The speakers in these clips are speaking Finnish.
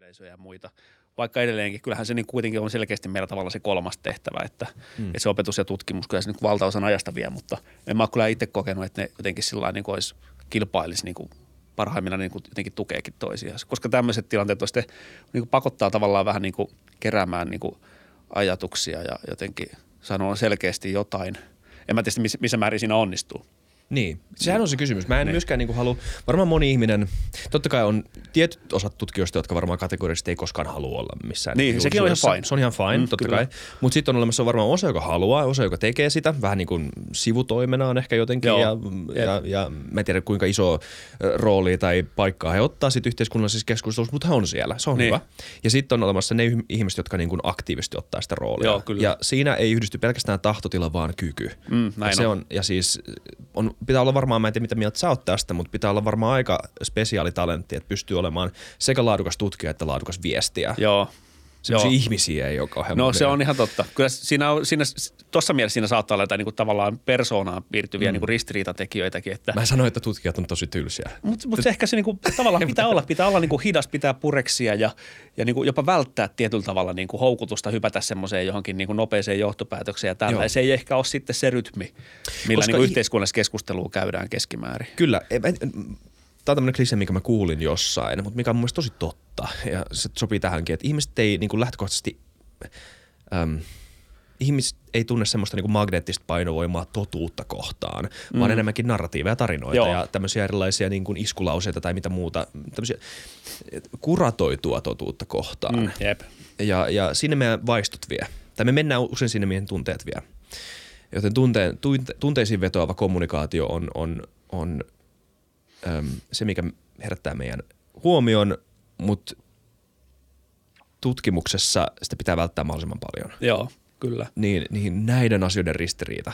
yleisöjä ja muita. Vaikka edelleenkin, kyllähän se niin kuitenkin on selkeästi meillä tavallaan se kolmas tehtävä, että, mm. että se opetus ja tutkimus, kyllä se niin valtaosan ajasta vie, mutta en mä ole kyllä itse kokenut, että ne jotenkin sillä niin olisi kilpailisi niin kuin parhaimmillaan niin kuin jotenkin tukeekin toisiaan. Koska tämmöiset tilanteet sitten niin kuin pakottaa tavallaan vähän niin kuin keräämään niin kuin ajatuksia ja jotenkin sanoa selkeästi jotain. En mä tiedä, missä määrin siinä onnistuu. Niin, sehän on se kysymys. Mä en niin. myöskään niin halua, varmaan moni ihminen, totta kai on tietyt osat tutkijoista, jotka varmaan kategorisesti ei koskaan halua olla missään. Niin, sekin on ihan fine. Se on ihan fine, mm, totta kyllä. kai. Mutta sitten on olemassa varmaan osa, joka haluaa, osa, joka tekee sitä, vähän niin kuin sivutoimenaan ehkä jotenkin. Joo. Ja, ja, ja, mä en tiedä kuinka iso rooli tai paikkaa he ottaa sitten yhteiskunnallisessa keskustelussa, mutta he on siellä, se on niin. hyvä. Ja sitten on olemassa ne ihmiset, jotka niin kuin aktiivisesti ottaa sitä roolia. Joo, kyllä. Ja siinä ei yhdisty pelkästään tahtotila, vaan kyky. Mm, näin ja se on. on. Ja siis on pitää olla varmaan, mä en tiedä mitä mieltä sä oot tästä, mutta pitää olla varmaan aika spesiaali talentti, että pystyy olemaan sekä laadukas tutkija että laadukas viestiä. Joo. Sellaisia ihmisiä ei ole kauhean No se on ihan totta. Kyllä siinä, on, siinä tuossa mielessä siinä saattaa olla jotain niin kuin tavallaan persoonaan piirtyviä mm. niin kuin ristiriitatekijöitäkin. Että... Mä sanoin, että tutkijat on tosi tylsiä. Mutta mut ehkä se niin kuin, tavallaan pitää olla, pitää olla niin kuin hidas, pitää pureksia ja, ja niin kuin jopa välttää tietyllä tavalla niin kuin houkutusta hypätä semmoiseen johonkin niin kuin nopeeseen johtopäätökseen ja tällä. Ja se ei ehkä ole sitten se rytmi, millä niin kuin yhteiskunnassa keskustelua käydään keskimäärin. Kyllä tämä on tämmöinen klise, mikä mä kuulin jossain, mutta mikä on mun mielestä tosi totta. Ja se sopii tähänkin, että ihmiset ei niin kuin lähtökohtaisesti, äm, ihmiset ei tunne semmoista niin kuin magneettista painovoimaa totuutta kohtaan, mm. vaan enemmänkin narratiiveja, tarinoita Joo. ja tämmöisiä erilaisia niin kuin iskulauseita tai mitä muuta, tämmöisiä kuratoitua totuutta kohtaan. Mm, jep. Ja, ja sinne meidän vaistot vie. Tai me mennään usein sinne, mihin tunteet vie. Joten tunteen, tunte, tunteisiin vetoava kommunikaatio on, on, on se, mikä herättää meidän huomion, mutta tutkimuksessa sitä pitää välttää mahdollisimman paljon. Joo, kyllä. Niin, niin näiden asioiden ristiriita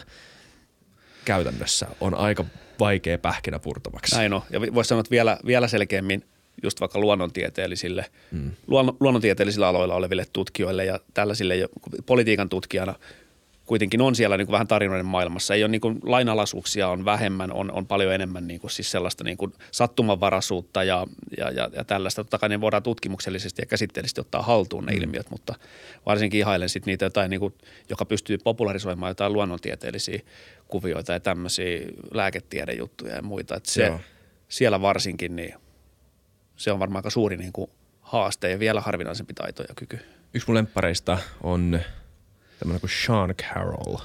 käytännössä on aika vaikea pähkinä purtavaksi. Näin on. Ja voisi sanoa, että vielä, vielä selkeämmin just vaikka luonnontieteellisille, mm. luon, luonnontieteellisillä aloilla oleville tutkijoille ja tällaisille politiikan tutkijana – kuitenkin on siellä niin kuin vähän tarinoiden maailmassa. Ei ole niin kuin lainalaisuuksia on vähemmän, on, on paljon enemmän niin kuin siis sellaista niin kuin sattumanvaraisuutta ja, ja, ja, ja tällaista. Totta kai ne voidaan tutkimuksellisesti ja käsitteellisesti ottaa haltuun ne mm. ilmiöt, mutta varsinkin ihailen sitten niitä jotain, niin kuin, joka pystyy popularisoimaan jotain luonnontieteellisiä kuvioita ja tämmöisiä lääketiedejuttuja ja muita. Että se, siellä varsinkin, niin se on varmaan aika suuri niin kuin haaste ja vielä harvinaisempi taito ja kyky. Yksi mun lemppareista on – tämmöinen kuin Sean Carroll.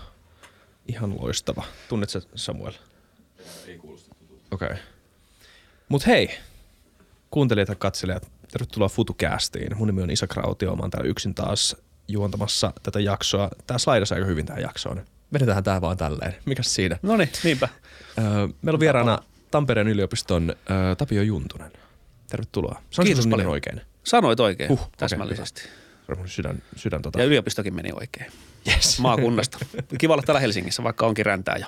Ihan loistava. Tunnetko Samuel? Ei kuulosta Okei. Okay. Mut hei, kuuntelijat ja katselijat, tervetuloa FutuCastiin. Mun nimi on Isa Krautio, mä oon täällä yksin taas juontamassa tätä jaksoa. Tää slaidasi aika hyvin tähän jaksoon. Vedetään tää vaan tälleen. Mikäs siinä? No niin, niinpä. Öö, meillä on vieraana Tampereen yliopiston öö, Tapio Juntunen. Tervetuloa. Sanoit Kiitos paljon. oikein? Sanoit oikein, huh, täsmällisesti. Okay, sydän, sydän tota. Ja yliopistokin meni oikein. Yes. Maakunnasta. Kiva olla täällä Helsingissä, vaikka onkin räntää ja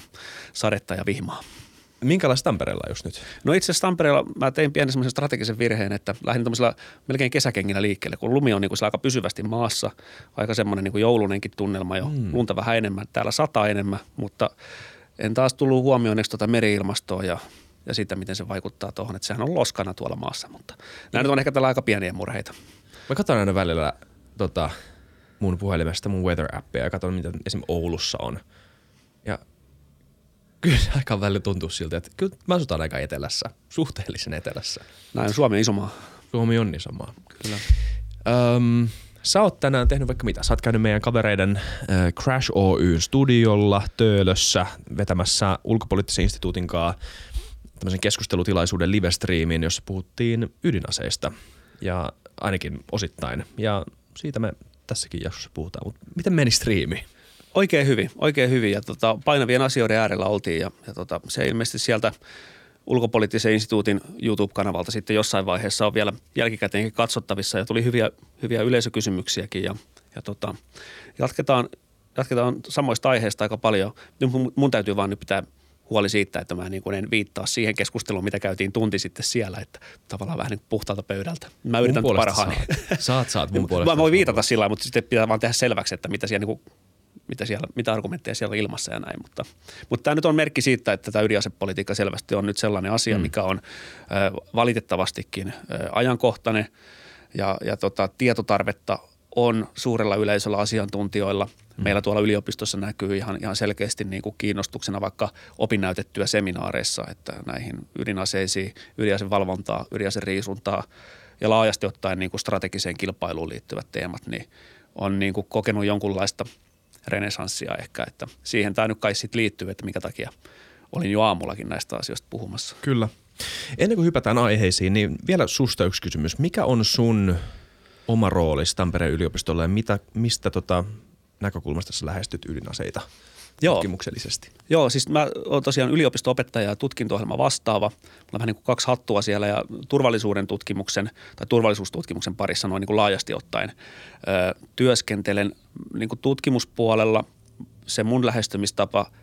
sadetta ja vihmaa. Minkälaista Tampereella just nyt? No itse asiassa Tampereella mä tein pienen semmoisen strategisen virheen, että lähdin tämmöisellä melkein kesäkenginä liikkeelle, kun lumi on niin kuin aika pysyvästi maassa. Aika semmoinen niin kuin joulunenkin tunnelma jo, mm. lunta vähän enemmän. Täällä sataa enemmän, mutta en taas tullut huomioon tuota meri-ilmastoa ja, ja sitä, miten se vaikuttaa tuohon. Että sehän on loskana tuolla maassa, mutta nämä nyt on ehkä tällä aika pieniä murheita. Mä katson aina välillä tota, mun puhelimesta mun weather-appia ja katson, mitä esimerkiksi Oulussa on. Ja kyllä se aika välillä tuntuu siltä, että kyllä mä asutaan aika etelässä, suhteellisen etelässä. Näin, Suomi on iso maa. Suomi on iso maa. Kyllä. Öm, sä oot tänään tehnyt vaikka mitä. Sä oot käynyt meidän kavereiden äh, Crash Oyn studiolla Töölössä vetämässä ulkopoliittisen instituutin kanssa tämmöisen keskustelutilaisuuden livestreamin, jossa puhuttiin ydinaseista ja ainakin osittain. Ja siitä me tässäkin jaksossa puhutaan. Mutta miten meni striimi? Oikein hyvin, oikein hyvin ja tota, painavien asioiden äärellä oltiin ja, ja tota, se ilmeisesti sieltä ulkopoliittisen instituutin YouTube-kanavalta sitten jossain vaiheessa on vielä jälkikäteenkin katsottavissa ja tuli hyviä, hyviä yleisökysymyksiäkin ja, ja tota, jatketaan, jatketaan samoista aiheista aika paljon. Mun, mun täytyy vaan nyt pitää – huoli siitä, että mä niin kuin en viittaa siihen keskusteluun, mitä käytiin tunti sitten siellä, että tavallaan vähän niin puhtaalta pöydältä. Mä mun yritän parhaani. Saat. saat, saat mun puolesta. Mä voin viitata sillä mutta sitten pitää vaan tehdä selväksi, että mitä siellä niin kuin mitä, siellä, mitä argumentteja siellä on ilmassa ja näin. Mutta, mutta tämä nyt on merkki siitä, että tämä ydinasepolitiikka selvästi on nyt sellainen asia, mm. mikä on valitettavastikin ajankohtainen ja, ja tota, tietotarvetta on suurella yleisöllä asiantuntijoilla. Mm. Meillä tuolla yliopistossa näkyy ihan, ihan selkeästi niin kuin kiinnostuksena vaikka opinnäytettyä seminaareissa, että näihin ydinaseisiin, ydinasevalvontaa, ydinaseriisuntaa ja laajasti ottaen niin kuin strategiseen kilpailuun liittyvät teemat, niin on niin kuin kokenut jonkunlaista renesanssia ehkä, että siihen tämä nyt kai sitten liittyy, että mikä takia olin jo aamullakin näistä asioista puhumassa. Kyllä. Ennen kuin hypätään aiheisiin, niin vielä susta yksi kysymys. Mikä on sun oma rooli Tampereen yliopistolla ja mitä, mistä tota näkökulmasta sä lähestyt ydinaseita Joo. tutkimuksellisesti? Joo, siis mä oon tosiaan yliopisto-opettaja ja tutkinto vastaava. Mulla on vähän niin kuin kaksi hattua siellä ja turvallisuuden tutkimuksen tai turvallisuustutkimuksen parissa noin niin kuin laajasti ottaen ö, työskentelen niin kuin tutkimuspuolella. Se mun lähestymistapa –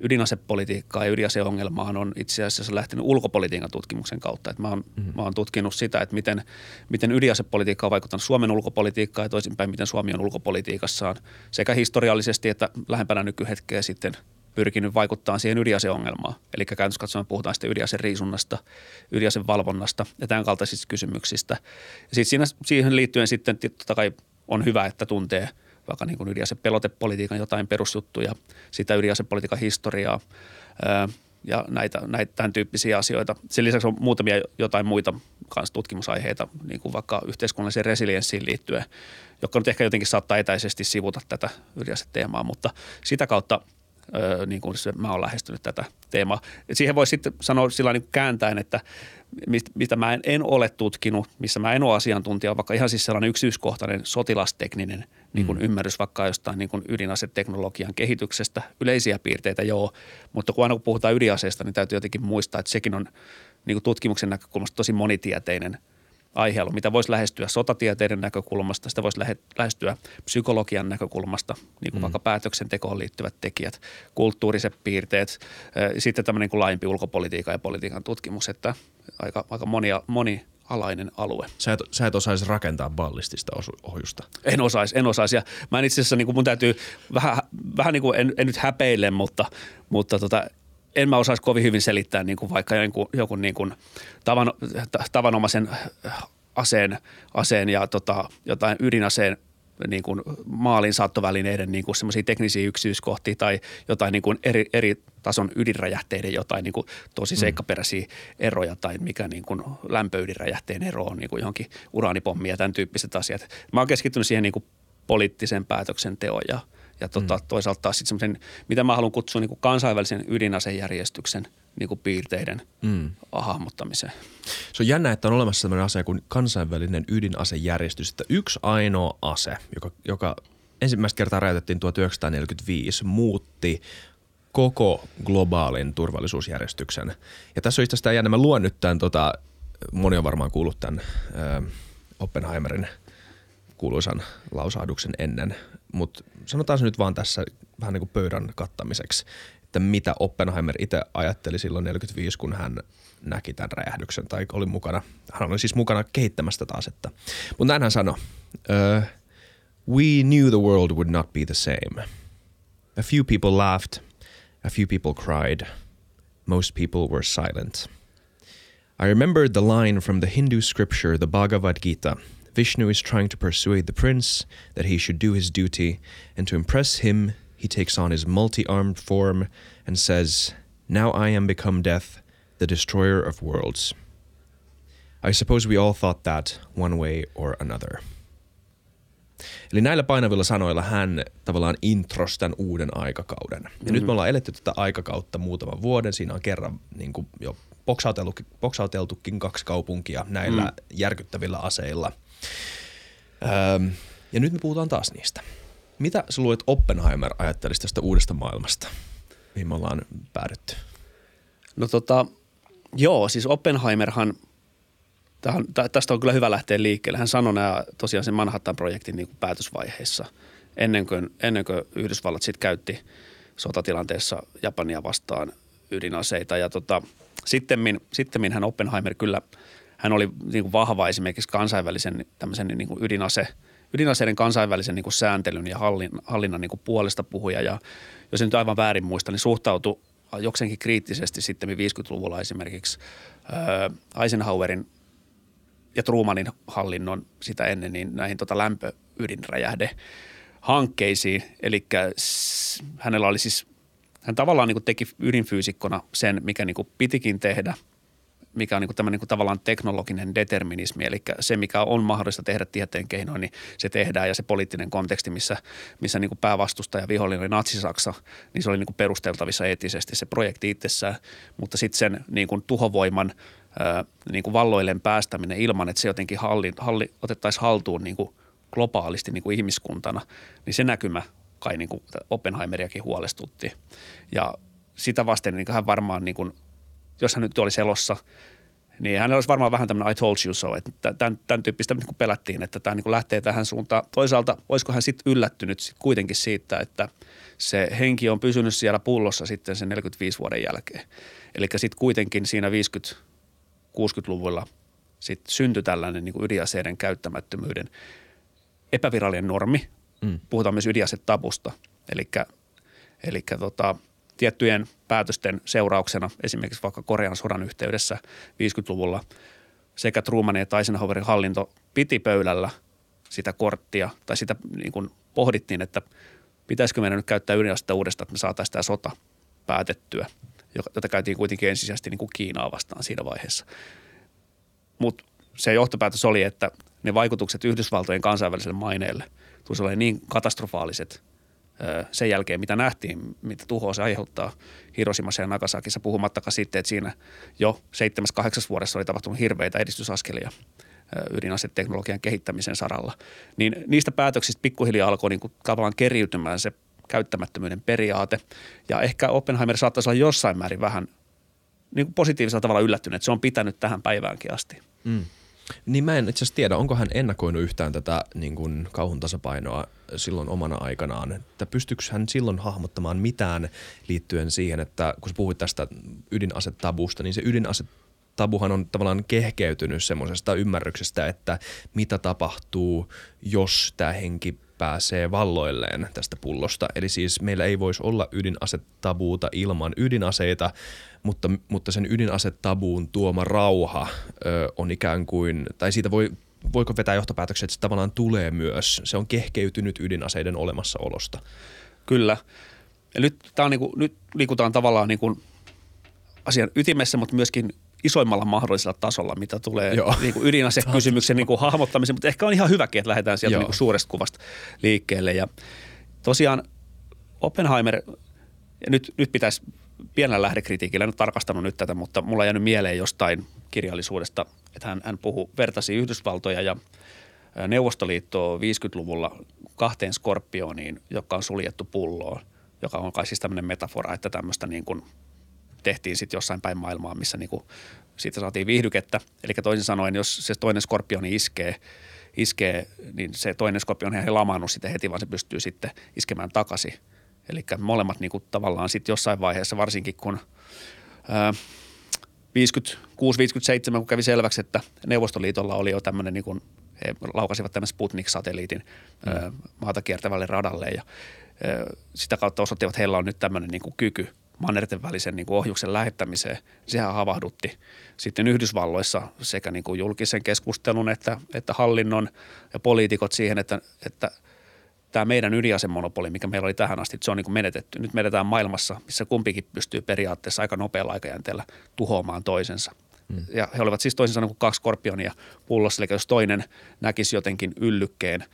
ydinasepolitiikkaa ja ydinaseongelmaan on itse asiassa lähtenyt ulkopolitiikan tutkimuksen kautta. Että mä, oon, mm-hmm. mä oon tutkinut sitä, että miten, miten ydinasepolitiikka on vaikuttanut Suomen ulkopolitiikkaan ja toisinpäin, miten Suomi on ulkopolitiikassaan sekä historiallisesti että lähempänä nykyhetkeä sitten pyrkinyt vaikuttaa siihen ydinaseongelmaan. Eli käytännössä katsoen puhutaan sitten ydinaseriisunnasta, ydinasevalvonnasta ja tämän kaltaisista kysymyksistä. Ja sitten siinä, siihen liittyen sitten totta kai on hyvä, että tuntee – vaikka niin kuin ydinasepelotepolitiikan jotain perusjuttuja, sitä ydinasepolitiikan historiaa ja näitä, näitä tämän tyyppisiä asioita. Sen lisäksi on muutamia jotain muita kanssa tutkimusaiheita, niin kuin vaikka yhteiskunnalliseen resilienssiin liittyen, jotka nyt ehkä jotenkin saattaa etäisesti sivuta tätä ydinaseteemaa, mutta sitä kautta – öö, niin kuin se, mä oon lähestynyt tätä teemaa. Et siihen voi sitten sanoa sillä niin kääntäen, että mistä, mitä mä en, en ole tutkinut, missä mä en ole asiantuntija, vaikka ihan siis sellainen yksityiskohtainen sotilastekninen niin kuin mm. ymmärrys vaikka jostain niin kuin ydinaseteknologian kehityksestä. Yleisiä piirteitä joo, mutta kun aina kun puhutaan ydinaseesta, niin täytyy jotenkin muistaa, että sekin on niin kuin tutkimuksen näkökulmasta tosi monitieteinen – aihealue, mitä voisi lähestyä sotatieteiden näkökulmasta, sitä voisi lähestyä psykologian näkökulmasta, niin kuin mm. vaikka päätöksentekoon liittyvät tekijät, kulttuuriset piirteet, sitten tämmöinen niin kuin laajempi ulkopolitiikan ja politiikan tutkimus, että aika, aika monia, moni alainen alue. Sä et, sä et osaisi rakentaa ballistista ohjusta. En osaisi, en osaisi. Ja mä en itse asiassa, niin kuin mun täytyy vähän, vähän niin kuin en, en nyt häpeille, mutta, mutta tota, en mä osaisi kovin hyvin selittää niin kuin vaikka jonkun, jonkun niin kuin tavan, tavanomaisen aseen, aseen ja tota, jotain ydinaseen niin kuin maalin saattovälineiden niin kuin semmoisia teknisiä yksityiskohtia tai jotain niin kuin eri, eri tason ydinräjähteiden jotain niin kuin tosi mm. seikkaperäisiä eroja tai mikä niin kuin lämpöydinräjähteen ero on niin kuin johonkin uraanipommi ja tämän tyyppiset asiat. Mä oon keskittynyt siihen niin kuin poliittisen päätöksenteon ja – ja tota, mm. toisaalta taas sitten semmoisen, mitä mä haluan kutsua niin kuin kansainvälisen ydinasejärjestyksen niin kuin piirteiden mm. hahmottamiseen. Se on jännä, että on olemassa sellainen asia kuin kansainvälinen ydinasejärjestys, että yksi ainoa ase, joka, joka ensimmäistä kertaa räjäytettiin 1945, muutti koko globaalin turvallisuusjärjestyksen. Ja tässä on itse asiassa jännä, mä luon nyt tämän, tota, moni on varmaan kuullut tämän äh, Oppenheimerin kuuluisan lausahduksen ennen mutta sanotaan se nyt vaan tässä vähän niin kuin pöydän kattamiseksi, että mitä Oppenheimer itse ajatteli silloin 45, kun hän näki tämän räjähdyksen tai oli mukana. Hän oli siis mukana kehittämästä taas, että. Mutta näin hän sanoi, uh, we knew the world would not be the same. A few people laughed, a few people cried, most people were silent. I remembered the line from the Hindu scripture, the Bhagavad Gita – Vishnu is trying to persuade the prince that he should do his duty, and to impress him, he takes on his multi armed form and says, Now I am become death, the destroyer of worlds. I suppose we all thought that one way or another. Eli näillä painavilla sanoilla hän tavallaan intros tämän uuden aikakauden. Ja mm-hmm. nyt me ollaan eletty tätä aikakautta muutaman vuoden. Siinä on kerran niin kuin jo boksauteltukin kaksi kaupunkia näillä mm. järkyttävillä aseilla – Öö, ja nyt me puhutaan taas niistä. Mitä sä luulet Oppenheimer ajattelisi tästä uudesta maailmasta, mihin me ollaan päädytty? No tota, joo, siis Oppenheimerhan, tähän, tästä on kyllä hyvä lähteä liikkeelle. Hän sanoi nämä tosiaan sen Manhattan-projektin niin kuin päätösvaiheessa, ennen kuin, ennen kuin Yhdysvallat sitten käytti sotatilanteessa Japania vastaan ydinaseita. Ja tota, sittemmin, sittemmin hän Oppenheimer kyllä – hän oli niin kuin vahva esimerkiksi kansainvälisen tämmöisen niin kuin ydinase, ydinaseiden kansainvälisen niin kuin sääntelyn ja hallin, hallinnan niin kuin puolesta puhuja. Ja jos en nyt aivan väärin muista, niin suhtautui jokseenkin kriittisesti sitten 50-luvulla esimerkiksi äh, Eisenhowerin ja Trumanin hallinnon sitä ennen niin näihin tota lämpöydinräjähde hankkeisiin. Eli hänellä oli siis, hän tavallaan niin teki ydinfyysikkona sen, mikä niin pitikin tehdä – mikä on niin kuin niin tavallaan teknologinen determinismi, eli se, mikä on mahdollista tehdä tieteen keinoin, niin se tehdään. Ja se poliittinen konteksti, missä, missä niin kuin päävastustaja vihollinen oli Natsi-Saksa, niin se oli niin kuin perusteltavissa eettisesti se projekti itsessään, mutta sitten sen niin kuin tuhovoiman niin kuin valloilleen päästäminen ilman, että se jotenkin halli, halli, otettaisiin haltuun niin kuin globaalisti niin kuin ihmiskuntana, niin se näkymä kai niin kuin Oppenheimeriakin huolestutti. Ja sitä vasten niin hän varmaan niin kuin – jos hän nyt olisi elossa, niin hänellä olisi varmaan vähän tämmöinen I told you so, että tämän, tämän tyyppistä niin kuin pelättiin, että tämä niin kuin lähtee tähän suuntaan. Toisaalta olisiko hän sitten yllättynyt sit kuitenkin siitä, että se henki on pysynyt siellä pullossa sitten sen 45 vuoden jälkeen. Eli sitten kuitenkin siinä 50-60-luvulla sitten syntyi tällainen niin kuin ydinaseiden käyttämättömyyden epävirallinen normi. Mm. Puhutaan myös ydinasetabusta. Eli, eli tota, tiettyjen päätösten seurauksena, esimerkiksi vaikka Korean sodan yhteydessä 50-luvulla sekä Trumanin että Eisenhowerin hallinto piti pöydällä sitä korttia tai sitä niin kuin pohdittiin, että pitäisikö meidän nyt käyttää ydinasetta uudestaan, että me saataisiin tämä sota päätettyä, jota käytiin kuitenkin ensisijaisesti niin kuin Kiinaa vastaan siinä vaiheessa. Mutta se johtopäätös oli, että ne vaikutukset Yhdysvaltojen kansainväliselle maineelle tulisi niin katastrofaaliset – sen jälkeen, mitä nähtiin, mitä tuhoa se aiheuttaa Hiroshimassa ja Nagasakissa, puhumattakaan sitten, että siinä jo 7-8 vuodessa oli tapahtunut hirveitä edistysaskelia ydinaseteknologian kehittämisen saralla. Niin niistä päätöksistä pikkuhiljaa alkoi niin kuin tavallaan keriytymään se käyttämättömyyden periaate. Ja ehkä Oppenheimer saattaisi olla jossain määrin vähän niin kuin positiivisella tavalla yllättynyt, että se on pitänyt tähän päiväänkin asti. Mm. Niin mä en itse asiassa tiedä, onko hän ennakoinut yhtään tätä niin kuin kauhun tasapainoa silloin omana aikanaan. Että pystyykö hän silloin hahmottamaan mitään liittyen siihen, että kun sä puhuit tästä ydinasetabusta, niin se ydinasetabuhan on tavallaan kehkeytynyt semmoisesta ymmärryksestä, että mitä tapahtuu, jos tämä henki pääsee valloilleen tästä pullosta. Eli siis meillä ei voisi olla ydinasetabuuta ilman ydinaseita, mutta, mutta sen ydinasetabuun tuoma rauha ö, on ikään kuin, tai siitä voi voiko vetää johtopäätökset, että se tavallaan tulee myös, se on kehkeytynyt ydinaseiden olemassaolosta. Kyllä. Ja nyt, tää on niinku, nyt liikutaan tavallaan niinku asian ytimessä, mutta myöskin isoimmalla mahdollisella tasolla, mitä tulee niin kuin ydinasekysymyksen niin kuin hahmottamiseen, mutta ehkä on ihan hyväkin, että lähdetään sieltä niin kuin suuresta kuvasta liikkeelle. Ja tosiaan Oppenheimer, ja nyt, nyt pitäisi pienellä lähdekritiikillä, en ole tarkastanut nyt tätä, mutta mulla on jäänyt mieleen jostain kirjallisuudesta, että hän, hän puhu, vertasi Yhdysvaltoja ja Neuvostoliittoa 50-luvulla kahteen skorpioniin, joka on suljettu pulloon, joka on kai siis tämmöinen metafora, että tämmöistä niin kuin – tehtiin sitten jossain päin maailmaa, missä niinku siitä saatiin viihdykettä. Eli toisin sanoen, jos se toinen skorpioni iskee, iskee niin se toinen skorpioni ei lamaannut sitä heti, vaan se pystyy sitten iskemään takaisin. Eli molemmat niinku tavallaan sitten jossain vaiheessa, varsinkin kun ää, 56-57, kun kävi selväksi, että Neuvostoliitolla oli jo tämmöinen, niin kuin, he laukasivat tämän Sputnik-satelliitin mm. maata kiertävälle radalle ja ää, sitä kautta osoittivat, että heillä on nyt tämmöinen niin kuin kyky – mannerten välisen niin kuin ohjuksen lähettämiseen. Sehän havahdutti sitten Yhdysvalloissa sekä niin kuin julkisen keskustelun että, että hallinnon ja poliitikot siihen, että, että tämä meidän ydinasemonopoli, mikä meillä oli tähän asti, se on niin kuin menetetty. Nyt menetään maailmassa, missä kumpikin pystyy periaatteessa aika nopealla aikajänteellä tuhoamaan toisensa. Hmm. Ja he olivat siis toisin sanoen kuin kaksi skorpionia pullossa, eli jos toinen näkisi jotenkin yllykkeen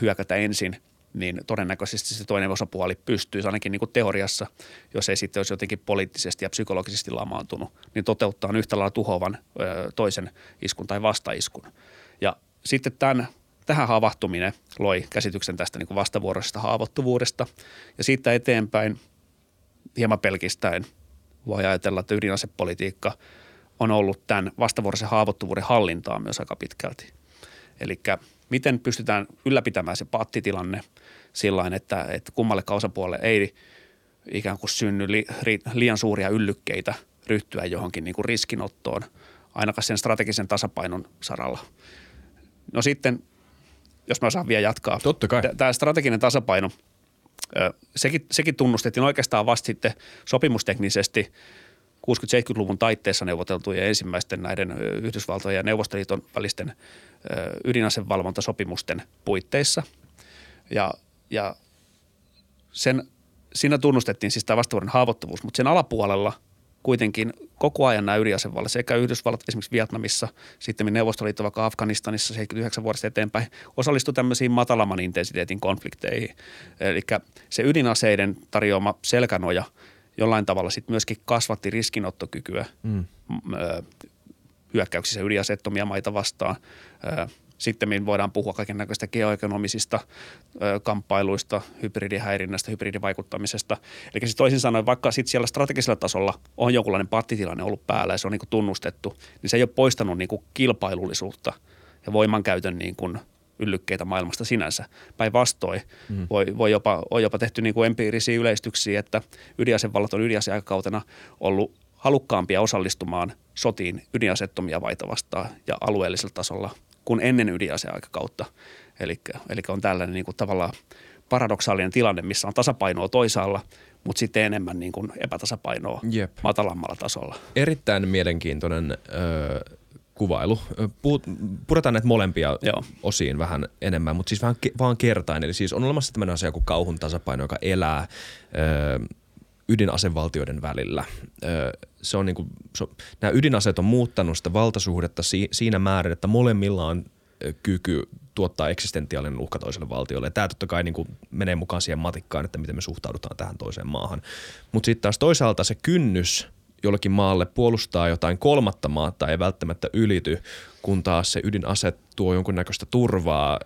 hyökätä ensin – niin todennäköisesti se toinen osapuoli pystyisi ainakin niin kuin teoriassa, jos ei sitten olisi jotenkin poliittisesti ja psykologisesti lamaantunut, niin toteuttaa yhtä lailla tuhoavan ö, toisen iskun tai vastaiskun. Ja sitten tämän, tähän havahtuminen loi käsityksen tästä niin kuin vastavuoroisesta haavoittuvuudesta ja siitä eteenpäin hieman pelkistäen voi ajatella, että ydinasepolitiikka on ollut tämän vastavuoroisen haavoittuvuuden hallintaa myös aika pitkälti. Eli miten pystytään ylläpitämään se pattitilanne sillä että, että kummalle osapuolelle ei ikään kuin synny li, ri, liian suuria yllykkeitä ryhtyä johonkin niin kuin riskinottoon, ainakaan sen strategisen tasapainon saralla. No sitten, jos mä saan vielä jatkaa. Totta kai. Tämä strateginen tasapaino, sekin, sekin tunnustettiin oikeastaan vasta sitten sopimusteknisesti – 60-70-luvun taitteessa neuvoteltujen ensimmäisten näiden Yhdysvaltojen ja Neuvostoliiton välisten ydinasevalvontasopimusten puitteissa. Ja, ja sen, siinä tunnustettiin siis tämä vastavuoden haavoittuvuus, mutta sen alapuolella kuitenkin koko ajan nämä ydinasevallat sekä Yhdysvallat esimerkiksi Vietnamissa, sitten Neuvostoliitto vaikka Afganistanissa 79 vuodesta eteenpäin osallistui tämmöisiin matalamman intensiteetin konflikteihin. Eli se ydinaseiden tarjoama selkänoja jollain tavalla sitten myöskin kasvatti riskinottokykyä mm. hyökkäyksissä ydinaseettomia maita vastaan – sitten voidaan puhua kaiken näköistä geoekonomisista ö, kamppailuista, hybridihäirinnästä, hybridivaikuttamisesta. Eli siis toisin sanoen, vaikka sitten siellä strategisella tasolla on jonkunlainen pattitilanne ollut päällä ja se on niin kuin tunnustettu, niin se ei ole poistanut niin kuin kilpailullisuutta ja voimankäytön niin kuin yllykkeitä maailmasta sinänsä. Päinvastoin mm. voi, voi jopa, on jopa tehty niin kuin empiirisiä yleistyksiä, että ydinasevallat on ydinaseaikakautena ollut halukkaampia osallistumaan sotiin ydinasettomia vaita vastaan ja alueellisella tasolla – kuin ennen ydinaseaikakautta. Eli, eli on tällainen niin kuin tavallaan paradoksaalinen tilanne, missä on tasapainoa toisaalla, mutta sitten enemmän niin kuin epätasapainoa Jep. matalammalla tasolla. Erittäin mielenkiintoinen ö, kuvailu. Puhut, puretaan näitä molempia Joo. osiin vähän enemmän, mutta siis vähän vaan kertain. Eli siis on olemassa tämmöinen asia kuin kauhun tasapaino, joka elää ö, ydinasevaltioiden välillä. Se on niin kuin, se, nämä ydinaseet on muuttanut sitä valtasuhdetta si, siinä määrin, että molemmilla on kyky tuottaa eksistentiaalinen uhka toiselle valtiolle. Ja tämä totta kai niin kuin menee mukaan siihen matikkaan, että miten me suhtaudutaan tähän toiseen maahan. Mutta sitten taas toisaalta se kynnys jollekin maalle puolustaa jotain kolmatta maata ei välttämättä ylity, kun taas se ydinase tuo jonkunnäköistä turvaa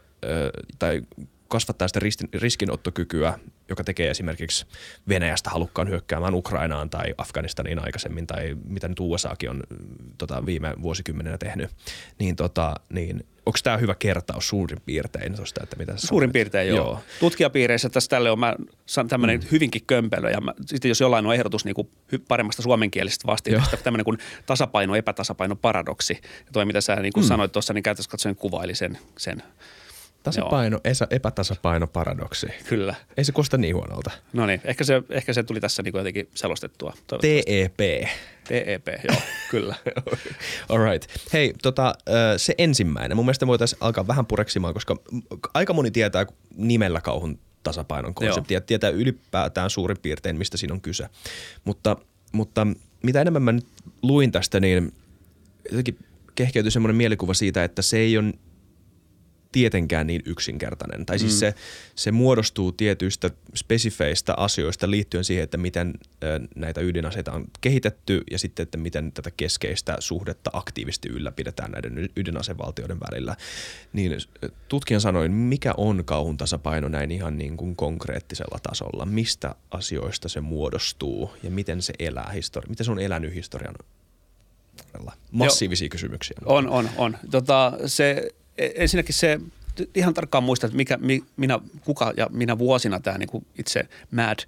tai kasvattaa sitä riskinottokykyä, joka tekee esimerkiksi Venäjästä halukkaan hyökkäämään Ukrainaan tai Afganistaniin aikaisemmin tai mitä nyt USAkin on tota, viime vuosikymmenenä tehnyt, niin, tota, niin onko tämä hyvä kertaus suurin piirtein tuosta, että mitä Suurin sanoit? piirtein joo. joo. Tutkijapiireissä tässä tälle on mä tämmöinen mm. hyvinkin kömpelö ja mä, sitten jos jollain on ehdotus niin kuin paremmasta suomenkielisestä vastineesta, tämmöinen kuin tasapaino, epätasapaino, paradoksi. Ja toi mitä sä niin kuin mm. sanoit tuossa, niin käytössä katsoen kuvaili sen, sen Tasapaino, esä, epätasapaino, paradoksi. Kyllä. Ei se kosta niin huonolta. No niin, ehkä se, ehkä se tuli tässä niin jotenkin selostettua. TEP. TEP, joo, kyllä. All right. Hei, tota, se ensimmäinen. Mun mielestä voitaisiin alkaa vähän pureksimaan, koska aika moni tietää nimellä kauhun tasapainon konseptia. Tietää ylipäätään suurin piirtein, mistä siinä on kyse. Mutta, mutta mitä enemmän mä nyt luin tästä, niin jotenkin kehkeytyi semmoinen mielikuva siitä, että se ei ole tietenkään niin yksinkertainen. Tai siis mm. se, se muodostuu tietyistä spesifeistä asioista liittyen siihen, että miten näitä ydinaseita on kehitetty ja sitten, että miten tätä keskeistä suhdetta aktiivisesti ylläpidetään näiden ydinasevaltioiden välillä. Niin tutkijan sanoin, mikä on kauhun tasapaino näin ihan niin kuin konkreettisella tasolla? Mistä asioista se muodostuu ja miten se elää histori- miten se on elänyt historian Massiivisia Joo. kysymyksiä. On, on, on. Tota, se ensinnäkin se, ihan tarkkaan muista, että mikä, mi, minä, kuka ja minä vuosina tämä niin kuin itse MAD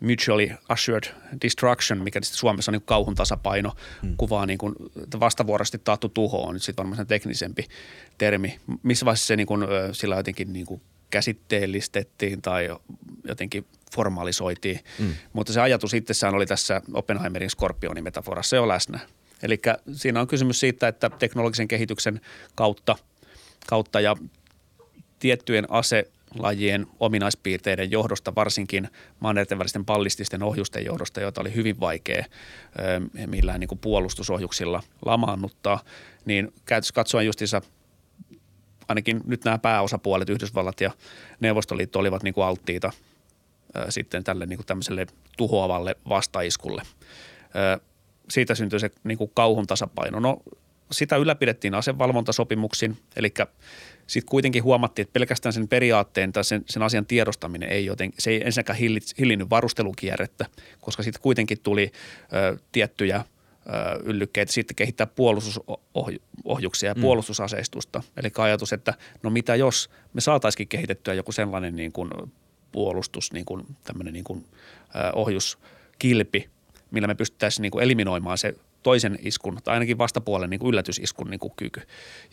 mutually assured destruction, mikä Suomessa on niin kauhun tasapaino, hmm. kuvaa niin kuin, vastavuoroisesti taattu tuho on sitten varmaan teknisempi termi. Missä vaiheessa se niin kuin, sillä jotenkin niin kuin käsitteellistettiin tai jotenkin formalisoitiin. Hmm. Mutta se ajatus itsessään oli tässä Oppenheimerin skorpionin metaforassa jo läsnä. Eli siinä on kysymys siitä, että teknologisen kehityksen kautta – kautta ja tiettyjen aselajien ominaispiirteiden johdosta, varsinkin mannerten välisten ballististen ohjusten johdosta, joita oli hyvin vaikea millään niin kuin puolustusohjuksilla lamaannuttaa, niin käytössä katsoen justiinsa ainakin nyt nämä pääosapuolet, Yhdysvallat ja Neuvostoliitto olivat niin kuin alttiita sitten tälle niin kuin tämmöiselle tuhoavalle vastaiskulle. Siitä syntyi se niin kuin kauhun tasapaino. No sitä ylläpidettiin asevalvontasopimuksin, eli sitten kuitenkin huomattiin, että pelkästään sen periaatteen tai sen, sen asian tiedostaminen ei joten, se ei ensinnäkään hillinnyt varustelukierrettä, koska sitten kuitenkin tuli ö, tiettyjä ö, yllykkeitä sitten kehittää puolustusohjuksia ja mm. puolustusaseistusta. Eli ajatus, että no mitä jos me saataisiin kehitettyä joku sellainen niin kuin puolustus, niin kuin tämmöinen niin kuin, ö, ohjuskilpi, millä me pystyttäisiin niin kuin eliminoimaan se toisen iskun tai ainakin vastapuolen niin kuin yllätysiskun niin kuin kyky.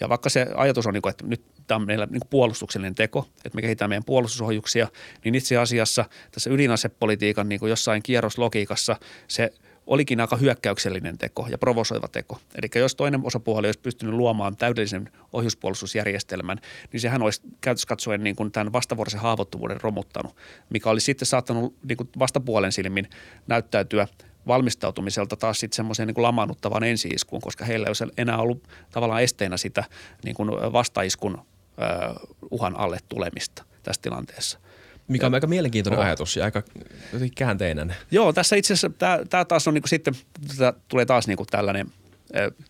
Ja vaikka se ajatus on, niin kuin, että nyt tämä on meillä niin kuin puolustuksellinen teko, että me kehitämme meidän puolustusohjuksia, niin itse asiassa tässä ydinasepolitiikan niin kuin jossain kierroslogiikassa se olikin aika hyökkäyksellinen teko ja provosoiva teko. Eli jos toinen osapuoli olisi pystynyt luomaan täydellisen ohjuspuolustusjärjestelmän, niin sehän olisi käytössä katsoen niin kuin tämän vastavuoroisen haavoittuvuuden romuttanut, mikä olisi sitten saattanut niin kuin vastapuolen silmin näyttäytyä valmistautumiselta taas sitten semmoiseen niin lamaannuttavaan ensiiskuun, koska heillä ei olisi enää ollut tavallaan esteenä sitä niin kuin vastaiskun uhan alle tulemista tässä tilanteessa. Mikä on ja, aika mielenkiintoinen oh. ajatus ja aika käänteinen. Joo, tässä itse asiassa tämä taas on niin kuin sitten, tää tulee taas niin kuin tällainen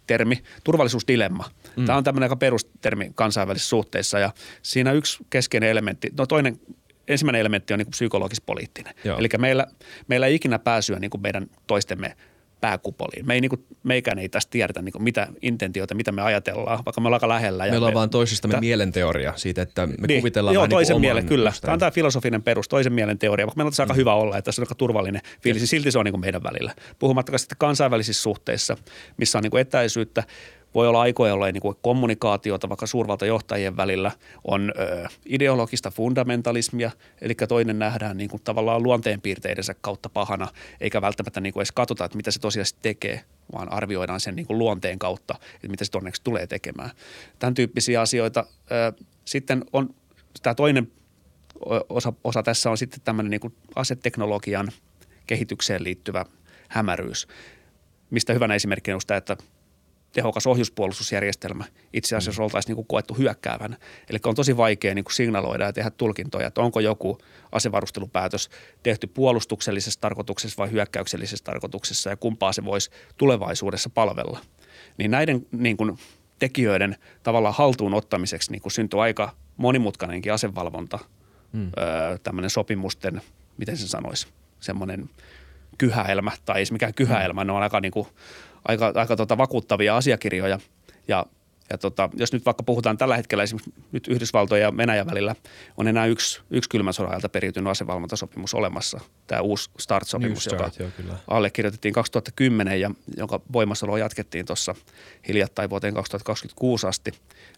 termi, turvallisuusdilemma. Mm. Tämä on tämmöinen aika perustermi kansainvälisissä suhteissa ja siinä yksi keskeinen elementti, no toinen ensimmäinen elementti on niin psykologis-poliittinen. Eli meillä, meillä ei ikinä pääsyä niin kuin meidän toistemme pääkupoliin. Me ei, niin kuin, meikään ei tästä tiedetä niin kuin, mitä intentioita, mitä me ajatellaan, vaikka me ollaan aika lähellä. Meillä ja on me, vaan toisistamme ta- mielenteoria siitä, että me niin, kuvitellaan joo, vähän toisen niin mielen, kyllä. Tämä on tämä filosofinen perus, toisen mielen teoria, vaikka meillä on tässä mm. aika hyvä olla, että se on aika turvallinen fiilis, niin silti se on niin kuin meidän välillä. Puhumattakaan sitten kansainvälisissä suhteissa, missä on niin kuin etäisyyttä, voi olla aikoja, jolloin niin kuin kommunikaatiota vaikka suurvaltajohtajien välillä on ö, ideologista fundamentalismia, eli toinen nähdään niin kuin tavallaan luonteenpiirteidensä kautta pahana, eikä välttämättä niin kuin edes katsota, että mitä se tosiaan tekee, vaan arvioidaan sen niin kuin luonteen kautta, että mitä se onneksi tulee tekemään. Tämän tyyppisiä asioita. Ö, sitten on tämä toinen osa, osa tässä on sitten tämmöinen niin kuin aseteknologian kehitykseen liittyvä hämäryys, mistä hyvänä esimerkkinä on sitä, että – tehokas ohjuspuolustusjärjestelmä itse asiassa mm. oltaisiin niin kuin koettu hyökkäävän. Eli on tosi vaikea niin kuin signaloida ja tehdä tulkintoja, että onko joku asevarustelupäätös tehty puolustuksellisessa tarkoituksessa vai hyökkäyksellisessä tarkoituksessa ja kumpaa se voisi tulevaisuudessa palvella. Niin näiden niin kuin tekijöiden tavallaan haltuun ottamiseksi niin kuin syntyi aika monimutkainenkin asevalvonta, mm. öö, tämmöinen sopimusten, miten se sanoisi, semmoinen kyhäelmä tai ei se mikään kyhäelmä, mm. ne on aika niin kuin aika, aika tota vakuuttavia asiakirjoja. Ja, ja tota, jos nyt vaikka puhutaan tällä hetkellä esimerkiksi nyt Yhdysvaltojen ja Venäjän välillä on enää yksi, yksi kylmän sodan ajalta periytynyt asevalvontasopimus olemassa. Tämä uusi START-sopimus, Start, joka joo, kyllä. allekirjoitettiin 2010 ja jonka voimassaoloa jatkettiin tuossa hiljattain vuoteen 2026 asti.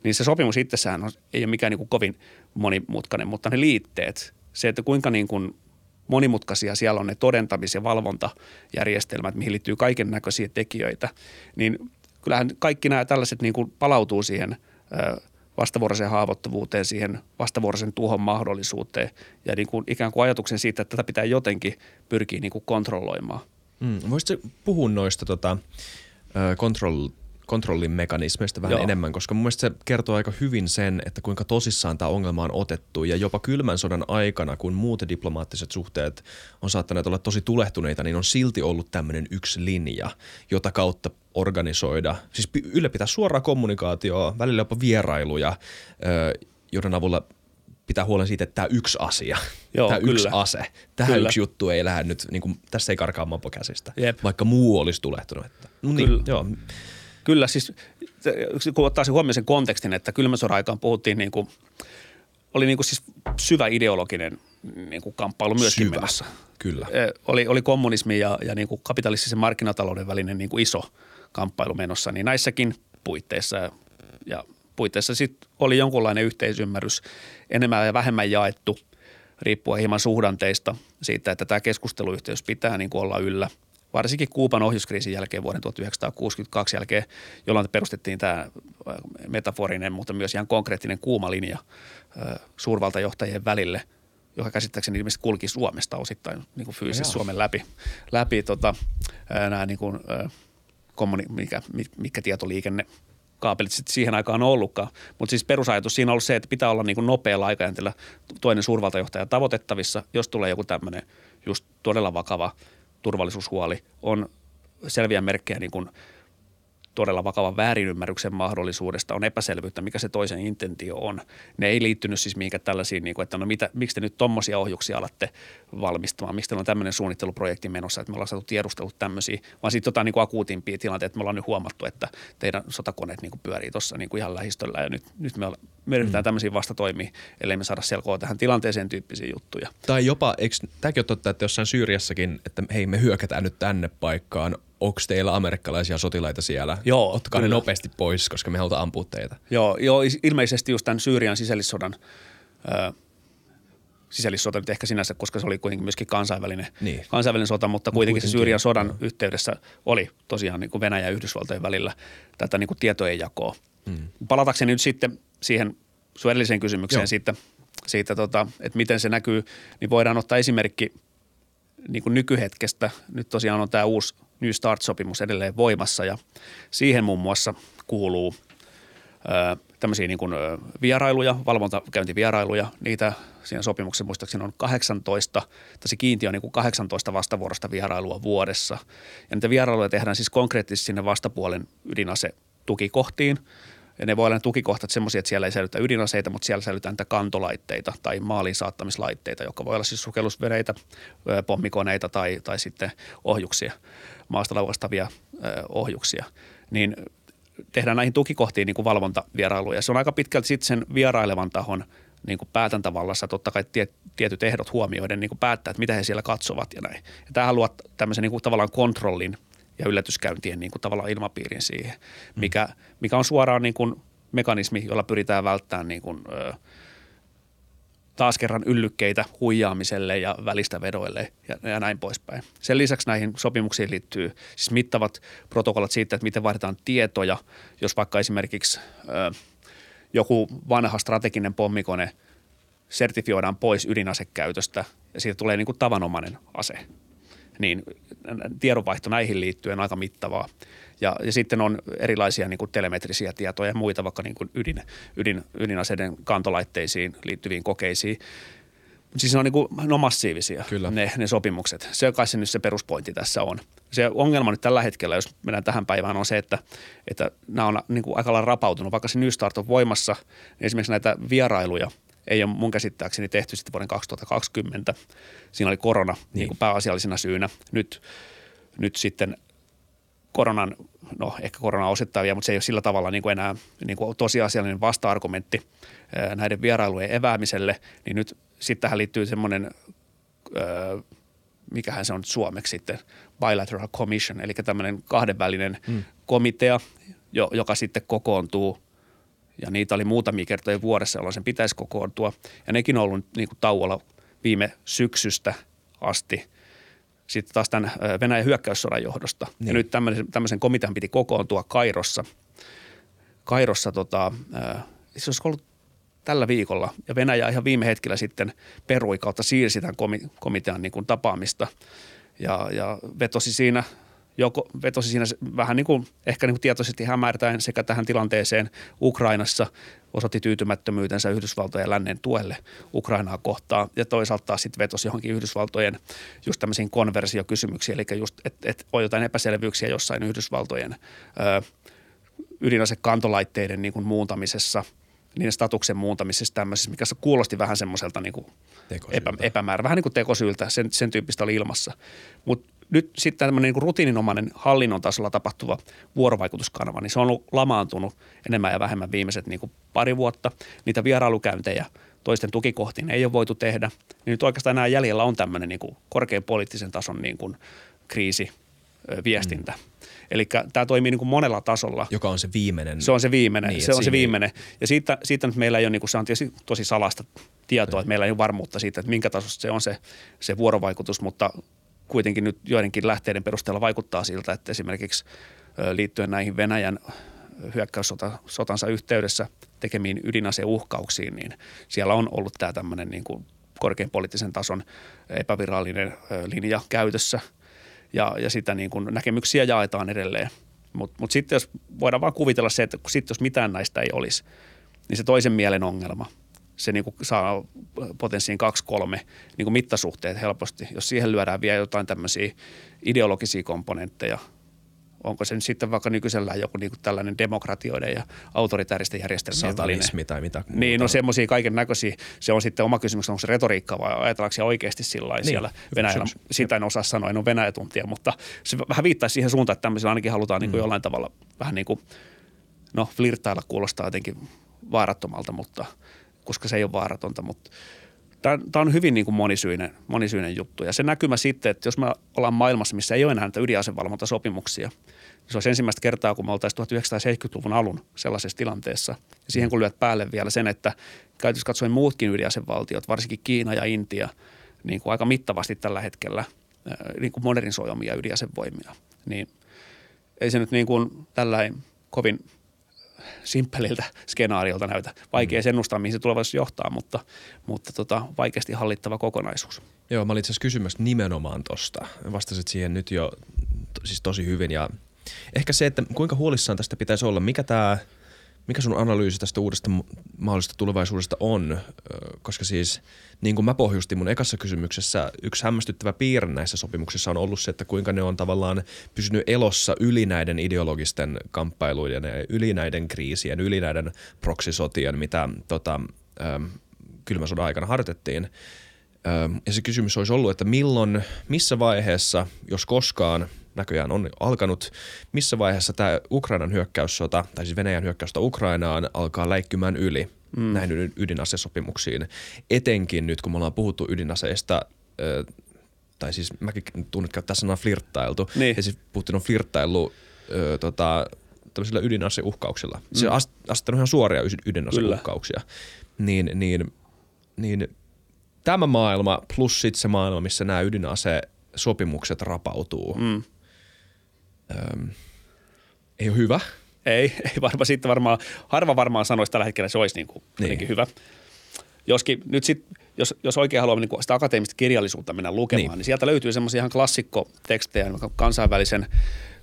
Niin se sopimus itsessään on, ei ole mikään niin kuin kovin monimutkainen, mutta ne liitteet, se, että kuinka niin kuin monimutkaisia. Siellä on ne todentamis- ja valvontajärjestelmät, mihin liittyy kaiken näköisiä tekijöitä, niin kyllähän kaikki nämä tällaiset niin kuin palautuu siihen vastavuoroiseen haavoittuvuuteen, siihen vastavuoroisen tuhon mahdollisuuteen. Ja niin kuin ikään kuin ajatuksen siitä, että tätä pitää jotenkin pyrkiä niin kuin kontrolloimaan. Mm, voisitko puhua noista tota, kontroll, kontrollin mekanismeista vähän Joo. enemmän, koska mun mielestä se kertoo aika hyvin sen, että kuinka tosissaan tämä ongelma on otettu ja jopa kylmän sodan aikana, kun muut diplomaattiset suhteet on saattaneet olla tosi tulehtuneita, niin on silti ollut tämmöinen yksi linja, jota kautta organisoida, siis ylläpitää suoraa kommunikaatioa, välillä jopa vierailuja, joiden avulla pitää huolen siitä, että tämä yksi asia, Joo, tämä kyllä. yksi ase, tämä kyllä. yksi juttu ei lähde nyt, niin kuin, tässä ei karkaa mapo käsistä, Jep. vaikka muu olisi tulehtunut. Että, no niin, kyllä. Joo. Kyllä siis, kun ottaa se huomioon sen kontekstin, että kylmän sodan aikaan puhuttiin niin kuin, oli niin kuin siis syvä ideologinen niin kuin kamppailu myöskin syvä. menossa. Kyllä. Oli, oli kommunismi ja, ja niin kuin kapitalistisen markkinatalouden välinen niin kuin iso kamppailu menossa, niin näissäkin puitteissa ja, puitteissa sitten oli jonkunlainen yhteisymmärrys enemmän ja vähemmän jaettu riippuen hieman suhdanteista siitä, että tämä keskusteluyhteys pitää niin kuin olla yllä – varsinkin Kuupan ohjuskriisin jälkeen vuoden 1962 jälkeen, jolloin perustettiin tämä äh, metaforinen, mutta myös ihan konkreettinen kuuma linja äh, suurvaltajohtajien välille, joka käsittääkseni ilmeisesti kulki Suomesta osittain niin kuin fyysisesti Suomen läpi, läpi tota, äh, nämä niin kuin, kommuni- mikä, mikä tietoliikenne kaapelit sitten siihen aikaan on ollutkaan. Mutta siis perusajatus siinä on ollut se, että pitää olla niin kuin nopealla aikajänteellä toinen suurvaltajohtaja tavoitettavissa, jos tulee joku tämmöinen just todella vakava – turvallisuushuoli on selviä merkkejä niin kuin todella vakavan väärinymmärryksen mahdollisuudesta, on epäselvyyttä, mikä se toisen intentio on. Ne ei liittynyt siis mihinkään tällaisiin, niin kuin, että no mitä, miksi te nyt tuommoisia ohjuksia alatte valmistamaan, miksi teillä on tämmöinen suunnitteluprojekti menossa, että me ollaan saatu tiedustelut tämmöisiä, vaan sitten jotain niin kuin akuutimpia tilanteita, että me ollaan nyt huomattu, että teidän sotakoneet niin kuin pyörii tuossa niin kuin ihan lähistöllä ja nyt, nyt me, olla, me yritetään mm. tämmöisiä vastatoimia, ellei me saada selkoa tähän tilanteeseen tyyppisiä juttuja. Tai jopa, eikö tämäkin ole totta, että jossain Syyriassakin, että hei me hyökätään nyt tänne paikkaan, onko teillä amerikkalaisia sotilaita siellä? Joo, Ottakaa kyllä. ne nopeasti pois, koska me halutaan ampua teitä. Joo, joo ilmeisesti just tämän Syyrian sisällissodan ö, sisällissota nyt ehkä sinänsä, koska se oli kuitenkin myöskin kansainvälinen, Niin. kansainvälinen sota, mutta kuitenkin, se kuitenkin, Syyrian sodan yhteydessä oli tosiaan niin kuin Venäjä ja Yhdysvaltojen välillä tätä niin kuin tietojen jakoa. Mm. Palatakseni nyt sitten siihen sun edelliseen kysymykseen Joo. siitä, siitä tota, että miten se näkyy, niin voidaan ottaa esimerkki niin kuin nykyhetkestä. Nyt tosiaan on tämä uusi New Start-sopimus edelleen voimassa ja siihen muun muassa kuuluu ö, tämmöisiä niin kuin, vierailuja, valvontakäyntivierailuja. Niitä siinä sopimuksessa muistaakseni on 18, tai se kiintiö on niin kuin 18 vastavuorosta vierailua vuodessa. Ja niitä vierailuja tehdään siis konkreettisesti sinne vastapuolen ydinase tukikohtiin. Ja ne voi olla ne tukikohtat semmoisia, että siellä ei säilytä ydinaseita, mutta siellä säilytään niitä kantolaitteita tai maaliin saattamislaitteita, jotka voi olla siis sukellusveneitä, pommikoneita tai, tai sitten ohjuksia, maasta laukastavia ohjuksia. Niin tehdään näihin tukikohtiin niin kuin valvontavierailuja. Se on aika pitkälti sitten sen vierailevan tahon niin kuin päätäntävallassa totta kai tie, tietyt ehdot huomioiden niin kuin päättää, että mitä he siellä katsovat ja näin. Ja tämähän luo tämmöisen niin kuin tavallaan kontrollin ja yllätyskäyntien niin kuin tavallaan ilmapiirin siihen, mikä, mikä on suoraan niin kuin mekanismi, jolla pyritään välttämään niin kuin, ö, taas kerran yllykkeitä huijaamiselle ja välistä vedoille ja, ja näin poispäin. Sen lisäksi näihin sopimuksiin liittyy siis mittavat protokollat siitä, että miten vaihdetaan tietoja, jos vaikka esimerkiksi ö, joku vanha strateginen pommikone sertifioidaan pois ydinasekäytöstä ja siitä tulee niin kuin tavanomainen ase. Niin tiedonvaihto näihin liittyen on aika mittavaa. Ja, ja sitten on erilaisia niin kuin telemetrisiä tietoja ja muita, vaikka niin kuin ydin, ydin, ydinaseiden kantolaitteisiin liittyviin kokeisiin. Siis ne on, niin kuin, ne on massiivisia Kyllä. Ne, ne sopimukset. Se kai se nyt se peruspointti tässä on. Se ongelma nyt tällä hetkellä, jos mennään tähän päivään, on se, että, että nämä on niin kuin aika lailla rapautunut. Vaikka se New Start on voimassa, niin esimerkiksi näitä vierailuja ei ole mun käsittääkseni tehty sitten vuoden 2020. Siinä oli korona niin. Niin kuin pääasiallisena syynä. Nyt, nyt sitten koronan, no ehkä korona osittain vielä, mutta se ei ole sillä tavalla niin kuin enää niin kuin tosiasiallinen vasta-argumentti näiden vierailujen eväämiselle, niin nyt sitten tähän liittyy semmoinen, ää, mikähän se on suomeksi sitten, bilateral commission, eli tämmöinen kahdenvälinen mm. komitea, jo, joka sitten kokoontuu ja niitä oli muutamia kertoja vuodessa, jolloin sen pitäisi kokoontua. Ja nekin on ollut niin kuin tauolla viime syksystä asti – sitten taas tämän Venäjän hyökkäyssodan johdosta. Niin. Ja nyt tämmöisen, tämmöisen komitean piti kokoontua Kairossa. Kairossa tota, se olisi ollut tällä viikolla. Ja Venäjä ihan viime hetkellä sitten perui kautta siirsi tämän komi- komitean niin kuin tapaamista. Ja, ja vetosi siinä joko vetosi siinä vähän niin kuin, ehkä niin kuin tietoisesti hämärtäen sekä tähän tilanteeseen Ukrainassa osoitti tyytymättömyytensä Yhdysvaltojen lännen tuelle Ukrainaa kohtaan ja toisaalta taas sitten vetosi johonkin Yhdysvaltojen just tämmöisiin konversiokysymyksiin, eli just, että et on jotain epäselvyyksiä jossain Yhdysvaltojen ö, ydinasekantolaitteiden niin kuin muuntamisessa, niiden statuksen muuntamisessa tämmöisessä, mikä se kuulosti vähän semmoiselta niin epä, epämäärä, vähän niin kuin tekosyyltä, sen, sen tyyppistä oli ilmassa. Mutta nyt sitten tämmöinen niin rutiininomainen hallinnon tasolla tapahtuva vuorovaikutuskanava, niin se on ollut lamaantunut enemmän ja vähemmän viimeiset niin kuin pari vuotta. Niitä vierailukäyntejä toisten tukikohtiin ei ole voitu tehdä. Niin nyt oikeastaan nämä jäljellä on tämmöinen niin kuin korkean poliittisen tason niin kuin kriisi, viestintä. Mm. Eli tämä toimii niin kuin monella tasolla. Joka on se viimeinen. Se on se viimeinen, Niin, niin, se on se ei- viimeinen. Ja siitä, siitä nyt meillä ei ole, niin kuin, se on tietysti tosi salasta tietoa, että meillä ei ole varmuutta siitä, että minkä tasosta se on se, se vuorovaikutus, mutta kuitenkin nyt joidenkin lähteiden perusteella vaikuttaa siltä, että esimerkiksi liittyen näihin Venäjän hyökkäyssotansa yhteydessä tekemiin ydinaseuhkauksiin, niin siellä on ollut tämä tämmöinen niin kuin korkean poliittisen tason epävirallinen linja käytössä ja, ja sitä niin kuin näkemyksiä jaetaan edelleen. Mutta mut sitten jos voidaan vaan kuvitella se, että sitten jos mitään näistä ei olisi, niin se toisen mielen ongelma, se niin kuin saa potenssiin kaksi, kolme niin kuin mittasuhteet helposti. Jos siihen lyödään vielä jotain tämmöisiä ideologisia komponentteja, onko se nyt sitten vaikka nykyisellään joku niin kuin tällainen demokratioiden ja autoritaaristen järjestelmien satanismi tai mitä. Niin, no muuta. semmoisia kaiken näköisiä. Se on sitten oma kysymys, onko se retoriikka vai ajatellaanko siellä oikeasti sillä niin, siellä Venäjällä. kysymys. Sitä en osaa sanoa, en ole Venäjä-tuntija, mutta se vähän viittaa siihen suuntaan, että tämmöisellä ainakin halutaan niin kuin jollain tavalla vähän niin kuin, no flirttailla kuulostaa jotenkin vaarattomalta, mutta koska se ei ole vaaratonta, mutta Tämä, on hyvin niin kuin monisyinen, monisyinen juttu. Ja se näkymä sitten, että jos me ollaan maailmassa, missä ei ole enää näitä ydinasevalvontasopimuksia, niin se olisi ensimmäistä kertaa, kun me oltaisiin 1970-luvun alun sellaisessa tilanteessa. Ja siihen kun lyöt päälle vielä sen, että käytössä katsoen muutkin ydinasevaltiot, varsinkin Kiina ja Intia, niin kuin aika mittavasti tällä hetkellä niin kuin modernisoi omia ydinasevoimia, niin ei se nyt niin kuin tällainen kovin simppeliltä skenaariolta näytä. Vaikea mm. ennustaa, mihin se tulevaisuus johtaa, mutta, mutta tota, vaikeasti hallittava kokonaisuus. Joo, mä olin itse asiassa kysymässä nimenomaan tosta. Vastasit siihen nyt jo siis tosi hyvin ja ehkä se, että kuinka huolissaan tästä pitäisi olla, mikä tämä – mikä sun analyysi tästä uudesta mahdollisesta tulevaisuudesta on? Koska siis niin kuin mä pohjustin mun ekassa kysymyksessä, yksi hämmästyttävä piirre näissä sopimuksissa on ollut se, että kuinka ne on tavallaan pysynyt elossa yli näiden ideologisten kamppailuiden yli näiden kriisien, yli näiden proksisotien, mitä tota, kylmän sodan aikana harjoitettiin. Ja se kysymys olisi ollut, että milloin, missä vaiheessa, jos koskaan, näköjään on alkanut. Missä vaiheessa tämä Ukrainan hyökkäyssota, tai siis Venäjän hyökkäystä Ukrainaan, alkaa läikkymään yli mm. näihin ydinasesopimuksiin? Etenkin nyt, kun me ollaan puhuttu ydinaseista, tai siis mäkin tunnen käyttää sanaa flirttailtu, niin. ja siis Putin on flirttailu tota, tämmöisillä ydinaseuhkauksilla. Mm. Se on asettanut ihan suoria ydinaseuhkauksia. Niin, niin, niin tämä maailma plus sitten se maailma, missä nämä ydinasesopimukset rapautuu, mm ähm, ei ole hyvä. Ei, ei varma, sitten varmaan, harva varmaan sanoisi tällä hetkellä, se olisi niin kuin niin. hyvä. Joskin nyt sit, jos, jos oikein haluaa niin sitä akateemista kirjallisuutta mennä lukemaan, niin, niin sieltä löytyy semmoisia ihan klassikkotekstejä, kansainvälisen,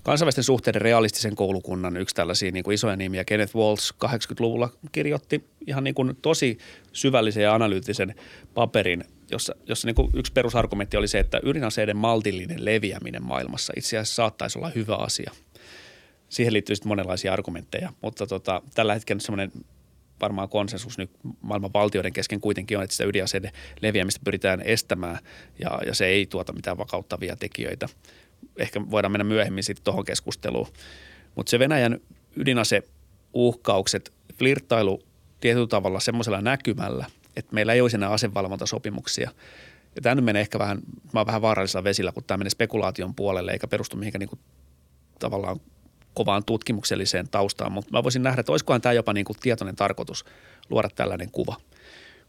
kansainvälisten suhteiden realistisen koulukunnan yksi tällaisia niin kuin isoja nimiä. Kenneth Walsh 80-luvulla kirjoitti ihan niin kuin tosi syvällisen ja analyyttisen paperin jossa, jossa niin kuin yksi perusargumentti oli se, että ydinaseiden maltillinen leviäminen maailmassa itse asiassa saattaisi olla hyvä asia. Siihen liittyy sitten monenlaisia argumentteja, mutta tota, tällä hetkellä semmoinen varmaan konsensus nyt maailman valtioiden kesken kuitenkin on, että sitä ydinaseiden leviämistä pyritään estämään ja, ja se ei tuota mitään vakauttavia tekijöitä. Ehkä voidaan mennä myöhemmin sitten tuohon keskusteluun. Mutta se Venäjän ydinaseuhkaukset, flirttailu tietyllä tavalla semmoisella näkymällä, että meillä ei olisi enää asevalvontasopimuksia. Ja tämä nyt menee ehkä vähän, mä oon vähän vaarallisella vesillä, kun tämä menee spekulaation puolelle eikä perustu mihinkään niin kuin tavallaan kovaan tutkimukselliseen taustaan, mutta mä voisin nähdä, että olisikohan tämä jopa niin kuin tietoinen tarkoitus luoda tällainen kuva.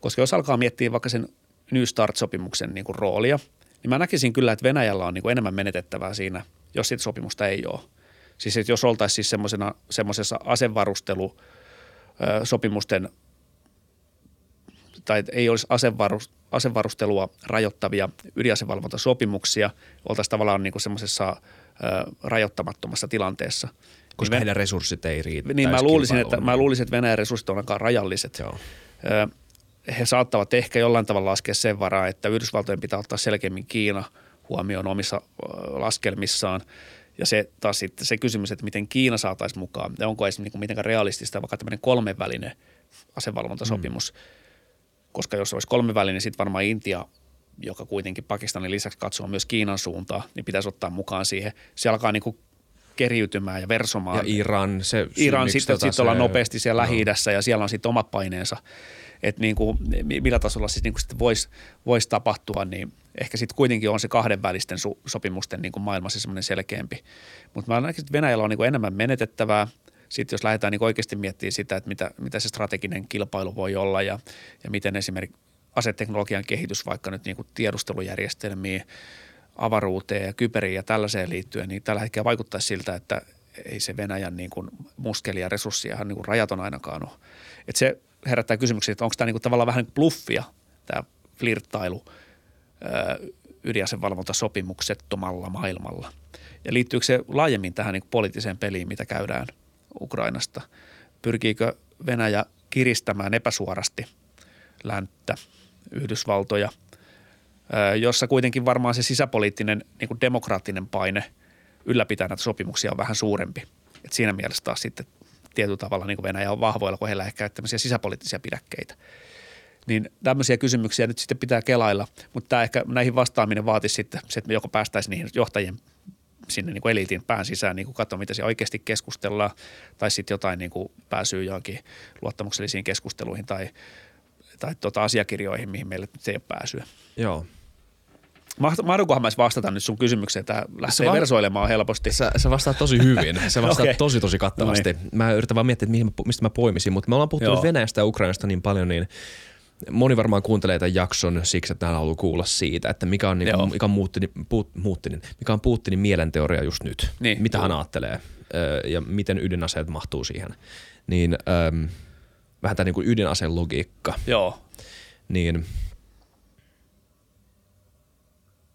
Koska jos alkaa miettiä vaikka sen New Start-sopimuksen niin kuin roolia, niin mä näkisin kyllä, että Venäjällä on niin kuin enemmän menetettävää siinä, jos siitä sopimusta ei ole. Siis että jos oltaisiin siis semmoisessa asevarustelusopimusten tai ei olisi asevarustelua rajoittavia ydinasevalvontasopimuksia, oltaisiin tavallaan niin semmoisessa rajoittamattomassa tilanteessa. Koska niin heidän resurssit ei riitä. Niin mä luulisin, että, mä luulisin, että Venäjän resurssit on aika rajalliset. Joo. He saattavat ehkä jollain tavalla laskea sen varaa, että Yhdysvaltojen pitää ottaa selkeämmin Kiina huomioon omissa laskelmissaan. Ja se taas sitten se kysymys, että miten Kiina saataisiin mukaan ja onko esimerkiksi mitenkään realistista vaikka tämmöinen kolmenvälinen asevalvontasopimus mm koska jos olisi kolmivälinen, niin sitten varmaan Intia, joka kuitenkin Pakistanin lisäksi katsoo myös Kiinan suuntaan, niin pitäisi ottaa mukaan siihen. Se alkaa niin kuin keriytymään ja versomaan. Ja Iran, se Iran sitten tota sit ollaan nopeasti siellä no. lähi ja siellä on sitten omat paineensa. Että niin kuin, millä tasolla siis niin kuin sitten voisi vois tapahtua, niin ehkä sitten kuitenkin on se kahdenvälisten su- sopimusten niin kuin maailmassa semmoinen selkeämpi. Mutta mä näkisin, että Venäjällä on niin kuin enemmän menetettävää – sitten jos lähdetään niin oikeasti miettimään sitä, että mitä, mitä se strateginen kilpailu voi olla ja, ja miten esimerkiksi aseteknologian kehitys vaikka nyt niin kuin tiedustelujärjestelmiin, avaruuteen ja kyberiin ja tällaiseen liittyen, niin tällä hetkellä vaikuttaisi siltä, että ei se Venäjän niin kuin muskeli ja resurssia ihan niin kuin rajaton ainakaan ole. Että se herättää kysymyksiä, että onko tämä niin kuin tavallaan vähän bluffia, tämä flirttailu ydinasevalvontasopimuksettomalla maailmalla. Ja liittyykö se laajemmin tähän niin poliittiseen peliin, mitä käydään – Ukrainasta. Pyrkiikö Venäjä kiristämään epäsuorasti länttä, Yhdysvaltoja, jossa kuitenkin varmaan se sisäpoliittinen niin kuin demokraattinen paine ylläpitää näitä sopimuksia on vähän suurempi. Et siinä mielessä taas sitten tietyllä tavalla niin kuin Venäjä on vahvoilla, kun heillä ehkä tämmöisiä sisäpoliittisia pidäkkeitä. Niin tämmöisiä kysymyksiä nyt sitten pitää kelailla, mutta tämä ehkä näihin vastaaminen vaatisi sitten että me joko päästäisiin niihin johtajien sinne niin kuin eliitin pään sisään niin kuin katsoa, mitä siellä oikeasti keskustellaan, tai sitten jotain niin kuin pääsyy johonkin luottamuksellisiin keskusteluihin tai tai tota asiakirjoihin, mihin meille se ei ole pääsyä. Joo. Mahdukohan mä vastata nyt sun kysymykseen, tämä lähtee va- versoilemaan helposti. Sä, sä vastaat tosi hyvin, sä vastaat okay. tosi tosi kattavasti. No niin. Mä yritän vaan miettiä, että mistä mä poimisin, mutta me ollaan puhuttu Joo. Venäjästä ja Ukrainasta niin paljon, niin moni varmaan kuuntelee tämän jakson siksi, että nämä haluaa kuulla siitä, että mikä on, niin, mikä on Putin, Putin, mikä on Putinin mielenteoria just nyt. Niin, mitä hän ajattelee ja miten ydinaseet mahtuu siihen. Niin äm, vähän tämä niin kuin ydinaseen logiikka. Joo. Niin,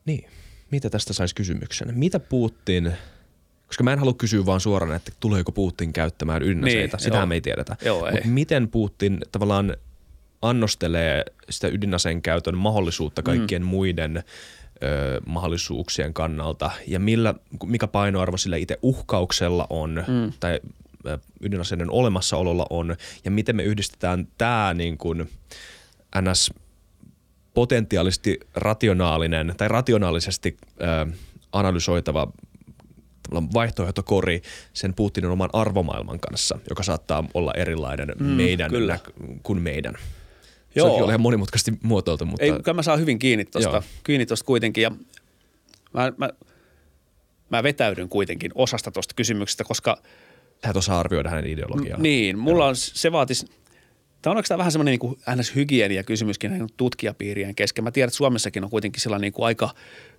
niin, mitä tästä saisi kysymyksen? Mitä Putin, koska mä en halua kysyä vaan suoraan, että tuleeko Putin käyttämään ydinaseita, niin, sitä me ei tiedetä. Joo, ei. miten Putin tavallaan annostelee sitä ydinaseen käytön mahdollisuutta kaikkien mm. muiden ö, mahdollisuuksien kannalta ja millä, mikä painoarvo sillä itse uhkauksella on mm. tai ydinaseiden olemassaololla on ja miten me yhdistetään tämä niin kuin ns potentiaalisesti rationaalinen tai rationaalisesti ö, analysoitava vaihtoehtokori sen Putinin oman arvomaailman kanssa, joka saattaa olla erilainen mm, meidän kyllä. kuin meidän. Joo. Se on ihan monimutkaisesti muotoiltu. Mutta... Ei, kyllä mä saan hyvin kiinni tuosta, kiinni tosta kuitenkin ja mä, mä, mä vetäydyn kuitenkin osasta tuosta kysymyksestä, koska – Hän osaa arvioida hänen ideologiaa. Niin, mulla on, se vaatisi, Tämä on oikeastaan vähän semmoinen niin ns. hygienia kysymyskin tutkijapiirien kesken. Mä tiedän, että Suomessakin on kuitenkin sellainen niin kuin aika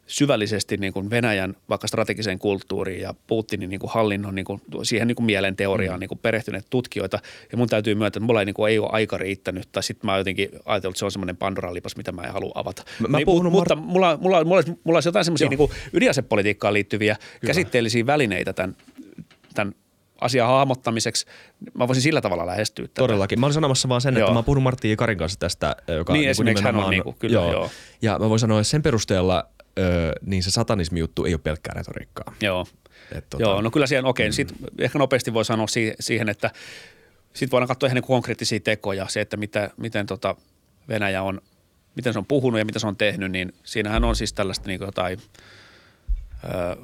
syvällisesti niin kuin Venäjän vaikka strategiseen kulttuuriin ja Putinin niin kuin hallinnon niin kuin, siihen niin kuin mielen teoriaan mm. niin kuin perehtyneet tutkijoita. Ja mun täytyy myöntää, että mulla ei, niin kuin, ei ole aika riittänyt tai sitten mä jotenkin ajatellut, että se on semmoinen Pandoran lipas, mitä mä en halua avata. Mä, niin, puhun mutta Mar- mulla, mulla, mulla, olisi, mulla olisi jotain semmoisia niin ydinasepolitiikkaan liittyviä Hyvä. käsitteellisiä välineitä tämän, tämän asian hahmottamiseksi, mä voisin sillä tavalla lähestyä tätä. Todellakin. Mä olin sanomassa vaan sen, joo. että mä oon puhunut Martti Karin kanssa tästä, joka niin, niin hän on niin kuin, kyllä, joo. joo. Ja mä voin sanoa, että sen perusteella ö, niin se satanismi juttu ei ole pelkkää retoriikkaa. Joo. Et, tota, joo, no kyllä siihen, okei, okay, mm. ehkä nopeasti voi sanoa siihen, että sitten voidaan katsoa ihan niin konkreettisia tekoja, se, että mitä, miten tota Venäjä on, miten se on puhunut ja mitä se on tehnyt, niin siinähän on siis tällaista niin jotain ö,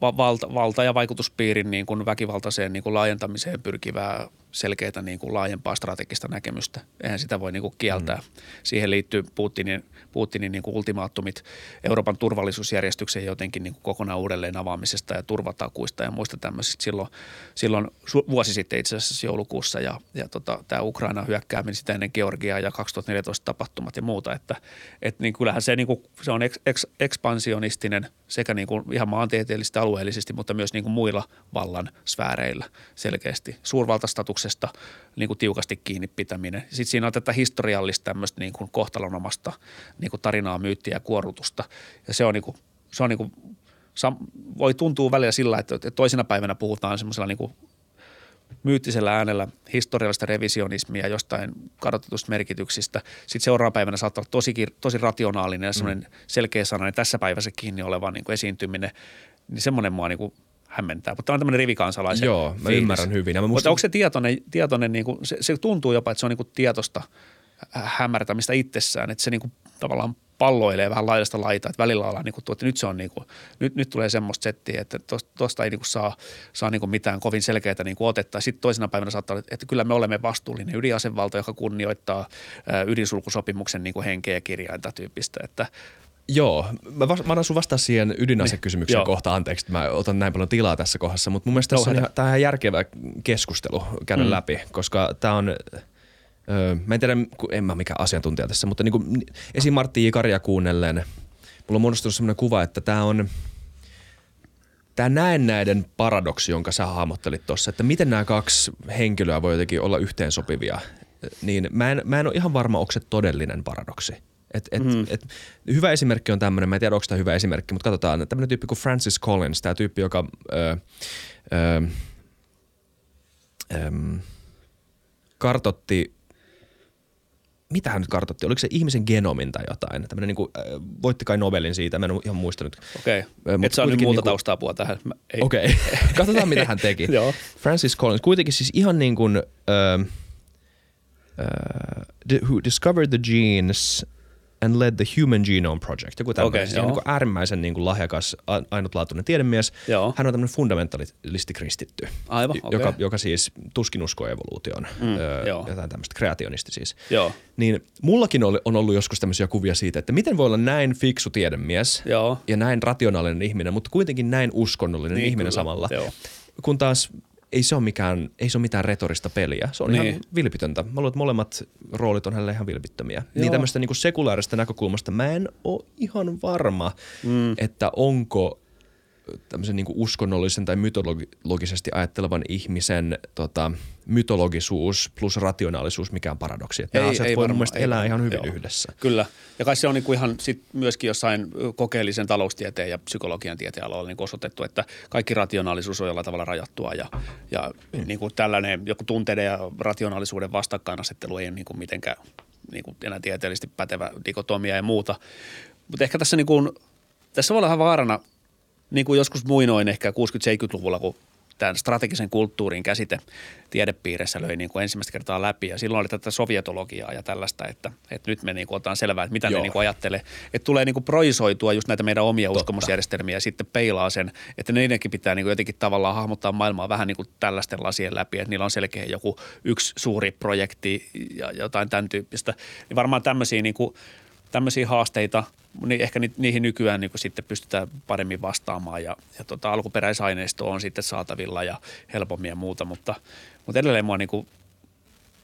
valta, valta- ja vaikutuspiirin niin kuin väkivaltaiseen niin kuin laajentamiseen pyrkivää selkeää niin kuin laajempaa strategista näkemystä. Eihän sitä voi niin kuin kieltää. Mm. Siihen liittyy Putinin, Putinin niin kuin ultimaattumit Euroopan turvallisuusjärjestyksen jotenkin niin kuin kokonaan uudelleen avaamisesta ja turvatakuista ja muista tämmöisistä silloin, silloin vuosi sitten itse asiassa joulukuussa ja, ja tota, tämä Ukraina hyökkääminen sitä ennen Georgiaa ja 2014 tapahtumat ja muuta, että et niin kyllähän se, niin kuin, se on eks, eks, ekspansionistinen sekä niin kuin ihan maantieteellisesti alueellisesti, mutta myös niin kuin muilla vallan sfääreillä selkeästi. Suurvaltastatus sopimuksesta niin kuin tiukasti kiinni pitäminen. Sitten siinä on tätä historiallista tämmöistä niin kuin kohtalonomasta niin kuin tarinaa, myyttiä ja kuorutusta. Ja se on, niin kuin, se on niin kuin, voi tuntua välillä sillä, että toisena päivänä puhutaan semmoisella niin kuin myyttisellä äänellä historiallista revisionismia jostain kadotetusta merkityksistä. Sitten seuraavana päivänä saattaa olla tosi, tosi rationaalinen ja semmoinen mm. selkeä sananen tässä päivässä kiinni oleva niin kuin esiintyminen. Niin semmoinen mua niin kuin hämmentää. Mutta tämä on tämmöinen rivikansalaisen Joo, mä fiilis. ymmärrän hyvin. Ja mä Mutta onko se tietoinen, tietoinen niin kuin, se, se, tuntuu jopa, että se on niin kuin tietosta hämärtämistä itsessään, että se niin kuin tavallaan palloilee vähän laidasta laitaa, että välillä ollaan niin kuin, että nyt se on niin kuin, nyt, nyt tulee semmoista settiä, että tuosta ei niin kuin saa, saa niin kuin mitään kovin selkeää niin kuin otetta. Sitten toisena päivänä saattaa olla, että kyllä me olemme vastuullinen ydinasevalta, joka kunnioittaa ydinsulkusopimuksen niin kuin henkeä ja kirjainta tyyppistä, että Joo, mä, vas, mä annan sun vastaa siihen ydinasekysymykseen niin, kohta, anteeksi, että mä otan näin paljon tilaa tässä kohdassa, mutta mun mielestä tässä on ihan, tämä on ihan järkevä keskustelu käydä mm. läpi, koska tämä on, öö, mä en tiedä, en mä mikä asiantuntija tässä, mutta niin kuin, esim. Martti J. Karja kuunnellen, mulla on muodostunut sellainen kuva, että tämä on, tämä näennäiden paradoksi, jonka sä hahmottelit tuossa, että miten nämä kaksi henkilöä voi jotenkin olla yhteensopivia, niin mä en, mä en ole ihan varma, onko se todellinen paradoksi – et, et, mm. et, hyvä esimerkki on tämmöinen, mä en tiedä onko tämä hyvä esimerkki, mutta katsotaan, tämmöinen tyyppi kuin Francis Collins, tämä tyyppi, joka ö, ö, ö, kartotti mitä hän nyt kartotti? Oliko se ihmisen genomin tai jotain? Tämmöinen niin kuin, äh, voitti kai Nobelin siitä, mä en ihan muista nyt. Okei, okay. et saa nyt muuta niin taustaa tähän. Okei, okay. katsotaan mitä hän teki. Joo. Francis Collins, kuitenkin siis ihan niin kuin, uh, uh, who discovered the genes – and led the Human Genome Project. Joku tämmöinen. Okay, joo. niin äärimmäisen niin kuin lahjakas, ainutlaatuinen tiedemies. Joo. Hän on tämmöinen fundamentalisti kristitty, Aivan, okei. joka, joka siis tuskin uskoo evoluutioon. Mm, jotain tämmöistä, kreationisti siis. Joo. Niin mullakin oli, on ollut joskus tämmöisiä kuvia siitä, että miten voi olla näin fiksu tiedemies Joo. ja näin rationaalinen ihminen, mutta kuitenkin näin uskonnollinen Niin, ihminen kyllä, samalla. joo. Kun taas ei se ole, mikään, ei se ole mitään retorista peliä. Se on niin. Niin. ihan vilpitöntä. Mä luulen, että molemmat roolit on hänelle ihan vilpittömiä. Joo. Niin Joo. tämmöistä niin sekulaarista näkökulmasta mä en ole ihan varma, mm. että onko tämmöisen niin uskonnollisen tai mytologisesti ajattelevan ihmisen tota, mytologisuus plus rationaalisuus mikään paradoksi. Että nämä Ei- asiat ei voi mun varmaan, mielestä ei elää ihan hyvin joo. yhdessä. Kyllä. Ja kai se on niinku ihan sit myöskin jossain kokeellisen taloustieteen ja psykologian tieteen alalla niinku osoitettu, että kaikki rationaalisuus on jollain tavalla rajattua ja, ja mm. niinku tällainen joku tunteiden ja rationaalisuuden vastakkainasettelu ei ole niinku mitenkään niinku enää tieteellisesti pätevä dikotomia ja muuta. Mutta ehkä tässä, niinku, tässä voi olla vähän vaarana, niin kuin joskus muinoin ehkä 60-70-luvulla, kun tämän strategisen kulttuurin käsite tiedepiirissä löi niin kuin ensimmäistä kertaa läpi. Ja silloin oli tätä sovietologiaa ja tällaista, että, että nyt me niin kuin otetaan selvää, että mitä Joo. ne niin kuin ajattelee. Että tulee niin kuin projisoitua just näitä meidän omia Totta. uskomusjärjestelmiä ja sitten peilaa sen, että niidenkin pitää niin kuin jotenkin tavallaan hahmottaa maailmaa vähän niin kuin tällaisten lasien läpi, että niillä on selkeä joku yksi suuri projekti ja jotain tämän tyyppistä. Niin varmaan tämmöisiä niin kuin, tämmöisiä haasteita, niin ehkä ni, niihin nykyään niin sitten pystytään paremmin vastaamaan ja, ja tota, alkuperäisaineisto on sitten saatavilla ja helpommin ja muuta, mutta, mutta edelleen mua niin kuin,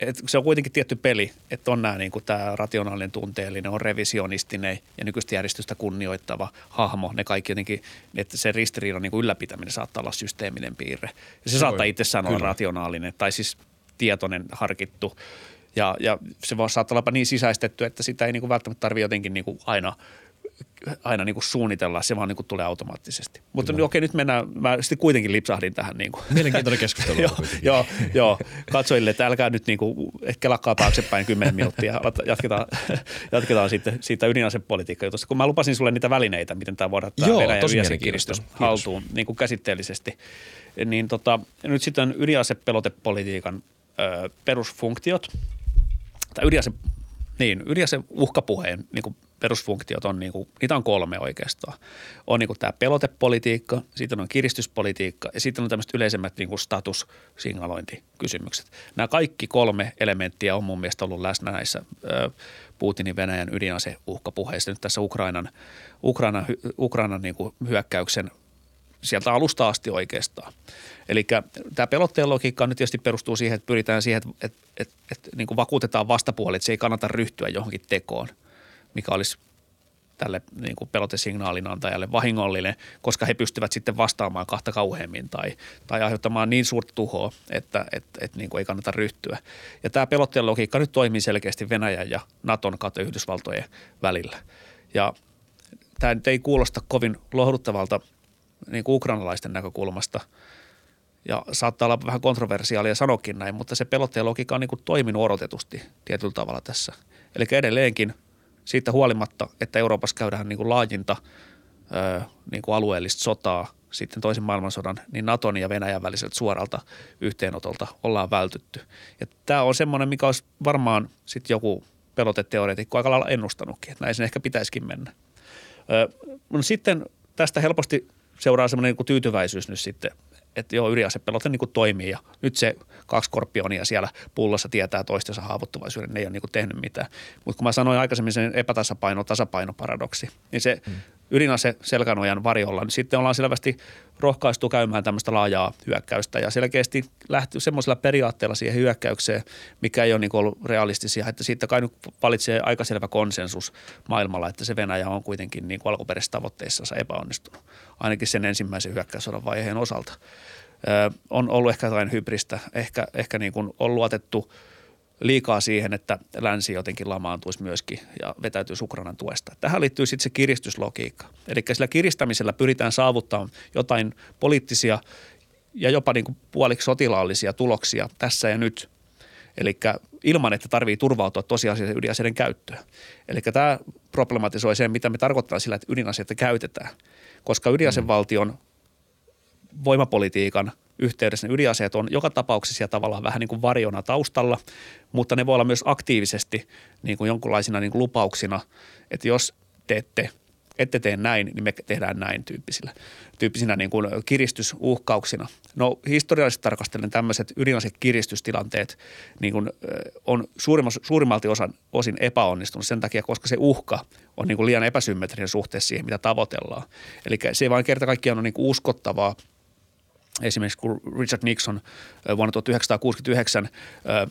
et se on kuitenkin tietty peli, että on nämä niin kuin tämä rationaalinen tunteellinen, on revisionistinen ja nykyistä järjestystä kunnioittava hahmo. Ne kaikki jotenkin, että se ristiriidan niin kuin ylläpitäminen saattaa olla systeeminen piirre. Ja se Joo, saattaa itsessään olla kyllä. rationaalinen tai siis tietoinen, harkittu. Ja, ja se voi saattaa olla niin sisäistetty, että sitä ei niin kuin välttämättä tarvitse jotenkin niin kuin aina aina niin kuin suunnitella, se vaan niin kuin tulee automaattisesti. Mutta niin, okei, nyt mennään, mä sitten kuitenkin lipsahdin tähän niin kuin Mielenkiintoinen keskustelu. joo, joo, joo, katsojille, että älkää nyt niinku, ehkä lakkaa taaksepäin 10 minuuttia. Jatketaan, jatketaan sitten siitä ydinasepolitiikkajutusta. Kun mä lupasin sulle niitä välineitä, miten tämä voidaan tämä Joo, Venäjän tosi ydinasekiristys haltuun niin kuin käsitteellisesti. Niin tota, nyt sitten ydinasepelotepolitiikan ö, perusfunktiot, tai ydinase, niin, ydinase uhkapuheen niin kuin perusfunktiot on, niin kuin, niitä on kolme oikeastaan. On niin kuin tämä pelotepolitiikka, sitten on kiristyspolitiikka ja sitten on tämmöiset yleisemmät niin kuin statussignalointikysymykset. Nämä kaikki kolme elementtiä on mun mielestä ollut läsnä näissä ö, Putinin Venäjän ydinaseuhkapuheissa nyt tässä Ukrainan, Ukrainan, Ukrainan niin kuin hyökkäyksen sieltä alusta asti oikeastaan. Eli tämä pelotteen logiikka nyt tietysti perustuu siihen, että pyritään siihen, että, että, että, että niin kuin vakuutetaan vastapuoli, että se ei kannata ryhtyä johonkin tekoon, mikä olisi tälle niin kuin pelotesignaalin antajalle vahingollinen, koska he pystyvät sitten vastaamaan kahta kauheammin tai, tai aiheuttamaan niin suurta tuhoa, että, että, että niin kuin ei kannata ryhtyä. Ja tämä pelotteen logiikka nyt toimii selkeästi Venäjän ja Naton kautta Yhdysvaltojen välillä. Ja tämä nyt ei kuulosta kovin lohduttavalta niin kuin ukrainalaisten näkökulmasta ja saattaa olla vähän kontroversiaalia sanokin näin, mutta se pelotteen logiikka on niin kuin toiminut odotetusti tietyllä tavalla tässä. Eli edelleenkin siitä huolimatta, että Euroopassa käydään niin kuin laajinta ö, niin kuin alueellista sotaa sitten toisen maailmansodan, niin Naton ja Venäjän väliseltä suoralta yhteenotolta ollaan vältytty. Ja tämä on semmoinen, mikä olisi varmaan sitten joku peloteteoreetikko aika lailla ennustanutkin, että näin sen ehkä pitäisikin mennä. Ö, no sitten tästä helposti seuraa semmoinen niin tyytyväisyys nyt sitten, että joo, ydinasepelote niin toimii ja nyt se kaksi skorpionia siellä pullossa tietää toistensa haavoittuvaisuuden, ne ei ole niin tehnyt mitään. Mutta kun mä sanoin aikaisemmin sen epätasapaino, tasapainoparadoksi, niin se hmm. Ydinase selkänojan varjolla, niin sitten ollaan selvästi rohkaistu käymään tämmöistä laajaa hyökkäystä ja selkeästi lähty semmoisella periaatteella siihen hyökkäykseen, mikä ei ole niin ollut realistisia, että siitä kai nyt valitsee aika selvä konsensus maailmalla, että se Venäjä on kuitenkin niin kuin alkuperäisissä tavoitteissansa epäonnistunut, ainakin sen ensimmäisen hyökkäyssodan vaiheen osalta. Ö, on ollut ehkä jotain hybristä, ehkä, ehkä niin kuin on luotettu liikaa siihen, että länsi jotenkin lamaantuisi myöskin ja vetäytyisi Ukrainan tuesta. Tähän liittyy sitten se kiristyslogiikka. Eli sillä kiristämisellä pyritään saavuttamaan jotain poliittisia ja jopa niin kuin puoliksi sotilaallisia tuloksia tässä ja nyt. Eli ilman, että tarvii turvautua tosiasiallisen ydinaseiden käyttöön. Eli tämä problematisoi sen, mitä me tarkoittaa sillä, että ydinaseita käytetään. Koska ydinasevaltion voimapolitiikan yhteydessä ne ydinaseet on joka tapauksessa siellä tavallaan vähän niin kuin varjona taustalla, mutta ne voi olla myös aktiivisesti niin kuin jonkunlaisina niin kuin lupauksina, että jos teette ette tee näin, niin me tehdään näin tyyppisillä, tyyppisinä niin kuin kiristysuhkauksina. No historiallisesti tarkastellen tämmöiset ydinasekiristystilanteet niin kuin, on suurimmalti osan, osin epäonnistunut sen takia, koska se uhka on niin kuin liian epäsymmetrinen suhteessa siihen, mitä tavoitellaan. Eli se ei vain kerta kaikkiaan ole niin kuin uskottavaa. Esimerkiksi kun Richard Nixon vuonna 1969 ö, ö,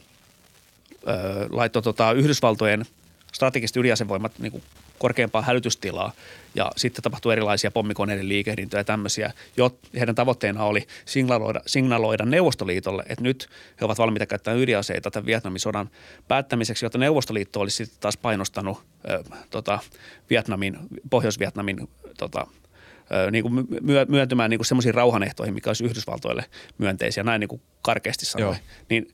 laittoi tota Yhdysvaltojen strategiset ydinasevoimat niin kuin korkeampaa hälytystilaa ja sitten tapahtuu erilaisia pommikoneiden liikehdintöjä ja tämmöisiä. Jo, heidän tavoitteena oli signaloida, signaloida Neuvostoliitolle, että nyt he ovat valmiita käyttämään ydinaseita tämän Vietnamin sodan päättämiseksi, jotta Neuvostoliitto olisi sitten taas painostanut ö, tota, Vietnamin, Pohjois-Vietnamin tota, niin kuin myöntymään niin semmoisiin rauhanehtoihin, mikä olisi Yhdysvaltoille myönteisiä, näin niin kuin karkeasti sanoen. Niin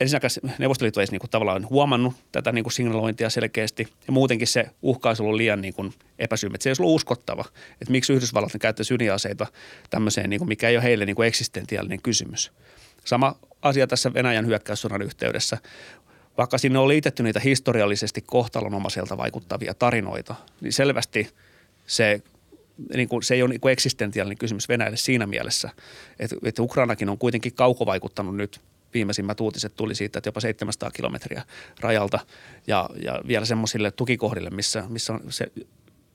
ensinnäkään Neuvostoliitto ei niin tavallaan huomannut tätä niin kuin signalointia selkeästi ja muutenkin se uhka olisi ollut liian niin kuin epäsymmet. Se ei olisi ollut uskottava, että miksi Yhdysvallat käyttäisi ydinaseita tämmöiseen, niin kuin, mikä ei ole heille niin kuin eksistentiaalinen kysymys. Sama asia tässä Venäjän hyökkäyssodan yhteydessä. Vaikka sinne on liitetty niitä historiallisesti kohtalonomaiselta vaikuttavia tarinoita, niin selvästi se niin kuin, se ei ole niin kuin eksistentiaalinen kysymys Venäjälle siinä mielessä, että, että Ukrainakin on kuitenkin kaukovaikuttanut nyt viimeisimmät uutiset tuli siitä, että jopa 700 kilometriä rajalta ja, ja vielä semmoisille tukikohdille, missä, missä on se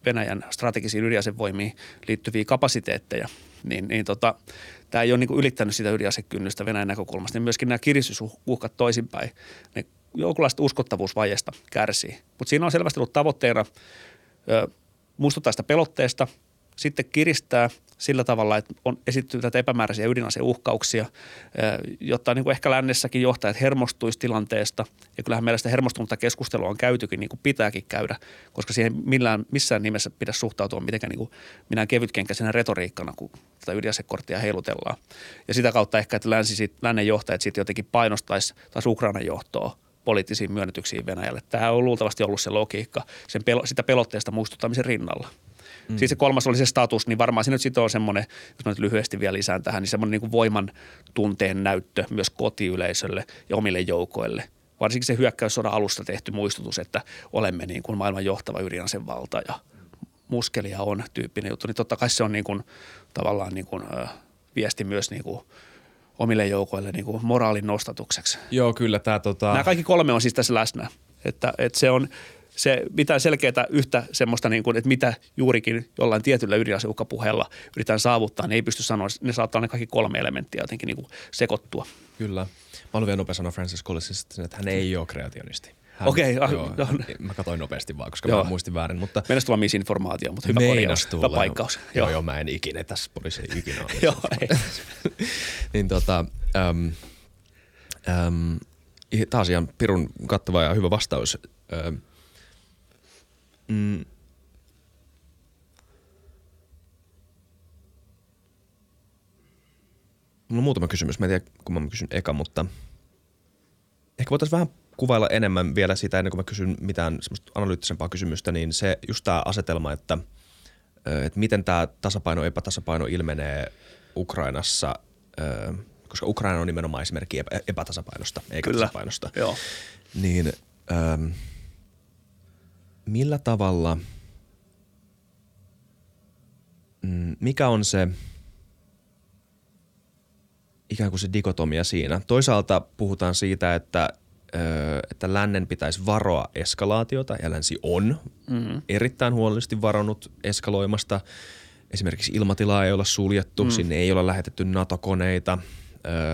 Venäjän strategisiin ydinasevoimiin liittyviä kapasiteetteja, niin, niin tota, tämä ei ole niin ylittänyt sitä ydinasekynnystä Venäjän näkökulmasta. Niin myöskin nämä kiristysuhkat toisinpäin, ne jonkunlaista uskottavuusvajesta kärsii. Mutta siinä on selvästi ollut tavoitteena ö, muistuttaa sitä pelotteesta – sitten kiristää sillä tavalla, että on esittynyt tätä epämääräisiä ydinaseuhkauksia, jotta niin kuin ehkä lännessäkin johtajat hermostuisi tilanteesta. Ja kyllähän meillä sitä hermostunutta keskustelua on käytykin, niin kuin pitääkin käydä, koska siihen millään, missään nimessä pidä suhtautua mitenkään niin kuin minä kevytkenkäisenä retoriikkana, kun tätä ydinasekorttia heilutellaan. Ja sitä kautta ehkä, että länsi sit, lännen johtajat sitten jotenkin painostaisi taas Ukrainan johtoa poliittisiin myönnytyksiin Venäjälle. Tämä on luultavasti ollut se logiikka sen pelo, sitä pelotteesta muistuttamisen rinnalla. Mm. Siis se kolmas oli se status, niin varmaan se nyt sitten on semmoinen, jos mä nyt lyhyesti vielä lisään tähän, niin semmoinen niin kuin voiman tunteen näyttö myös kotiyleisölle ja omille joukoille. Varsinkin se hyökkäyssodan alusta tehty muistutus, että olemme niin kuin maailman johtava ydinasevalta ja muskelia on tyyppinen juttu, niin totta kai se on niin kuin, tavallaan niin kuin, äh, viesti myös niin kuin omille joukoille niin kuin moraalin nostatukseksi. Joo, kyllä. Tämä, tota... Nämä kaikki kolme on siis tässä läsnä. Että, että se on – se mitään selkeää yhtä semmoista, niin kuin, että mitä juurikin jollain tietyllä ydinaseuhkapuheella yritetään saavuttaa, niin ei pysty sanoa. Ne saattaa ne kaikki kolme elementtiä jotenkin niin kuin sekoittua. Kyllä. Mä haluan vielä nopeasti sanoa Francis Collinsista, että hän ei ole kreationisti. Okei. Okay, joo, no. Mä katsoin nopeasti vaan, koska joo. mä muistin väärin. Mutta Meinas tulla misinformaatio, mutta hyvä korjaus, hyvä paikkaus. Joo. joo, joo, mä en ikinä tässä poliisi ikinä ole. joo, ei. niin tota, um, um, taas ihan pirun kattava ja hyvä vastaus. Um, Mm. Mulla on muutama kysymys. Mä en tiedä, kun mä kysyn eka, mutta ehkä voitaisiin vähän kuvailla enemmän vielä sitä ennen kuin mä kysyn mitään semmoista analyyttisempaa kysymystä, niin se just tämä asetelma, että, että miten tämä tasapaino, epätasapaino ilmenee Ukrainassa, koska Ukraina on nimenomaan esimerkki epätasapainosta, eikä Kyllä. tasapainosta. Joo. Niin millä tavalla, mm, mikä on se ikään kuin se dikotomia siinä? Toisaalta puhutaan siitä, että että lännen pitäisi varoa eskalaatiota, ja länsi on mm-hmm. erittäin huolellisesti varannut eskaloimasta. Esimerkiksi ilmatilaa ei olla suljettu, mm. sinne ei ole lähetetty NATO-koneita,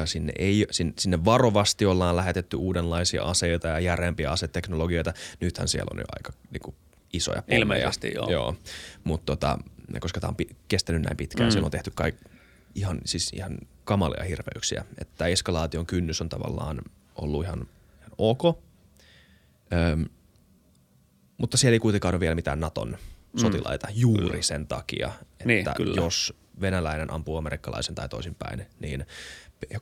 sinne, ei, sinne varovasti ollaan lähetetty uudenlaisia aseita ja järeämpiä aseteknologioita. Nythän siellä on jo aika niin kuin, isoja pommeja. Ilmeisesti, joo. joo. Mutta tota, koska tämä on kestänyt näin pitkään, mm. siellä on tehty kaik, ihan, siis ihan kamalia hirveyksiä. Että eskalaation kynnys on tavallaan ollut ihan, ihan ok. Öm, mutta siellä ei kuitenkaan ole vielä mitään Naton mm. sotilaita mm. juuri kyllä. sen takia, niin, että niin, jos venäläinen ampuu amerikkalaisen tai toisinpäin, niin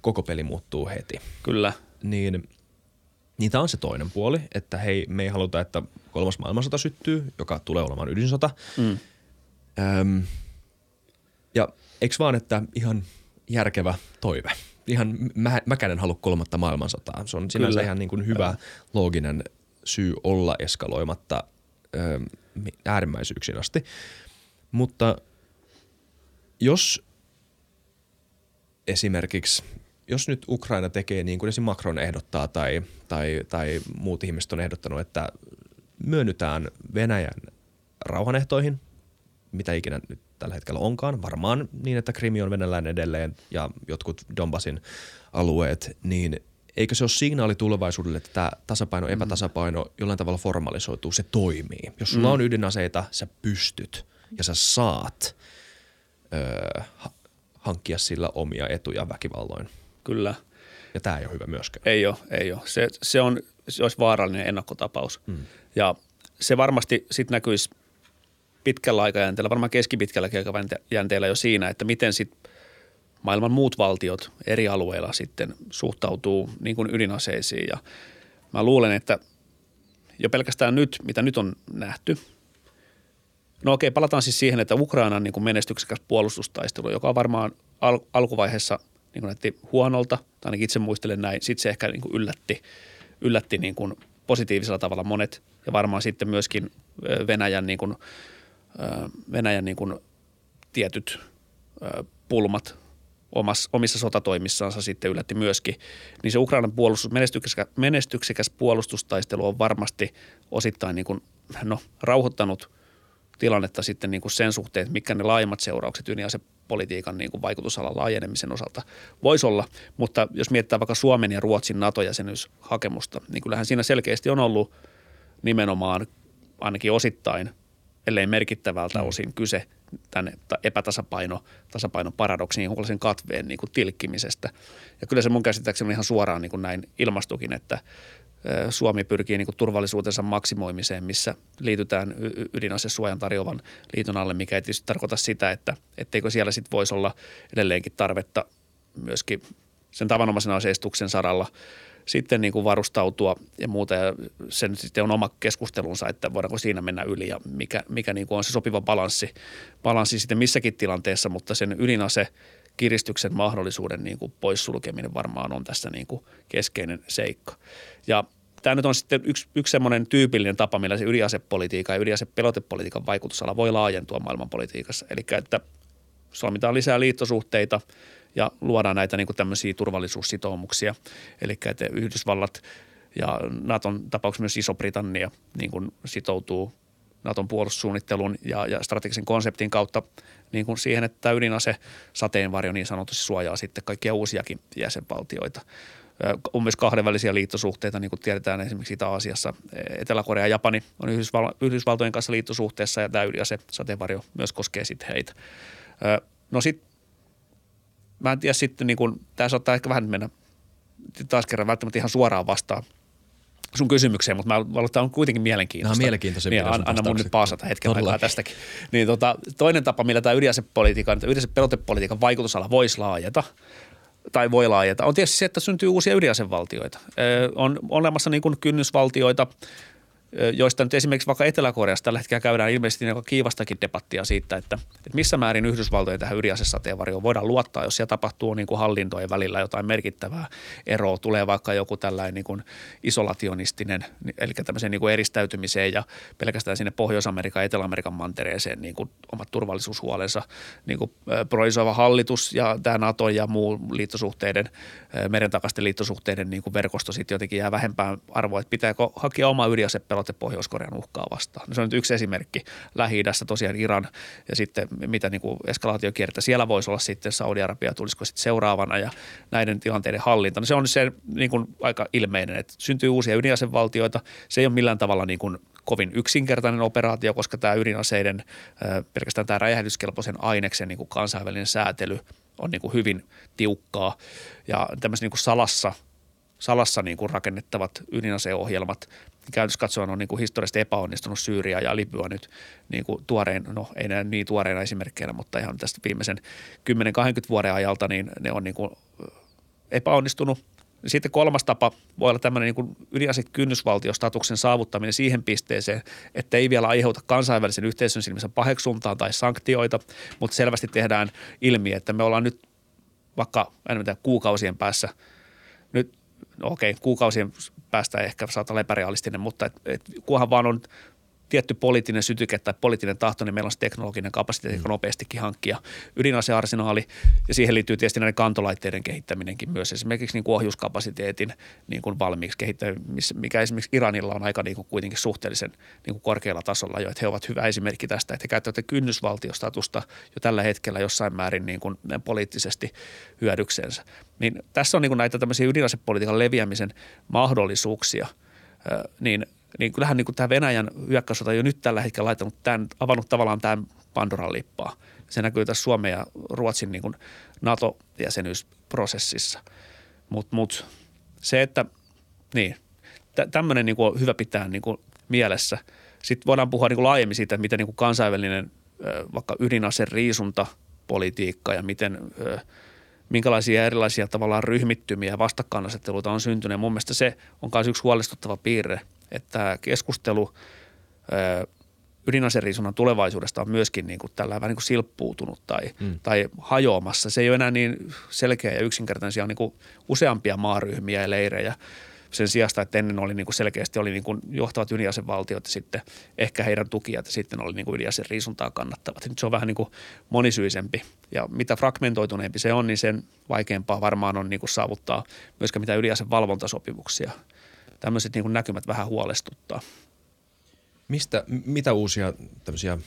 koko peli muuttuu heti. Kyllä. Niin, niin tämä on se toinen puoli, että hei, me ei haluta, että kolmas maailmansota syttyy, joka tulee olemaan ydinsota. Mm. Öm, ja eikö vaan, että ihan järkevä toive. Ihan mä, mäkään en halua kolmatta maailmansotaa. Se on sinänsä Kyllä. ihan niin kuin hyvä looginen syy olla eskaloimatta ö, äärimmäisyyksiin asti. Mutta jos esimerkiksi, jos nyt Ukraina tekee niin kuin esimerkiksi Macron ehdottaa tai, tai, tai muut ihmiset on ehdottanut, että myönnytään Venäjän rauhanehtoihin, mitä ikinä nyt tällä hetkellä onkaan, varmaan niin, että Krimi on venäläinen edelleen ja jotkut Donbasin alueet, niin eikö se ole signaali tulevaisuudelle, että tämä tasapaino, epätasapaino jollain tavalla formalisoituu, se toimii. Jos sulla on ydinaseita, sä pystyt ja sä saat öö, hankkia sillä omia etuja väkivalloin. Kyllä. Ja tämä ei ole hyvä myöskään. Ei ole, ei ole. Se, se, on, se olisi vaarallinen ennakkotapaus. Mm. Ja se varmasti sitten näkyisi pitkällä aikajänteellä, varmaan keskipitkällä aikajänteellä jo siinä, että miten sitten maailman muut valtiot eri alueilla sitten suhtautuu niin kuin ydinaseisiin. Ja mä luulen, että jo pelkästään nyt, mitä nyt on nähty, no okei, palataan siis siihen, että Ukrainan niin kuin menestyksekäs puolustustaistelu, joka on varmaan al- alkuvaiheessa niin kuin näytti huonolta, tai ainakin itse muistelen näin, sitten se ehkä niin kuin yllätti, yllätti niin kuin positiivisella tavalla monet, ja varmaan sitten myöskin Venäjän, niin kuin, Venäjän niin kuin tietyt pulmat omassa, omissa sotatoimissaansa sitten yllätti myöskin, niin se Ukrainan puolustus, menestyksekäs, menestyksekäs puolustustaistelu on varmasti osittain niin kuin, no, rauhoittanut tilannetta sitten niin kuin sen suhteen, että mitkä ne laajemmat seuraukset ydinasepolitiikan niin kuin vaikutusalan laajenemisen osalta voisi olla. Mutta jos mietitään vaikka Suomen ja Ruotsin NATO-jäsenyyshakemusta, niin kyllähän siinä selkeästi on ollut nimenomaan ainakin osittain, ellei merkittävältä osin kyse tänne epätasapaino, tasapainon paradoksin jonkunlaisen katveen niin kuin tilkkimisestä. Ja kyllä se mun käsittääkseni on ihan suoraan niin kuin näin ilmastukin, että Suomi pyrkii niin turvallisuutensa maksimoimiseen, missä liitytään ydinasesuojan tarjoavan liiton alle, mikä ei tietysti tarkoita sitä, että etteikö siellä sitten voisi olla edelleenkin tarvetta myöskin sen tavanomaisen aseistuksen saralla sitten niin kuin varustautua ja muuta. Ja sen sitten on oma keskustelunsa, että voidaanko siinä mennä yli ja mikä, mikä niin kuin on se sopiva balanssi, balanssi sitten missäkin tilanteessa, mutta sen ydinase kiristyksen mahdollisuuden niin kuin poissulkeminen varmaan on tässä niin kuin keskeinen seikka. Ja tämä nyt on sitten yksi, yksi semmoinen tyypillinen tapa, millä se ydinasepolitiikan ja ydinasepelotepolitiikan vaikutusala voi laajentua maailmanpolitiikassa. Eli että solmitaan lisää liittosuhteita ja luodaan näitä niin kuin tämmöisiä turvallisuussitoumuksia. Eli että Yhdysvallat ja Naton tapauksessa myös Iso-Britannia niin kuin sitoutuu Naton puolustussuunnittelun ja, ja strategisen konseptin kautta niin kuin siihen, että ydinase sateenvarjo niin sanotusti suojaa sitten kaikkia uusiakin jäsenvaltioita. On myös kahdenvälisiä liittosuhteita, niin kuin tiedetään esimerkiksi Itä-Aasiassa. Etelä-Korea ja Japani on Yhdysval- Yhdysvaltojen kanssa liittosuhteessa ja tämä ydinase sateenvarjo myös koskee sitten heitä. No sitten mä en tiedä sitten, niin kun, tämä saattaa ehkä vähän mennä taas kerran välttämättä ihan suoraan vastaan sun kysymykseen, mutta mä että tämä on kuitenkin mielenkiintoista. Nämä on mielenkiintoisempia Niin, anna mun nyt paasata hetken Todellakin. aikaa tästäkin. Niin tota, toinen tapa, millä tämä ydinasepolitiikan, ydinasepelotepolitiikan vaikutusala voisi laajeta, tai voi laajeta, on tietysti se, että syntyy uusia ydinasevaltioita. On olemassa niin kuin kynnysvaltioita, joista nyt esimerkiksi vaikka Etelä-Koreassa tällä hetkellä käydään ilmeisesti niin kiivastakin debattia siitä, että, että missä määrin Yhdysvaltojen tähän ydinasesateenvarjoon voidaan luottaa, jos siellä tapahtuu niin kuin hallintojen välillä jotain merkittävää eroa. Tulee vaikka joku tällainen niin kuin isolationistinen, eli tämmöiseen niin kuin eristäytymiseen ja pelkästään sinne Pohjois-Amerikan ja Etelä-Amerikan mantereeseen niin kuin omat turvallisuushuolensa niin kuin projisoiva hallitus ja tämä NATO ja muu liittosuhteiden, ö, merentakaisten liittosuhteiden niin kuin verkosto sitten jotenkin jää vähempään arvoa, että pitääkö hakea oma ydinasepelote Pohjois-Korean uhkaa vastaan. No se on nyt yksi esimerkki. Lähi-idässä tosiaan Iran ja sitten mitä niin kuin eskalaatiokiertä siellä voisi olla sitten Saudi-Arabia, tulisiko sitten seuraavana ja näiden tilanteiden hallinta. No se on se niin kuin aika ilmeinen, että syntyy uusia ydinasevaltioita. Se ei ole millään tavalla niin kuin kovin yksinkertainen operaatio, koska tämä ydinaseiden, pelkästään tämä räjähdyskelpoisen aineksen niin kuin kansainvälinen säätely on niin kuin hyvin tiukkaa ja tämmöiset niin kuin salassa salassa niin kuin rakennettavat ydinaseohjelmat. Käytössä katsoen on niin kuin historiallisesti epäonnistunut Syyria ja Libya nyt niin kuin tuorein, no ei näin niin tuoreina esimerkkeinä, mutta ihan tästä viimeisen 10-20 vuoden ajalta, niin ne on niin kuin epäonnistunut. Sitten kolmas tapa voi olla tämmöinen niin kuin ydinasekynnysvaltiostatuksen saavuttaminen siihen pisteeseen, että ei vielä aiheuta kansainvälisen yhteisön silmissä paheksuntaa tai sanktioita, mutta selvästi tehdään ilmi, että me ollaan nyt vaikka en tiedä, kuukausien päässä, nyt no okei, kuukausien päästä ehkä saattaa olla epärealistinen, mutta et, et, kunhan vaan on tietty poliittinen sytyke tai poliittinen tahto, niin meillä on se teknologinen kapasiteetti mm. nopeastikin hankkia ydinasearsenaali. Ja siihen liittyy tietysti näiden kantolaitteiden kehittäminenkin myös, esimerkiksi niin kuin ohjuskapasiteetin niin kuin valmiiksi kehittäminen, mikä esimerkiksi Iranilla on aika niin kuin kuitenkin suhteellisen niin kuin korkealla tasolla jo, että he ovat hyvä esimerkki tästä, että he käyttävät kynnysvaltiostatusta jo tällä hetkellä jossain määrin niin kuin poliittisesti hyödyksensä. Niin tässä on niin kuin näitä tämmöisiä ydinasepolitiikan leviämisen mahdollisuuksia, niin niin kyllähän niin kuin tämä Venäjän hyökkäyssota jo nyt tällä hetkellä laittanut tämän, avannut tavallaan tämän Pandoran lippaa. Se näkyy tässä Suomen ja Ruotsin niin kuin NATO-jäsenyysprosessissa. Mutta mut, se, että niin, tämmöinen niin on hyvä pitää niin kuin mielessä. Sitten voidaan puhua niin kuin laajemmin siitä, miten niin kuin kansainvälinen vaikka ydinaseen riisunta politiikka ja miten, minkälaisia erilaisia tavallaan ryhmittymiä ja vastakkainasetteluita on syntynyt. mun mielestä se on myös yksi huolestuttava piirre – että keskustelu ydinaseriisunnan tulevaisuudesta on myöskin niin kuin tällä vähän niin kuin silppuutunut tai, mm. tai hajoamassa. Se ei ole enää niin selkeä ja yksinkertainen. Siellä on niin kuin useampia maaryhmiä ja leirejä sen sijasta, että ennen oli niin kuin selkeästi oli niin kuin johtavat ydinasevaltiot ja sitten ehkä heidän tukijat ja sitten oli niin kuin ydinaseriisuntaa kannattavat. Nyt se on vähän niin kuin monisyisempi ja mitä fragmentoituneempi se on, niin sen vaikeampaa varmaan on niin kuin saavuttaa myöskään mitä ydinasevalvontasopimuksia – tämmöiset niin kuin näkymät vähän huolestuttaa. Mistä, mitä uusia tämmöisiä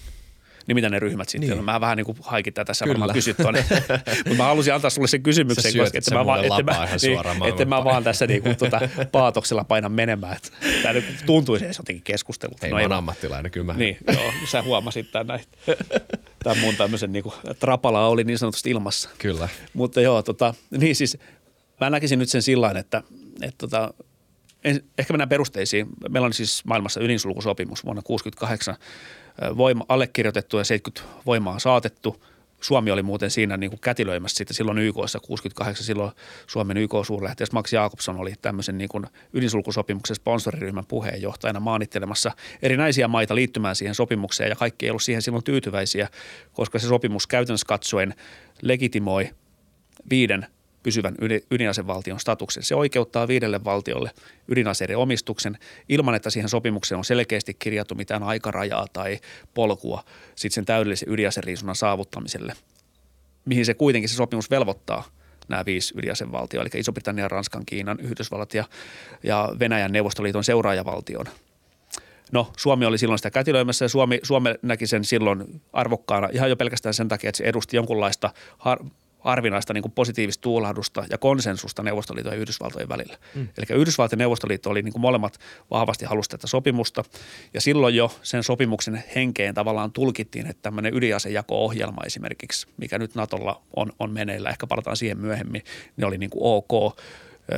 niin mitä ne ryhmät sitten niin. on. Mä vähän niin kuin haikin tätä tässä varmaan kysyt tuonne. Mutta mä halusin antaa sulle sen kysymyksen, koska että mä, vaan, että mä, niin, että mä vaan tässä niin kuin, tuota, paatoksella painan menemään. Että tämä nyt tuntuisi edes jotenkin keskustelu. Ei, no, mä ammattilainen, kyllä mä. Niin, joo, sä huomasit tämän näin. Tämän mun tämmöisen niin kuin, trapala oli niin sanotusti ilmassa. Kyllä. Mutta joo, tota, niin siis mä näkisin nyt sen sillä että, että tota, ehkä mennään perusteisiin. Meillä on siis maailmassa ydinsulkusopimus vuonna 1968 voima, allekirjoitettu ja 70 voimaa saatettu. Suomi oli muuten siinä niin kuin kätilöimässä sitä silloin YKssa 68, silloin Suomen YK-suurlähtiäs Max Jakobson oli tämmöisen niin kuin ydinsulkusopimuksen sponsoriryhmän puheenjohtajana maanittelemassa erinäisiä maita liittymään siihen sopimukseen ja kaikki ei ollut siihen silloin tyytyväisiä, koska se sopimus käytännössä katsoen legitimoi viiden pysyvän ydinasevaltion statuksen. Se oikeuttaa viidelle valtiolle ydinaseiden omistuksen ilman, että siihen sopimukseen on selkeästi kirjattu mitään aikarajaa tai polkua sitten sen täydellisen ydinaseriisunnan saavuttamiselle, mihin se kuitenkin se sopimus velvoittaa nämä viisi ydinasevaltioa, eli Iso-Britannia, Ranskan, Kiinan, Yhdysvallat ja, ja Venäjän Neuvostoliiton seuraajavaltion. No, Suomi oli silloin sitä kätilöimässä ja Suomi, Suomi näki sen silloin arvokkaana ihan jo pelkästään sen takia, että se edusti jonkunlaista har, arvinaista niin kuin positiivista tuulahdusta ja konsensusta Neuvostoliiton ja Yhdysvaltojen välillä. Mm. Eli Yhdysvallat ja Neuvostoliitto oli niin kuin molemmat vahvasti halusta tätä sopimusta ja silloin jo sen sopimuksen henkeen tavallaan tulkittiin, että tämmöinen ydinasejako-ohjelma esimerkiksi, mikä nyt Natolla on, on meneillä, ehkä palataan siihen myöhemmin, niin oli niin kuin ok,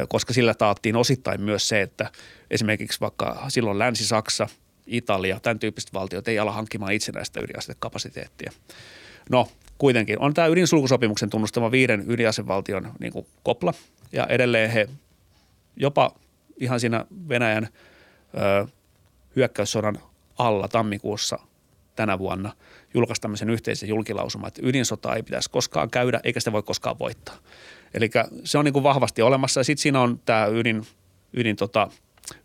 koska sillä taattiin osittain myös se, että esimerkiksi vaikka silloin Länsi-Saksa, Italia, tämän tyyppiset valtiot ei ala hankkimaan itsenäistä ydinasekapasiteettia. No, kuitenkin on tämä ydinsulkusopimuksen tunnustama viiden ydinasevaltion niin kuin kopla ja edelleen he jopa ihan siinä Venäjän ö, hyökkäyssodan alla tammikuussa tänä vuonna julkaisi tämmöisen yhteisen julkilausuman, että ydinsotaa ei pitäisi koskaan käydä eikä sitä voi koskaan voittaa. Eli se on niin kuin vahvasti olemassa ja sitten siinä on tämä ydin, ydin tota,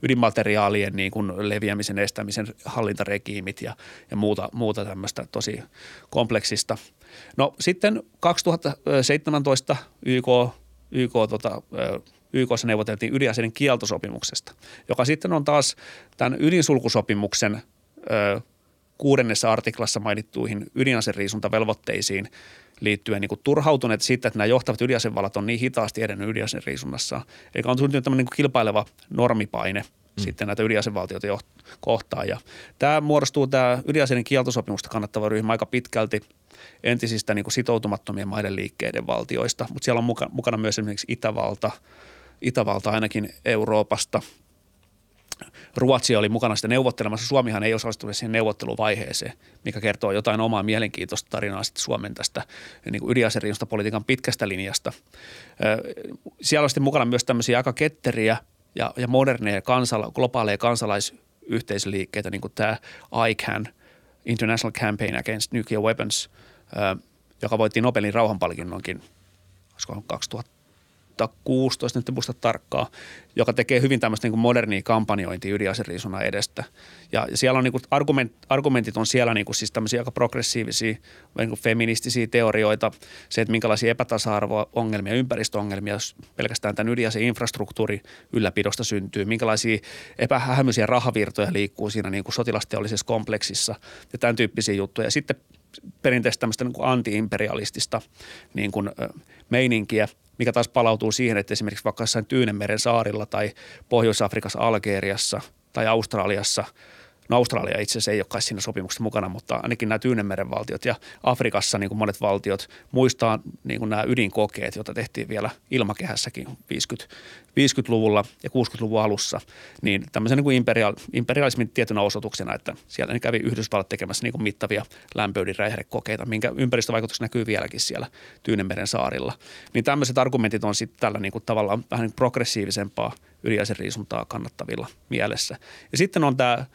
ydinmateriaalien niin kuin leviämisen estämisen hallintaregiimit ja, ja muuta, muuta tämmöistä tosi kompleksista. No sitten 2017 YK, YK tota, YKssa neuvoteltiin ydinaseiden kieltosopimuksesta, joka sitten on taas tämän ydinsulkusopimuksen ö, kuudennessa artiklassa mainittuihin ydinaseriisuntavelvoitteisiin liittyen niin kuin turhautuneet siitä, että nämä johtavat ydinasevallat on niin hitaasti edennyt ydinaseriisunnassa. Eli on tullut tämmöinen niin kilpaileva normipaine mm. sitten näitä ydinasevaltioita kohtaan. Ja tämä muodostuu tämä ydinaseiden kieltosopimusta kannattava ryhmä aika pitkälti entisistä niin kuin sitoutumattomien maiden liikkeiden valtioista, mutta siellä on mukana, mukana myös esimerkiksi Itävalta, Itävalta ainakin Euroopasta – Ruotsi oli mukana sitä neuvottelemassa. Suomihan ei osallistunut siihen neuvotteluvaiheeseen, mikä kertoo jotain omaa mielenkiintoista tarinaa sitten Suomen tästä niin kuin politiikan pitkästä linjasta. Siellä on sitten mukana myös tämmöisiä aika ketteriä ja, ja moderneja kansala, globaaleja kansalaisyhteisöliikkeitä, niin kuin tämä ICAN, International Campaign Against Nuclear Weapons, joka voitti Nobelin rauhanpalkinnonkin olisiko 2000 2016, nyt en muista tarkkaa, joka tekee hyvin tämmöistä niin modernia kampanjointia ydinaseriisunnan edestä. Ja siellä on niin kuin argument, argumentit on siellä niin kuin siis tämmöisiä aika progressiivisia, niin kuin feministisiä teorioita, se, että minkälaisia epätasa-arvo-ongelmia, ympäristöongelmia pelkästään tämän ydinaseen infrastruktuurin ylläpidosta syntyy, minkälaisia epähämyisiä rahavirtoja liikkuu siinä niin kuin sotilasteollisessa kompleksissa ja tämän tyyppisiä juttuja. Ja sitten perinteistä tämmöistä niin kuin anti-imperialistista niin kuin, meininkiä – mikä taas palautuu siihen, että esimerkiksi vaikka jossain Tyynemeren saarilla tai Pohjois-Afrikassa, Algeriassa tai Australiassa – No Australia itse asiassa ei ole kai siinä sopimuksessa mukana, mutta ainakin nämä Tyynemeren valtiot ja Afrikassa niin kuin monet valtiot muistaa niin kuin nämä ydinkokeet, joita tehtiin vielä ilmakehässäkin 50, 50-luvulla ja 60-luvun alussa, niin tämmöisen niin kuin imperial, imperialismin tietynä osoituksena, että siellä ne kävi Yhdysvallat tekemässä niin kuin mittavia lämpöydinräjähdekokeita, minkä ympäristövaikutukset näkyy vieläkin siellä Tyynemeren saarilla. Niin tämmöiset argumentit on sitten tällä niin kuin tavallaan vähän niin progressiivisempaa ydinaseriisuntaa kannattavilla mielessä. Ja sitten on tämä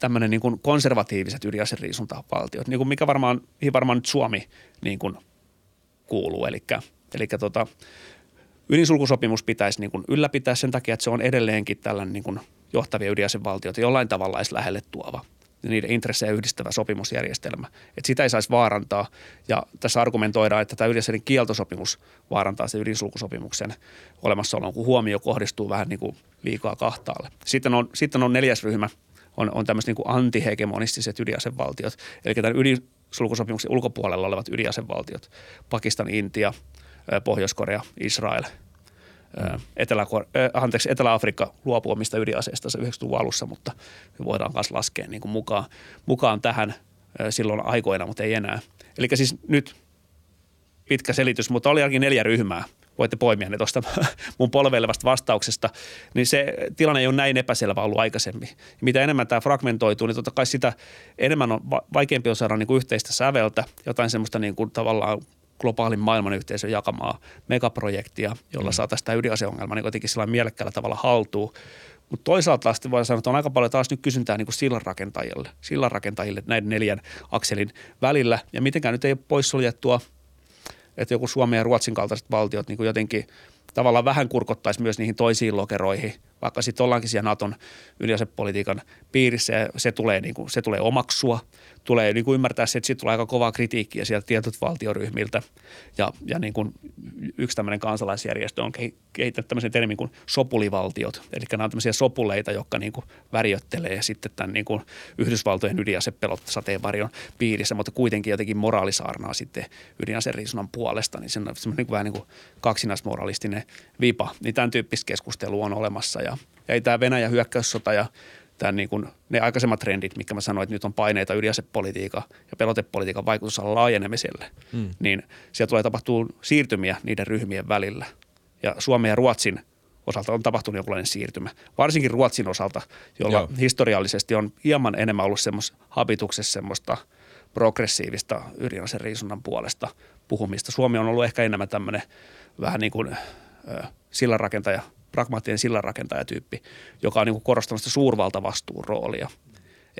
tämmöinen niin konservatiiviset ydinaseriisuntavaltiot, niin kuin mikä varmaan, mihin varmaan nyt Suomi niin kuin kuuluu. Eli, eli tota, ydinsulkusopimus pitäisi niin kuin ylläpitää sen takia, että se on edelleenkin tällainen niin kuin johtavia ydinasevaltioita jollain tavalla edes lähelle tuova niiden intressejä yhdistävä sopimusjärjestelmä. Että sitä ei saisi vaarantaa ja tässä argumentoidaan, että tämä ydinaseiden kieltosopimus vaarantaa sen ydinsulkusopimuksen olemassaolon, kun huomio kohdistuu vähän niin kuin liikaa kahtaalle. Sitten on, sitten on neljäs ryhmä, on, on tämmöiset niin antihegemonistiset ydinasevaltiot, eli tämän ydinsulkusopimuksen ulkopuolella olevat ydinasevaltiot, Pakistan, Intia, Pohjois-Korea, Israel – Etelä, anteeksi, Etelä-Afrikka luopuu omista ydinaseista 90-luvun alussa, mutta me voidaan myös laskea niin kuin mukaan, mukaan tähän silloin aikoina, mutta ei enää. Eli siis nyt pitkä selitys, mutta oli ainakin neljä ryhmää. Voitte poimia ne tuosta mun polveilevasta vastauksesta. Niin se tilanne ei ole näin epäselvä ollut aikaisemmin. Mitä enemmän tämä fragmentoituu, niin totta kai sitä enemmän on vaikeampi on saada niin kuin yhteistä säveltä, jotain semmoista niin kuin tavallaan globaalin maailmanyhteisön jakamaa megaprojektia, jolla mm. saataisiin tämä ydinaseongelma niin jotenkin sillä mielekkäällä tavalla haltuun. Mutta toisaalta sitten voi sanoa, että on aika paljon taas nyt kysyntää niin sillanrakentajille, sillanrakentajille näiden neljän akselin välillä. Ja mitenkään nyt ei ole poissuljettua, että joku Suomen ja Ruotsin kaltaiset valtiot niin jotenkin tavallaan vähän kurkottaisi myös niihin toisiin lokeroihin – vaikka sitten ollaankin siellä Naton ydinasepolitiikan piirissä ja se tulee, niin kuin, se tulee omaksua, tulee niin kuin ymmärtää se, että siitä tulee aika kovaa kritiikkiä sieltä tietyt valtioryhmiltä. Ja, ja niin kuin yksi tämmöinen kansalaisjärjestö on kehittänyt tämmöisen termin kuin sopulivaltiot, eli nämä on tämmöisiä sopuleita, jotka niin kuin värjöttelee sitten tämän niin kuin Yhdysvaltojen ydinasepelot sateenvarjon piirissä, mutta kuitenkin jotenkin moraalisaarnaa sitten ydinaseriisunnan puolesta, niin se on semmoinen niin kuin vähän niin kuin kaksinaismoralistinen vipa, niin tämän tyyppistä keskustelua on olemassa. Ja, ja ei tämä Venäjän hyökkäyssota ja tämän niin kuin, ne aikaisemmat trendit, mitkä mä sanoin, että nyt on paineita ydinasepolitiikan ja pelotepolitiikan vaikutusalan laajenemiselle, mm. niin siellä tulee tapahtuu siirtymiä niiden ryhmien välillä. Ja Suomen ja Ruotsin osalta on tapahtunut jonkinlainen siirtymä. Varsinkin Ruotsin osalta, jolla Joo. historiallisesti on hieman enemmän ollut semmoista habituksessa semmoista progressiivista ydinaseriisunnan puolesta puhumista. Suomi on ollut ehkä enemmän tämmöinen vähän niin kuin sillanrakentaja – pragmaattinen sillanrakentajatyyppi, joka on niin korostanut sitä suurvaltavastuun roolia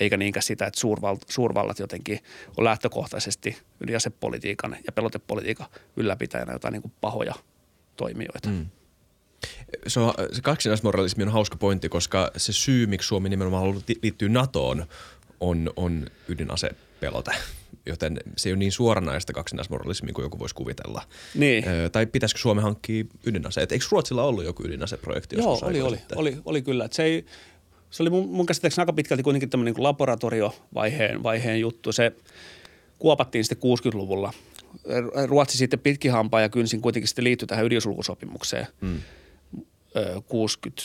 eikä niinkään sitä, että suurvallat, suurvallat jotenkin on lähtökohtaisesti ydinasepolitiikan ja pelotepolitiikan ylläpitäjänä jotain niin kuin pahoja toimijoita. Mm. Se, on, se kaksinaismoralismi on hauska pointti, koska se syy, miksi Suomi nimenomaan liittyy NATOon, on, on ydinasepelote joten se ei ole niin suoranaista kaksinaismoralismia kuin joku voisi kuvitella. Niin. Ö, tai pitäisikö Suomen hankkia ydinaseet? Eikö Ruotsilla ollut joku ydinaseprojekti Joo, oli, oli, oli, oli, kyllä. Et se, ei, se oli mun, mun käsittääkseni aika pitkälti kuitenkin tämmöinen niin laboratoriovaiheen vaiheen juttu. Se kuopattiin sitten 60-luvulla. Ruotsi sitten pitkin hampaa ja kynsin kuitenkin sitten liittyi tähän ydinsulkusopimukseen hmm. 60,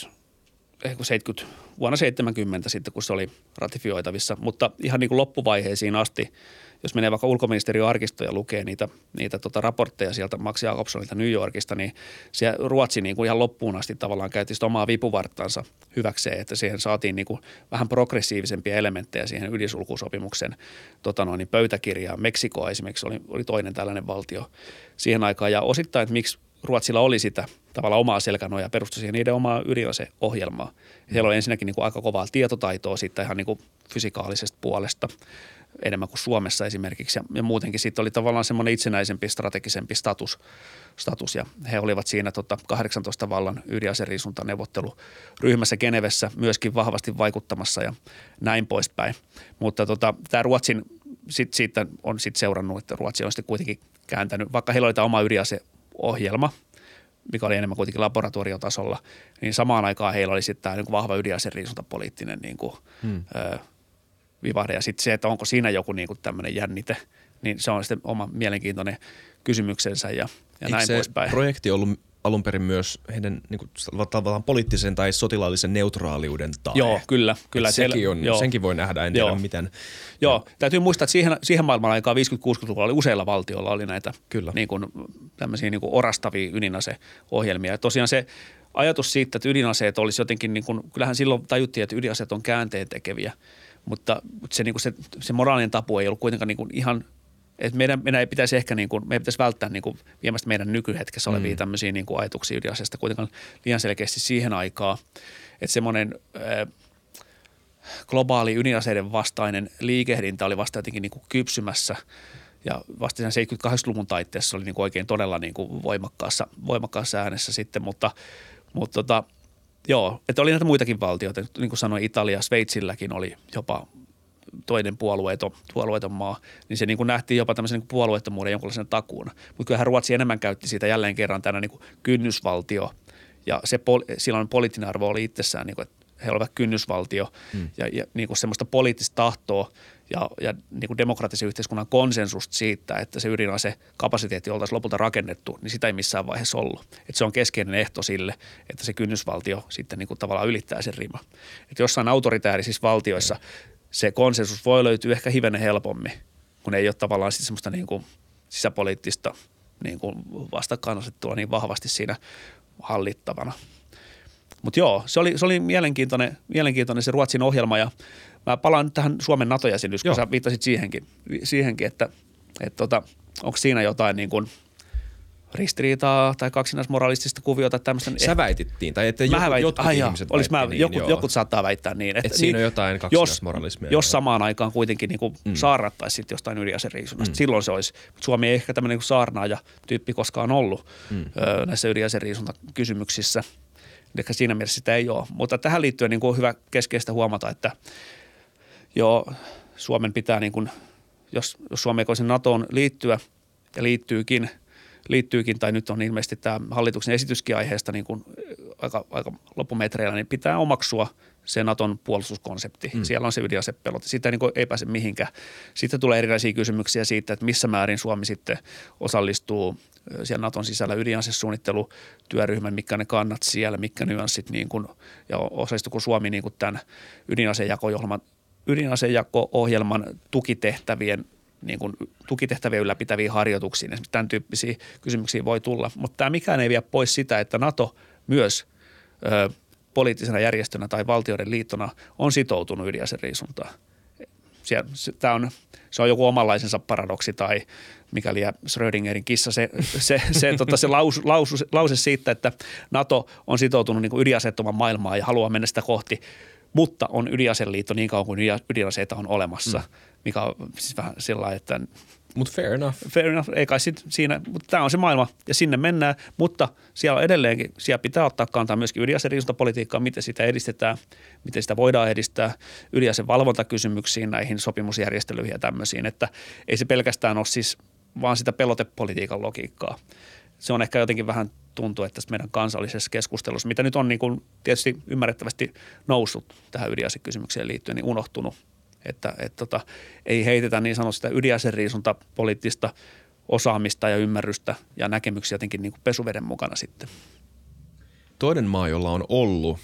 70, vuonna 70 sitten, kun se oli ratifioitavissa. Mutta ihan niin kuin loppuvaiheisiin asti – jos menee vaikka ulkoministeriön arkistoja ja lukee niitä, niitä tota raportteja sieltä Max Jakobsonilta New Yorkista, niin se Ruotsi niin kuin ihan loppuun asti tavallaan käytti sitä omaa vipuvarttansa hyväkseen, että siihen saatiin niin kuin vähän progressiivisempia elementtejä siihen ydinsulkusopimuksen tota noin, niin pöytäkirjaan. Meksiko esimerkiksi oli, oli toinen tällainen valtio siihen aikaan ja osittain, että miksi Ruotsilla oli sitä tavallaan omaa selkänojaa perustui siihen niiden omaa ydinaseohjelmaa. Siellä oli ensinnäkin niin kuin aika kovaa tietotaitoa siitä ihan niin kuin fysikaalisesta puolesta enemmän kuin Suomessa esimerkiksi. Ja, ja muutenkin sitten oli tavallaan semmoinen itsenäisempi, strategisempi status, status. Ja he olivat siinä tota 18 vallan ydinaseriisuntaneuvotteluryhmässä Genevessä myöskin vahvasti vaikuttamassa ja näin poispäin. Mutta tota, tämä Ruotsin, sit, siitä on sitten seurannut, että Ruotsi on sitten kuitenkin kääntänyt, vaikka heillä oli tämä oma ydinaseohjelma – mikä oli enemmän kuitenkin laboratoriotasolla, niin samaan aikaan heillä oli sitten tämä niin vahva ydinaseriisuntapoliittinen niin kuin, hmm. ö, vivahde. Ja sitten se, että onko siinä joku niin kuin tämmöinen jännite, niin se on sitten oma mielenkiintoinen kysymyksensä ja, ja näin se poispäin. projekti ollut alun perin myös heidän niin kuin, tavallaan poliittisen tai sotilaallisen neutraaliuden tae. Joo, kyllä. kyllä sekin siellä, on, joo. Senkin voi nähdä, en tiedä joo. miten. Joo, täytyy muistaa, että siihen, siihen maailman aikaan 50-60-luvulla oli useilla valtioilla oli näitä kyllä. Niin kuin, tämmöisiä niin kuin orastavia ydinaseohjelmia. Ja tosiaan se ajatus siitä, että ydinaseet olisi jotenkin, niin kuin, kyllähän silloin tajuttiin, että ydinaseet on käänteen tekeviä, mutta se, niin kuin se, se moraalinen tapu ei ollut kuitenkaan niin kuin ihan et meidän, meidän ei pitäisi ehkä niin kuin, meidän pitäisi välttää niin kuin viemästä meidän nykyhetkessä olevia mm. tämmöisiä niin kuin ajatuksia ydinasiasta kuitenkaan liian selkeästi siihen aikaan, että semmoinen äh, globaali ydinaseiden vastainen liikehdintä oli vasta jotenkin niin kuin kypsymässä. Ja vasta sen 78-luvun taitteessa oli niin kuin oikein todella niin kuin voimakkaassa, voimakkaassa äänessä sitten, mutta, mutta tota, joo, että oli näitä muitakin valtioita, niin kuin sanoin Italia, Sveitsilläkin oli jopa toinen puolueeton, puolueeton maa, niin se niin kuin nähtiin jopa tämmöisen niin puolueettomuuden jonkunlaisena takuuna. Mutta kyllähän Ruotsi enemmän käytti siitä jälleen kerran tänä niin kuin kynnysvaltio ja se pol- silloin poliittinen arvo oli itsessään, niin kuin, että he olivat kynnysvaltio hmm. ja, ja niin kuin semmoista poliittista tahtoa ja, ja niin kuin demokraattisen yhteiskunnan konsensusta siitä, että se ydinase kapasiteetti oltaisiin lopulta rakennettu, niin sitä ei missään vaiheessa ollut. Että se on keskeinen ehto sille, että se kynnysvaltio sitten niin kuin tavallaan ylittää sen rima. Että jossain autoritäärisissä valtioissa se konsensus voi löytyä ehkä hivenen helpommin, kun ei ole tavallaan sitten semmoista niin kuin sisäpoliittista niin kuin vastakkainasettua niin vahvasti siinä hallittavana. Mutta joo, se oli, se oli mielenkiintoinen, mielenkiintoinen se Ruotsin ohjelma ja mä palaan nyt tähän Suomen NATO-jäsenyys, kun sä viittasit siihenkin, siihenkin että, että tota, onko siinä jotain niin kuin – ristiriitaa tai kaksinaismoralistista kuviota tämmöistä. Sä väitittiin, tai että jotkut, väit, jotkut ai ihmiset olis mä, niin, jokut, jokut saattaa väittää niin. Että, Et siinä niin, on jotain kaksinaismoralismia. Jos, jos samaan aikaan kuitenkin niin kuin mm. saarnattaisiin jostain ydinaseriisunnasta, mm. silloin se olisi. Suomi ei ehkä tämmöinen niin saarnaaja tyyppi koskaan ollut mm. ö, näissä ydinaseriisuntakysymyksissä. Ehkä siinä mielessä sitä ei ole. Mutta tähän liittyen niin kuin on hyvä keskeistä huomata, että joo, Suomen pitää, niin kuin, jos, jos Suomi voisi NATOon liittyä ja liittyykin – liittyykin, tai nyt on ilmeisesti tämä hallituksen esityskin aiheesta niin kuin aika, aika loppumetreillä, niin pitää omaksua se Naton puolustuskonsepti. Mm. Siellä on se ydinasepelote. Siitä niin ei pääse mihinkään. Sitten tulee erilaisia kysymyksiä siitä, että missä määrin Suomi sitten osallistuu siellä Naton sisällä ydinasesuunnittelutyöryhmän, mitkä ne kannat siellä, mitkä nyanssit niin kuin, ja osallistuuko Suomi niin kuin tämän ydinasejako-ohjelman ydinasejako-ohjelman tukitehtävien niin kuin tukitehtäviä ylläpitäviin harjoituksiin. Esimerkiksi tämän tyyppisiä kysymyksiä voi tulla, mutta tämä mikään ei vie pois sitä, että NATO myös ö, poliittisena järjestönä tai valtioiden liittona on sitoutunut ydinaseriisuntaan. Tämä on, se on joku omanlaisensa paradoksi tai mikäli Schrödingerin kissa, se, se, se, tota, se laus, lausu, lause siitä, että NATO on sitoutunut niin ydinaseettoman maailmaan ja haluaa mennä sitä kohti, mutta on ydinaseliitto niin kauan kuin ydinaseita on olemassa. Mm mikä on siis vähän sillä että mutta fair enough. Fair enough, ei kai sit siinä, mutta tämä on se maailma ja sinne mennään, mutta siellä on edelleenkin, siellä pitää ottaa kantaa myöskin ydinaseriisuntapolitiikkaa, miten sitä edistetään, miten sitä voidaan edistää, ydinaseen valvontakysymyksiin, näihin sopimusjärjestelyihin ja tämmöisiin, että ei se pelkästään ole siis vaan sitä pelotepolitiikan logiikkaa. Se on ehkä jotenkin vähän tuntuu, että meidän kansallisessa keskustelussa, mitä nyt on niin kuin tietysti ymmärrettävästi noussut tähän ydinasekysymykseen liittyen, niin unohtunut – että et tota, ei heitetä niin sanotusti sitä ydinaseriisunta poliittista osaamista ja ymmärrystä ja näkemyksiä jotenkin niin kuin pesuveden mukana sitten. Toinen maa, jolla on ollut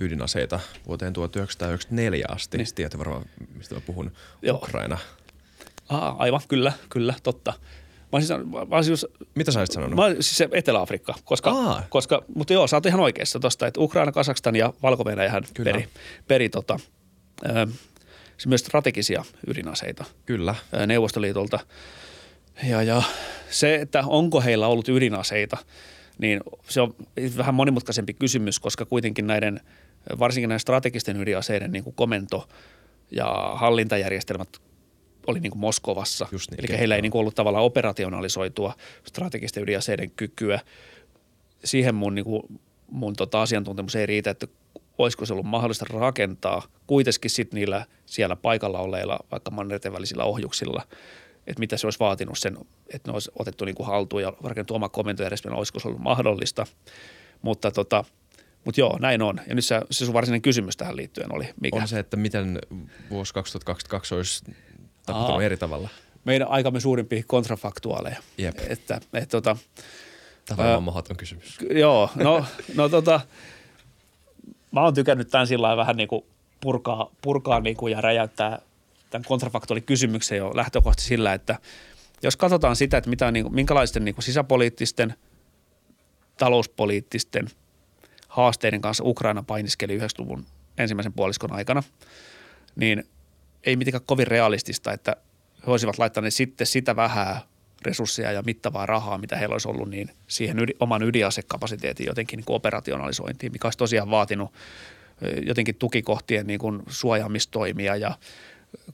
ydinaseita vuoteen 1994 asti, niin tiedätte varmaan, mistä mä puhun, Joo. Ukraina. Aha, aivan, kyllä, kyllä, totta. Mä siis, mä siis, Mitä sä olisit sanonut? Mä, siis Etelä-Afrikka, koska, koska, mutta joo, sä oot ihan oikeassa tosta, että Ukraina, Kasakstan ja valko peri, peri tota, ö, myös strategisia ydinaseita. Kyllä. Neuvostoliitolta. Ja, ja se, että onko heillä ollut ydinaseita, niin se on vähän monimutkaisempi kysymys, koska kuitenkin näiden, varsinkin näiden strategisten ydinaseiden niin kuin komento ja hallintajärjestelmät oli niin kuin Moskovassa. Just niin, Eli kyllä. heillä ei niin kuin ollut tavallaan operationalisoitua strategisten ydinaseiden kykyä. Siihen mun, niin kuin, mun tota asiantuntemus ei riitä, että olisiko se ollut mahdollista rakentaa kuitenkin sitten niillä siellä paikalla olleilla vaikka mannerten välisillä ohjuksilla, että mitä se olisi vaatinut sen, että ne olisi otettu niin kuin haltuun ja rakennettu oma komentojärjestelmä, olisiko se ollut mahdollista. Mutta tota, mutta joo, näin on. Ja nyt se, se sun varsinainen kysymys tähän liittyen oli mikä? On se, että miten vuosi 2022 olisi tapahtunut Aa. eri tavalla. Meidän aikamme suurimpia kontrafaktuaaleja. Jep. Että, et, tota, Tämä on mahdoton kysymys. joo, no, no tota, mä oon tykännyt tämän sillä vähän niin kuin purkaa, purkaa niin kuin ja räjäyttää tämän kontrafaktuaalikysymyksen jo lähtökohtaisesti sillä, että jos katsotaan sitä, että mitä, niin kuin, minkälaisten niin kuin sisäpoliittisten, talouspoliittisten haasteiden kanssa Ukraina painiskeli 90-luvun ensimmäisen puoliskon aikana, niin ei mitenkään kovin realistista, että he olisivat laittaneet sitten sitä vähää resursseja ja mittavaa rahaa, mitä heillä olisi ollut, niin siihen ydin, oman ydinasekapasiteetin jotenkin niin operationalisointiin, mikä olisi tosiaan vaatinut jotenkin tukikohtien niin kuin suojaamistoimia ja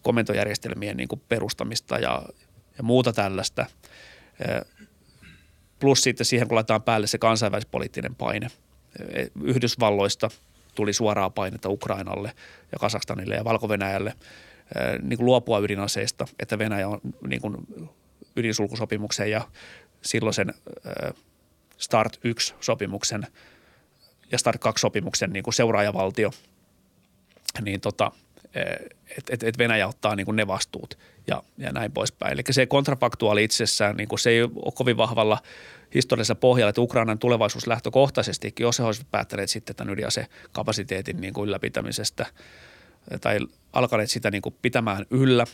komentojärjestelmien niin kuin perustamista ja, ja muuta tällaista. Plus sitten siihen, kun laitetaan päälle se kansainvälispoliittinen paine. Ö, Yhdysvalloista tuli suoraa painetta Ukrainalle ja Kasakstanille ja ö, niin kuin luopua ydinaseista, että Venäjä on niin kuin ydinsulkusopimuksen ja silloisen Start 1-sopimuksen ja Start 2-sopimuksen niin kuin seuraajavaltio, niin tota, että et, et Venäjä ottaa niin kuin ne vastuut ja, ja näin poispäin. Eli se kontrafaktuaali itsessään, niin kuin se ei ole kovin vahvalla historiallisella pohjalla, että Ukrainan tulevaisuus lähtökohtaisestikin, jos he olisivat päättäneet sitten tämän ydinasekapasiteetin niin kuin ylläpitämisestä tai alkaneet sitä niin kuin pitämään yllä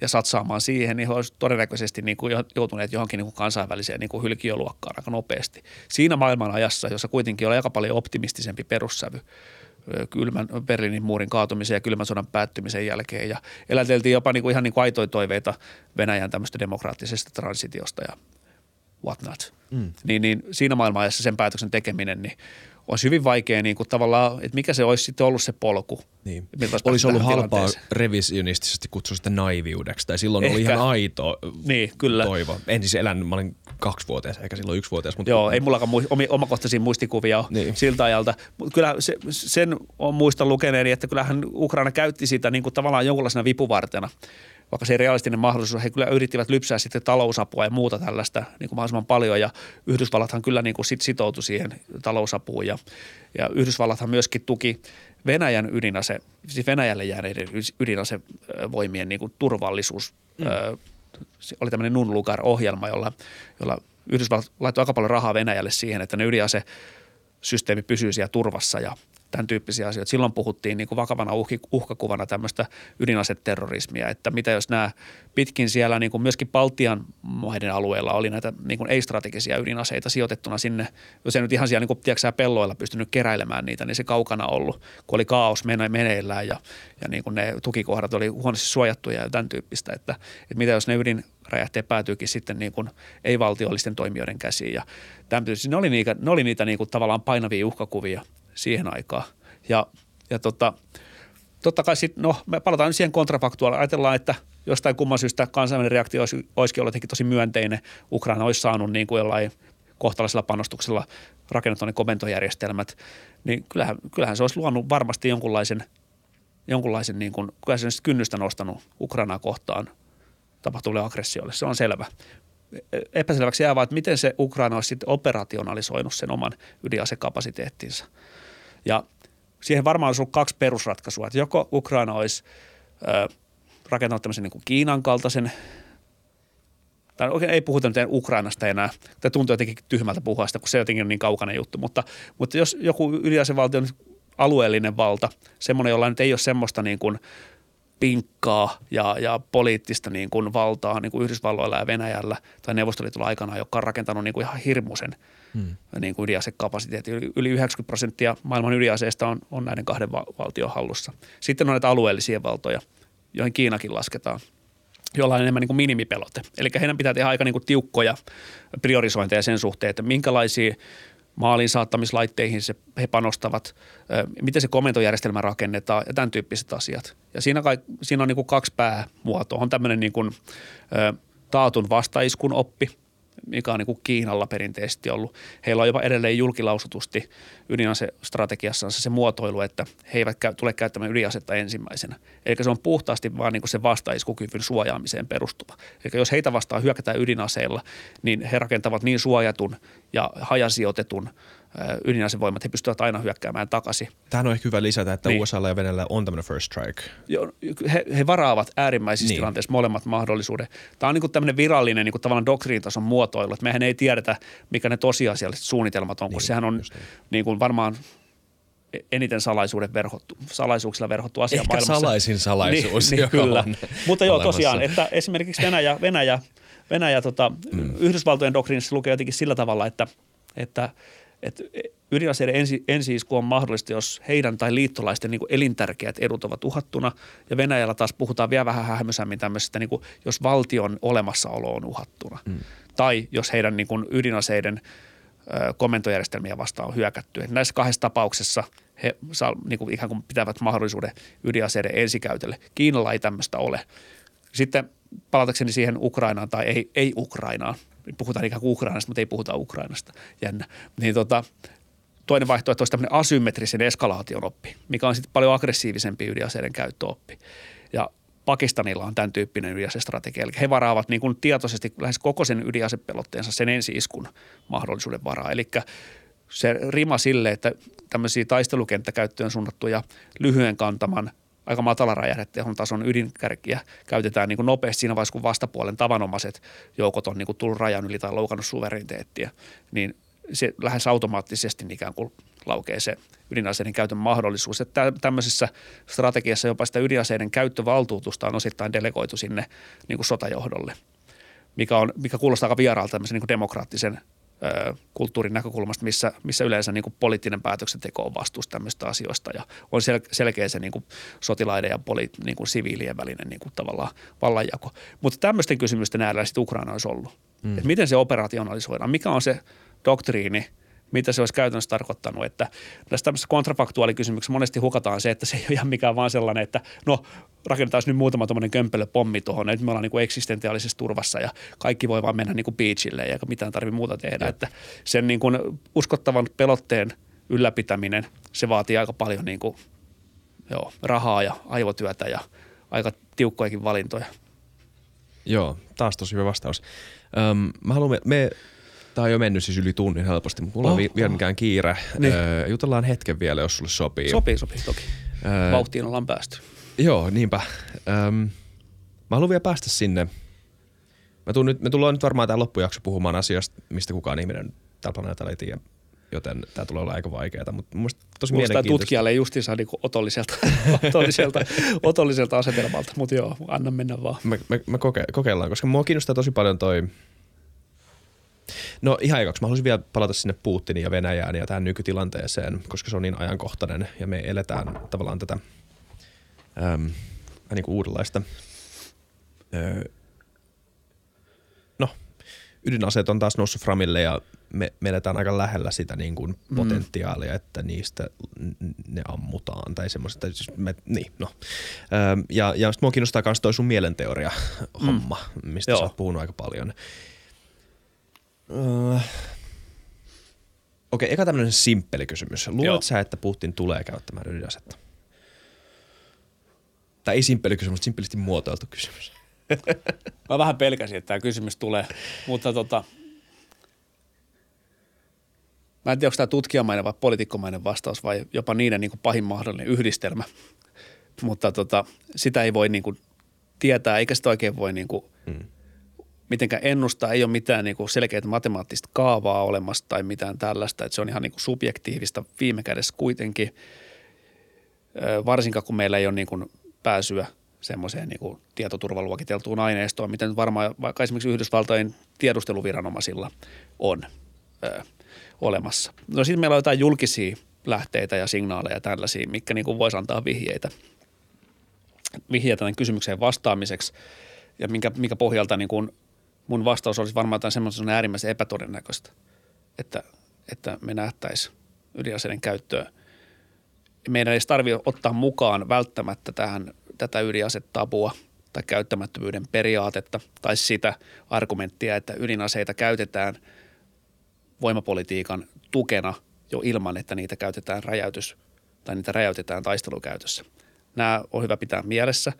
ja satsaamaan siihen, niin he olisivat todennäköisesti niin kuin joutuneet johonkin niin kuin kansainväliseen niin kuin hylkiöluokkaan aika nopeasti. Siinä maailman ajassa, jossa kuitenkin oli aika paljon optimistisempi perussävy, kylmän Berliinin muurin kaatumisen ja kylmän sodan päättymisen jälkeen ja eläteltiin jopa niin kuin ihan niin kuin aitoja toiveita Venäjän tämmöistä demokraattisesta transitiosta ja whatnot. Mm. Niin, niin siinä maailmanajassa sen päätöksen tekeminen niin olisi hyvin vaikea niin kuin tavallaan, että mikä se olisi sitten ollut se polku. Niin. olisi ollut halpaa revisionistisesti kutsua sitä naiviudeksi, tai silloin oli Ehkä. ihan aito Niin, kyllä. toivo. En siis elänyt, mä olin kaksivuotias, eikä silloin yksivuotias. Mutta Joo, ei mullakaan mui- omi, omakohtaisia muistikuvia ole Niin. siltä ajalta. Mutta kyllä se, sen on muistan lukeneeni, että kyllähän Ukraina käytti sitä niin kuin tavallaan jonkunlaisena vipuvartena. Vaikka se ei realistinen mahdollisuus, he kyllä yrittivät lypsää sitten talousapua ja muuta tällaista niin kuin mahdollisimman paljon. Ja Yhdysvallathan kyllä niin kuin sit sitoutui siihen talousapuun ja, ja Yhdysvallathan myöskin tuki Venäjän ydinase, siis Venäjälle jääneiden ydinasevoimien niin kuin turvallisuus. Mm. Se oli tämmöinen Nunlugar-ohjelma, jolla, jolla Yhdysvallat laittoi aika paljon rahaa Venäjälle siihen, että ne ydinasesysteemi pysyy siellä turvassa ja tämän tyyppisiä asioita. Silloin puhuttiin niin kuin vakavana uhki, uhkakuvana tämmöistä ydinaseterrorismia, että mitä jos nämä pitkin siellä niin kuin myöskin Baltian maiden alueella oli näitä niin kuin ei-strategisia ydinaseita sijoitettuna sinne, jos ei nyt ihan siellä niin kuin, tiedätkö, pelloilla pystynyt keräilemään niitä, niin se kaukana ollut, kun oli kaos mene- meneillään ja, ja niin kuin ne tukikohdat oli huonosti suojattuja ja tämän tyyppistä, että, että mitä jos ne ydinräjähteet päätyykin sitten niin kuin ei-valtiollisten toimijoiden käsiin ja tämän. Ne oli niitä, ne oli niitä niin kuin tavallaan painavia uhkakuvia siihen aikaan. Ja, ja tota, totta kai sitten, no me palataan nyt siihen kontrafaktuaaliin. Ajatellaan, että jostain kumman syystä kansainvälinen reaktio olisi, olisikin ollut jotenkin tosi myönteinen. Ukraina olisi saanut niin kuin jollain kohtalaisella panostuksella rakennettu ne komentojärjestelmät, niin kyllähän, kyllähän se olisi luonut varmasti jonkunlaisen, jonkunlaisen niin kuin, kyllä se kynnystä nostanut Ukrainaa kohtaan tapahtuvalle aggressiolle. Se on selvä. Epäselväksi jää vaan, että miten se Ukraina olisi sitten operationalisoinut sen oman ydinasekapasiteettinsa. Ja siihen varmaan olisi ollut kaksi perusratkaisua. Että joko Ukraina olisi ö, rakentanut tämmöisen niin kuin Kiinan kaltaisen, tai oikein ei puhuta nyt Ukrainasta enää. Tämä tuntuu jotenkin tyhmältä puhua sitä, kun se jotenkin on niin kaukainen juttu. Mutta, mutta jos joku ydinasevaltion alueellinen valta, semmoinen, jolla nyt ei ole semmoista niin kuin pinkkaa ja, ja poliittista niin kuin valtaa niin kuin Yhdysvalloilla ja Venäjällä tai Neuvostoliitolla aikana, joka on rakentanut niin kuin ihan hirmuisen hmm. niin kuin ydinasekapasiteetin. Yli, yli 90 prosenttia maailman ydinaseista on, on näiden kahden va- valtion hallussa. Sitten on näitä alueellisia valtoja, joihin Kiinakin lasketaan jolla on enemmän niin kuin minimipelote. Eli heidän pitää tehdä aika niin kuin tiukkoja priorisointeja sen suhteen, että minkälaisia maalin saattamislaitteihin se, he panostavat, miten se komentojärjestelmä rakennetaan ja tämän tyyppiset asiat. Ja siinä, kai, siinä on niin kuin kaksi päämuotoa. On tämmöinen niin kuin, taatun vastaiskun oppi – mikä on niin kuin Kiinalla perinteisesti ollut. Heillä on jopa edelleen julkilausutusti ydinasestrategiassansa se muotoilu, että he eivät käy, tule käyttämään ydinasetta ensimmäisenä. Eli se on puhtaasti vaan niin kuin se vastaiskukyvyn suojaamiseen perustuva. Eli jos heitä vastaan hyökätään ydinaseilla, niin he rakentavat niin suojatun ja hajasijoitetun – ydinasevoimat, he pystyvät aina hyökkäämään takaisin. Tähän on ehkä hyvä lisätä, että niin. USA ja Venäjällä on tämmöinen first strike. Joo, he, he varaavat äärimmäisissä niin. tilanteissa molemmat mahdollisuudet. Tämä on niin kuin tämmöinen virallinen niin kuin tavallaan doktriinitason muotoilu, että mehän ei tiedetä, mikä ne tosiasialliset suunnitelmat on, niin, kun sehän on niin. niin kuin varmaan eniten salaisuuden verhottu, salaisuuksilla verhottu asia Ehkä maailmassa. salaisin salaisuus, niin, niin, kyllä. Mutta joo, tosiaan, että esimerkiksi Venäjä, Venäjä, Venäjä tota, mm. Yhdysvaltojen doktriinissa lukee jotenkin sillä tavalla, että, että – että ydinaseiden ensi, ensiisku on mahdollista, jos heidän tai liittolaisten niin elintärkeät edut ovat uhattuna. Ja Venäjällä taas puhutaan vielä vähän hämösämmin tämmöisestä, niin kuin, jos valtion olemassaolo on uhattuna. Mm. Tai jos heidän niin kuin, ydinaseiden ö, komentojärjestelmiä vastaan on hyökätty. Et näissä kahdessa tapauksessa he saa, niin kuin, ikään kuin pitävät mahdollisuuden ydinaseiden ensikäytölle. Kiinalla ei tämmöistä ole. Sitten palatakseni siihen Ukrainaan tai ei, ei Ukrainaan – puhutaan ikään kuin Ukrainasta, mutta ei puhuta Ukrainasta. Jännä. Niin tota, toinen vaihtoehto olisi tämmöinen asymmetrisen eskalaation oppi, mikä on sitten paljon aggressiivisempi ydinaseiden käyttöoppi. Ja Pakistanilla on tämän tyyppinen ydinasestrategia. Eli he varaavat niin kuin tietoisesti lähes koko sen ydinasepelotteen sen ensi-iskun mahdollisuuden varaa. Eli se rima sille, että tämmöisiä taistelukenttäkäyttöön suunnattuja lyhyen kantaman – aika matala räjähdetehon tason ydinkärkiä käytetään niin kuin nopeasti siinä vaiheessa, kun vastapuolen tavanomaiset joukot on niin kuin tullut rajan yli tai loukannut suvereniteettia, niin se lähes automaattisesti ikään kuin laukee se ydinaseiden käytön mahdollisuus. Että tämmöisessä strategiassa jopa sitä ydinaseiden käyttövaltuutusta on osittain delegoitu sinne niin kuin sotajohdolle, mikä, on, mikä kuulostaa aika vieraalta tämmöisen niin kuin demokraattisen kulttuurin näkökulmasta, missä, missä yleensä niin kuin poliittinen päätöksenteko on vastuussa tämmöistä asioista ja on sel- selkeä se niin kuin sotilaiden ja poli, niin kuin siviilien välinen niin kuin tavallaan vallanjako. Mutta tämmöisten kysymysten äärellä sitten Ukraina olisi ollut. Mm. Et miten se operationalisoidaan, mikä on se doktriini – mitä se olisi käytännössä tarkoittanut. Että tässä tämmöisessä kontrafaktuaalikysymyksessä monesti hukataan se, että se ei ole ihan mikään vaan sellainen, että no rakennetaan nyt muutama tuommoinen kömpelö pommi tuohon, että me ollaan niin kuin eksistentiaalisessa turvassa ja kaikki voi vaan mennä niin kuin beachille eikä mitään tarvitse muuta tehdä. Ja. Että sen niin kuin uskottavan pelotteen ylläpitäminen, se vaatii aika paljon niin kuin, joo, rahaa ja aivotyötä ja aika tiukkoikin valintoja. Joo, taas tosi hyvä vastaus. Öm, mä haluan, me, me Tämä on jo mennyt siis yli tunnin helposti, mutta mulla oh, on vielä oh. mikään kiire. Niin. Öö, jutellaan hetken vielä, jos sulle sopii. Sopii, sopii toki. Öö, Vauhtiin ollaan päästy. Joo, niinpä. Öm, mä haluan vielä päästä sinne. Mä tuun nyt, me tullaan nyt varmaan tämä loppujakso puhumaan asiasta, mistä kukaan ihminen tällä planeetalla ei tiedä joten tämä tulee olla aika vaikeaa, mutta mun tosi Muistaa tutkijalle justiinsa niin otolliselta, otolliselta, otolliselta asetelmalta, mutta joo, anna mennä vaan. Me, me, me koke, kokeillaan, koska mua kiinnostaa tosi paljon toi No ihan ekaksi. Mä haluaisin vielä palata sinne Putinin ja Venäjään ja tähän nykytilanteeseen, koska se on niin ajankohtainen ja me eletään tavallaan tätä äm, niin kuin uudenlaista. Öö, no, ydinaseet on taas noussut framille ja me, me eletään aika lähellä sitä niin kuin mm. potentiaalia, että niistä ne ammutaan tai semmoista. Siis me, niin, no. Öö, ja, ja sitten mua kiinnostaa myös toi sun mielenteoria homma, mm. mistä Joo. sä oot puhunut aika paljon. Öö. Okei, eka tämmöinen simppeli kysymys. Luuletko sä, että Putin tulee käyttämään ydinasetta? Tai ei simppeli kysymys, mutta simppelisti muotoiltu kysymys. Mä vähän pelkäsin, että tämä kysymys tulee, mutta tota, mä en tiedä, onko tämä tutkijamainen vai poliitikkomainen vastaus vai jopa niiden niin kuin pahin mahdollinen yhdistelmä, mutta tota, sitä ei voi niin kuin tietää, eikä sitä oikein voi niin kuin mm mitenkään ennustaa, ei ole mitään niin selkeää matemaattista kaavaa olemassa tai mitään tällaista, että se on ihan niin subjektiivista viime kädessä kuitenkin, varsinkaan kun meillä ei ole niin pääsyä semmoiseen niin tietoturvaluokiteltuun aineistoon, miten varmaan vaikka esimerkiksi Yhdysvaltojen tiedusteluviranomaisilla on ö, olemassa. No sitten meillä on jotain julkisia lähteitä ja signaaleja tällaisia, mikä niin voisi antaa vihjeitä, vihjeitä tämän kysymykseen vastaamiseksi ja minkä, mikä pohjalta niin kuin mun vastaus olisi varmaan jotain semmoista äärimmäisen epätodennäköistä, että, että me nähtäisiin ydinaseiden käyttöä. Meidän ei tarvitse ottaa mukaan välttämättä tähän tätä ydinasetabua tai käyttämättömyyden periaatetta tai sitä argumenttia, että ydinaseita käytetään voimapolitiikan tukena jo ilman, että niitä käytetään räjäytys tai niitä räjäytetään taistelukäytössä. Nämä on hyvä pitää mielessä.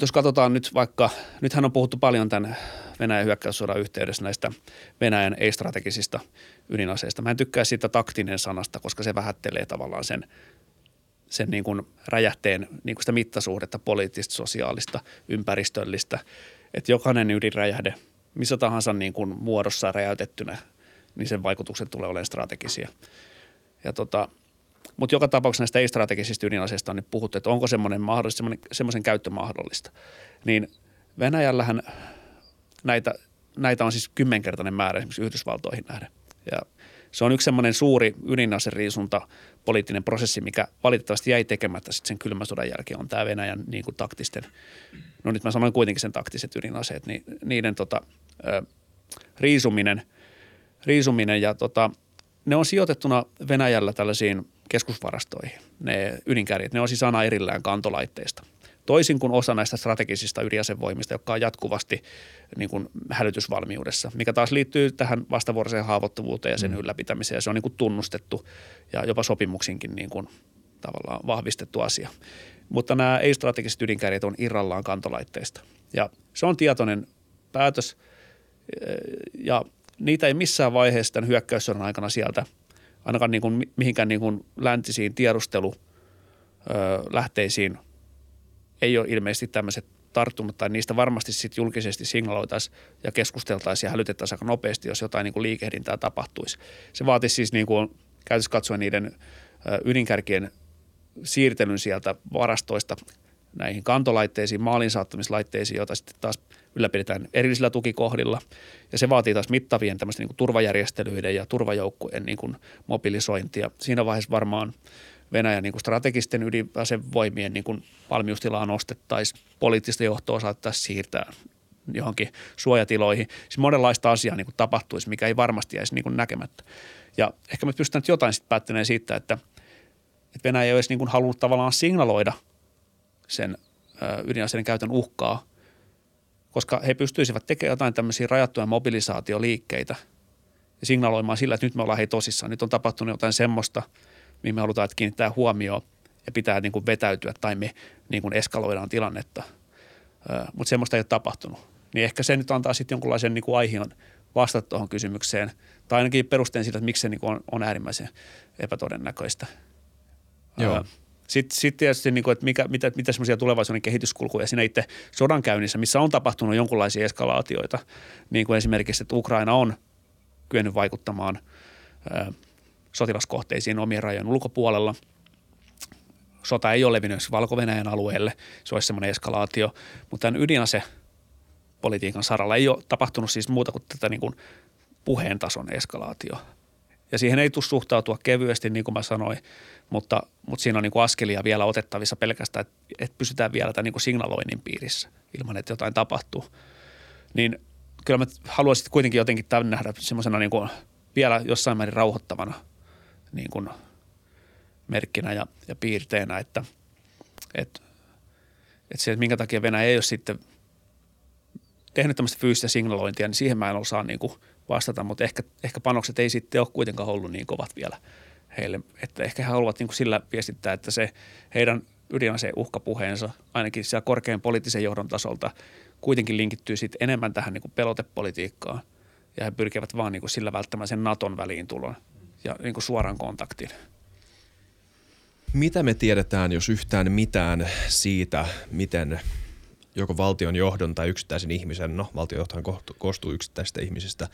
Jos katsotaan nyt vaikka, nythän on puhuttu paljon tämän Venäjän hyökkäyssodan yhteydessä näistä Venäjän ei-strategisista ydinaseista. Mä en tykkää siitä taktinen sanasta, koska se vähättelee tavallaan sen, sen niin kuin räjähteen niin kuin sitä mittasuhdetta, poliittista, sosiaalista, ympäristöllistä. Että jokainen ydinräjähde, missä tahansa niin kuin muodossa räjäytettynä, niin sen vaikutukset tulee olemaan strategisia. Ja tota, mutta joka tapauksessa näistä ei-strategisista ydinaseista on nyt puhuttu, että onko semmoinen, mahdollista, semmoisen käyttö mahdollista. Niin Venäjällähän näitä, näitä on siis kymmenkertainen määrä esimerkiksi Yhdysvaltoihin nähden. Ja se on yksi semmoinen suuri ydinaseriisunta poliittinen prosessi, mikä valitettavasti jäi tekemättä sitten sen kylmän sodan jälkeen, on tämä Venäjän niin kuin taktisten, no nyt mä sanoin kuitenkin sen taktiset ydinaseet, niin niiden tota, ö, riisuminen, riisuminen ja tota, ne on sijoitettuna Venäjällä tällaisiin keskusvarastoihin, ne ydinkärjet. Ne on siis aina erillään kantolaitteista. Toisin kuin osa näistä strategisista ydinasevoimista, jotka on jatkuvasti niin kuin hälytysvalmiudessa, mikä taas liittyy tähän vastavuoroiseen haavoittuvuuteen ja sen mm. ylläpitämiseen. Ja se on niin kuin tunnustettu ja jopa sopimuksinkin niin kuin tavallaan vahvistettu asia. Mutta nämä ei-strategiset ydinkärjet on irrallaan kantolaitteista. Ja se on tietoinen päätös ja niitä ei missään vaiheessa tämän hyökkäyssodan aikana sieltä – ainakaan niin kuin mihinkään niin kuin läntisiin tiedustelulähteisiin ei ole ilmeisesti tämmöiset tarttunut tai niistä varmasti sitten julkisesti signaloitaisiin ja keskusteltaisiin ja hälytettäisiin aika nopeasti, jos jotain niin kuin liikehdintää tapahtuisi. Se vaatisi siis niin kuin käytössä katsoen niiden ydinkärkien siirtelyn sieltä varastoista näihin kantolaitteisiin, maalin saattamislaitteisiin, joita sitten taas ylläpidetään erillisillä tukikohdilla. Ja se vaatii taas mittavien tämmöisten niin turvajärjestelyiden ja turvajoukkueen niin kuin mobilisointia. Siinä vaiheessa varmaan Venäjän niin kuin strategisten ydinasevoimien niin kuin valmiustilaa nostettaisiin, poliittista johtoa saattaisi siirtää johonkin suojatiloihin. Siis monenlaista asiaa niin kuin tapahtuisi, mikä ei varmasti jäisi niin kuin näkemättä. Ja ehkä me pystytään jotain sitten päättämään siitä, että, että Venäjä ei olisi niin kuin halunnut tavallaan signaloida – sen ydinaseiden käytön uhkaa, koska he pystyisivät tekemään jotain tämmöisiä rajattuja mobilisaatioliikkeitä ja signaloimaan sillä, että nyt me ollaan hei tosissaan, nyt on tapahtunut jotain semmoista, mihin me halutaan kiinnittää huomioon ja pitää niin kuin vetäytyä tai me niin kuin eskaloidaan tilannetta. Mutta semmoista ei ole tapahtunut. Niin ehkä se nyt antaa sitten jonkunlaisen niin kuin aihion vastata tuohon kysymykseen, tai ainakin perusteen siitä, että miksi se niin kuin on, on äärimmäisen epätodennäköistä. Joo. Sitten sit tietysti, niin kuin, että mikä, mitä, mitä semmoisia tulevaisuuden kehityskulkuja siinä itse sodankäynnissä, missä on tapahtunut jonkunlaisia eskalaatioita, niin kuin esimerkiksi, että Ukraina on kyennyt vaikuttamaan sotilaskohteisiin omien rajojen ulkopuolella. Sota ei ole levinnyt valko alueelle, se olisi semmoinen eskalaatio, mutta tämän ydinase politiikan saralla ei ole tapahtunut siis muuta kuin tätä niin kuin puheen tason eskalaatio. Ja siihen ei tule suhtautua kevyesti, niin kuin mä sanoin, mutta, mutta siinä on niin kuin askelia vielä otettavissa pelkästään, että, että pysytään vielä tämän niin kuin signaloinnin piirissä ilman, että jotain tapahtuu. Niin kyllä mä haluaisin kuitenkin jotenkin tämän nähdä semmoisena niin kuin vielä jossain määrin rauhoittavana niin kuin merkkinä ja, ja piirteenä, että, että, että se, että minkä takia Venäjä ei ole sitten tehnyt tämmöistä fyysistä signalointia, niin siihen mä en osaa niin kuin vastata, mutta ehkä, ehkä panokset ei sitten ole kuitenkaan ollut niin kovat vielä – heille, että ehkä he haluavat niin kuin sillä viestittää, että se heidän ydinaseen uhkapuheensa ainakin siellä korkean poliittisen johdon tasolta kuitenkin linkittyy sitten enemmän tähän niin kuin pelotepolitiikkaan. Ja he pyrkivät vaan niin kuin sillä välttämään sen Naton väliintulon ja niin kuin suoran kontaktin. Mitä me tiedetään, jos yhtään mitään siitä, miten joko valtion johdon tai yksittäisen ihmisen, no valtiojohtohan koostuu yksittäisistä ihmisistä,